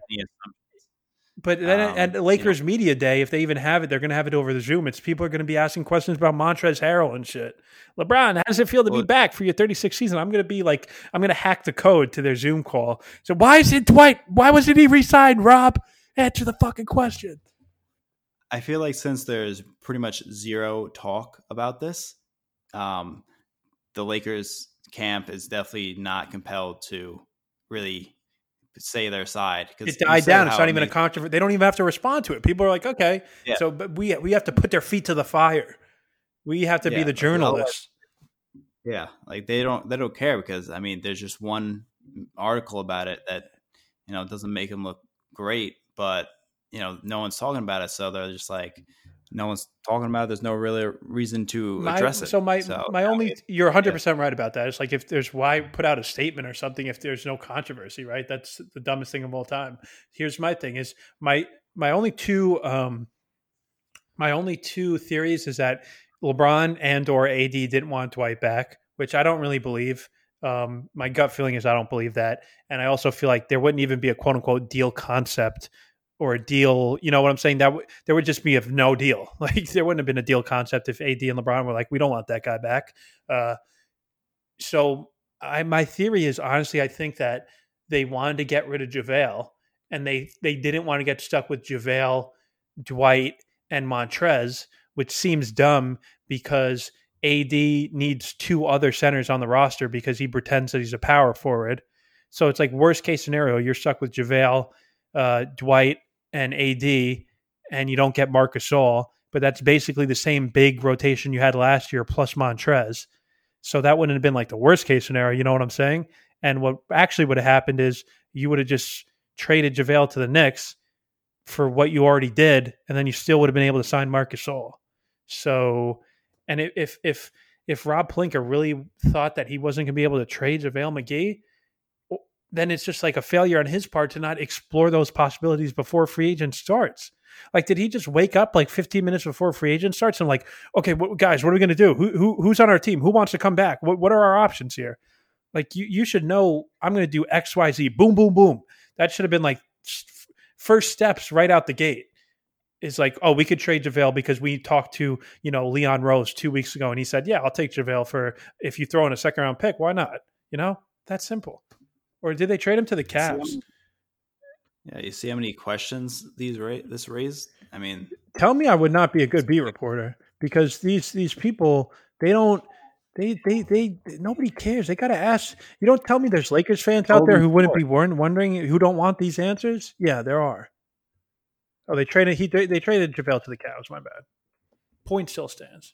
But then Um, at you Lakers media day, if they even have it, they're going to have it over the Zoom. It's people are going to be asking questions about Montrezl Harrell and shit. LeBron, how does it feel to be back for your 36th season? I'm going to be like, I'm going to hack the code to their Zoom call. So why is it Dwight? Why wasn't he re-signed? Rob, answer the fucking question. I feel like since there's pretty much zero talk about this, um, the Lakers camp is definitely not compelled to really say their side because It died down. It's not even a controversy. They don't even have to respond to it. People are like, okay, Yeah. so but we we have to put their feet to the fire. We have to be the but otherwise- journalists. Yeah, like they don't they don't care because I mean there's just one article about it that you know doesn't make them look great, but you know no one's talking about it, so they're just like no one's talking about it. There's no really reason to My- address it. So my my I only you're 100 percent right about that. It's like if there's why put out a statement or something if there's no controversy, right? That's the dumbest thing of all time. Here's my thing is my my only two um my only two theories is that LeBron and or AD didn't want Dwight back, which I don't really believe. Um, my gut feeling is I don't believe that, and I also feel like there wouldn't even be a quote unquote deal concept or a deal. You know what I'm saying? That w- there would just be of no deal. [laughs] Like there wouldn't have been a deal concept if AD and LeBron were like, we don't want that guy back. Uh, so I my theory is honestly, I think that they wanted to get rid of JaVale and they they didn't want to get stuck with JaVale, Dwight, and Montrezl, which seems dumb because AD needs two other centers on the roster because he pretends that he's a power forward. So it's like worst case scenario, you're stuck with JaVale, uh, Dwight, and AD, and you don't get Marc Gasol. But that's basically the same big rotation you had last year plus Montrezl. So that wouldn't have been like the worst case scenario. You know what I'm saying? And what actually would have happened is you would have just traded JaVale to the Knicks for what you already did, and then you still would have been able to sign Marc Gasol. So, and if if if Rob Pelinka really thought that he wasn't going to be able to trade JaVale McGee, then it's just like a failure on his part to not explore those possibilities before free agent starts. Like, did he just wake up like 15 minutes before free agent starts and like, okay, what, guys, what are we going to do? Who, who who's on our team? Who wants to come back? What what are our options here? Like, you you should know I'm going to do X Y Z. Boom boom boom. That should have been like first steps right out the gate. Is like, oh, we could trade JaVale because we talked to you know Leon Rose two weeks ago and he said, yeah, I'll take JaVale for if you throw in a second round pick. Why not? You know, that's simple. Or did they trade him to the Cavs? Yeah, you see how many questions these ra- this raised. I mean, tell me I would not be a good beat reporter because these these people they don't they they they nobody cares. They got to ask. You don't tell me there's Lakers fans out there who wouldn't be wondering who don't want these answers. Yeah, there are. Oh, they traded he they traded JaVale to the Cavs. My bad. Point still stands.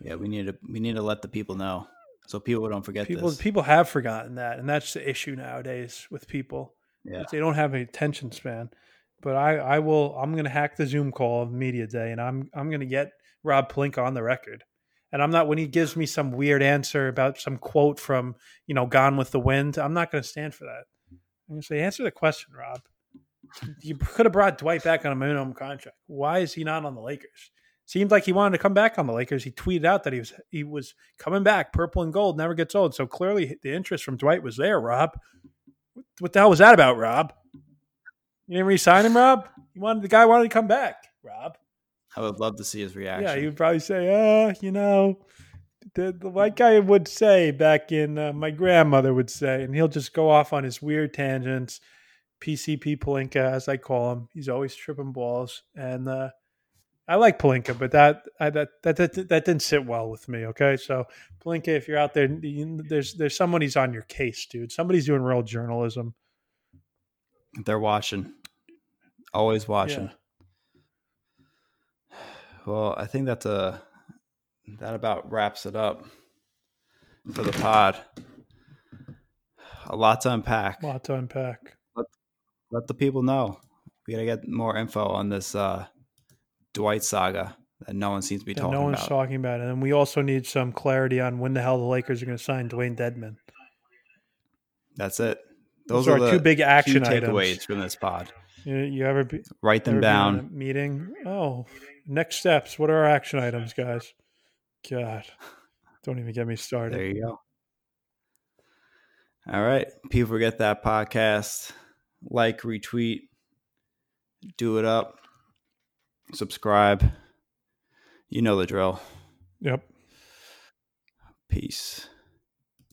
Yeah, we need to we need to let the people know so people don't forget people this. people have forgotten that and that's the issue nowadays with people yeah. they don't have an attention span but i i will i'm going to hack the zoom call of media day and i'm i'm going to get rob pelinka on the record and i'm not when he gives me some weird answer about some quote from you know gone with the wind i'm not going to stand for that i'm going to say answer the question rob you could have brought dwight back on a minimum contract why is he not on the lakers seemed like he wanted to come back on the Lakers. He tweeted out that he was he was coming back. Purple and gold never gets old. So clearly the interest from Dwight was there. Rob, what the hell was that about, Rob? You didn't re-sign him, Rob. You wanted the guy wanted to come back, Rob. I would love to see his reaction. Yeah, he would probably say, "Uh, you know." Like I would say back in uh, my grandmother would say, and he'll just go off on his weird tangents. PCP Pelinka, as I call him, he's always tripping balls, and uh, I like Pelinka, but that, I, that that that that didn't sit well with me. Okay, so Pelinka, if you're out there, there's there's somebody's on your case, dude. Somebody's doing real journalism. They're watching, always watching. Yeah. [sighs] Well, I think that's a that about wraps it up for the pod. A lot to unpack. A lot to unpack. Let, let the people know. We got to get more info on this uh, Dwight saga that no one seems to be that talking about. no one's about. talking about it. And we also need some clarity on when the hell the Lakers are going to sign Dewayne Dedmon. That's it. Those, Those are, two big action takeaways items. from this pod. You, you ever be, write them ever down? meeting. Oh, next steps. What are our action items, guys? God, don't even get me started. There you go. All right, people forget that podcast. Like, retweet, do it up subscribe. You know the drill. Yep. Peace.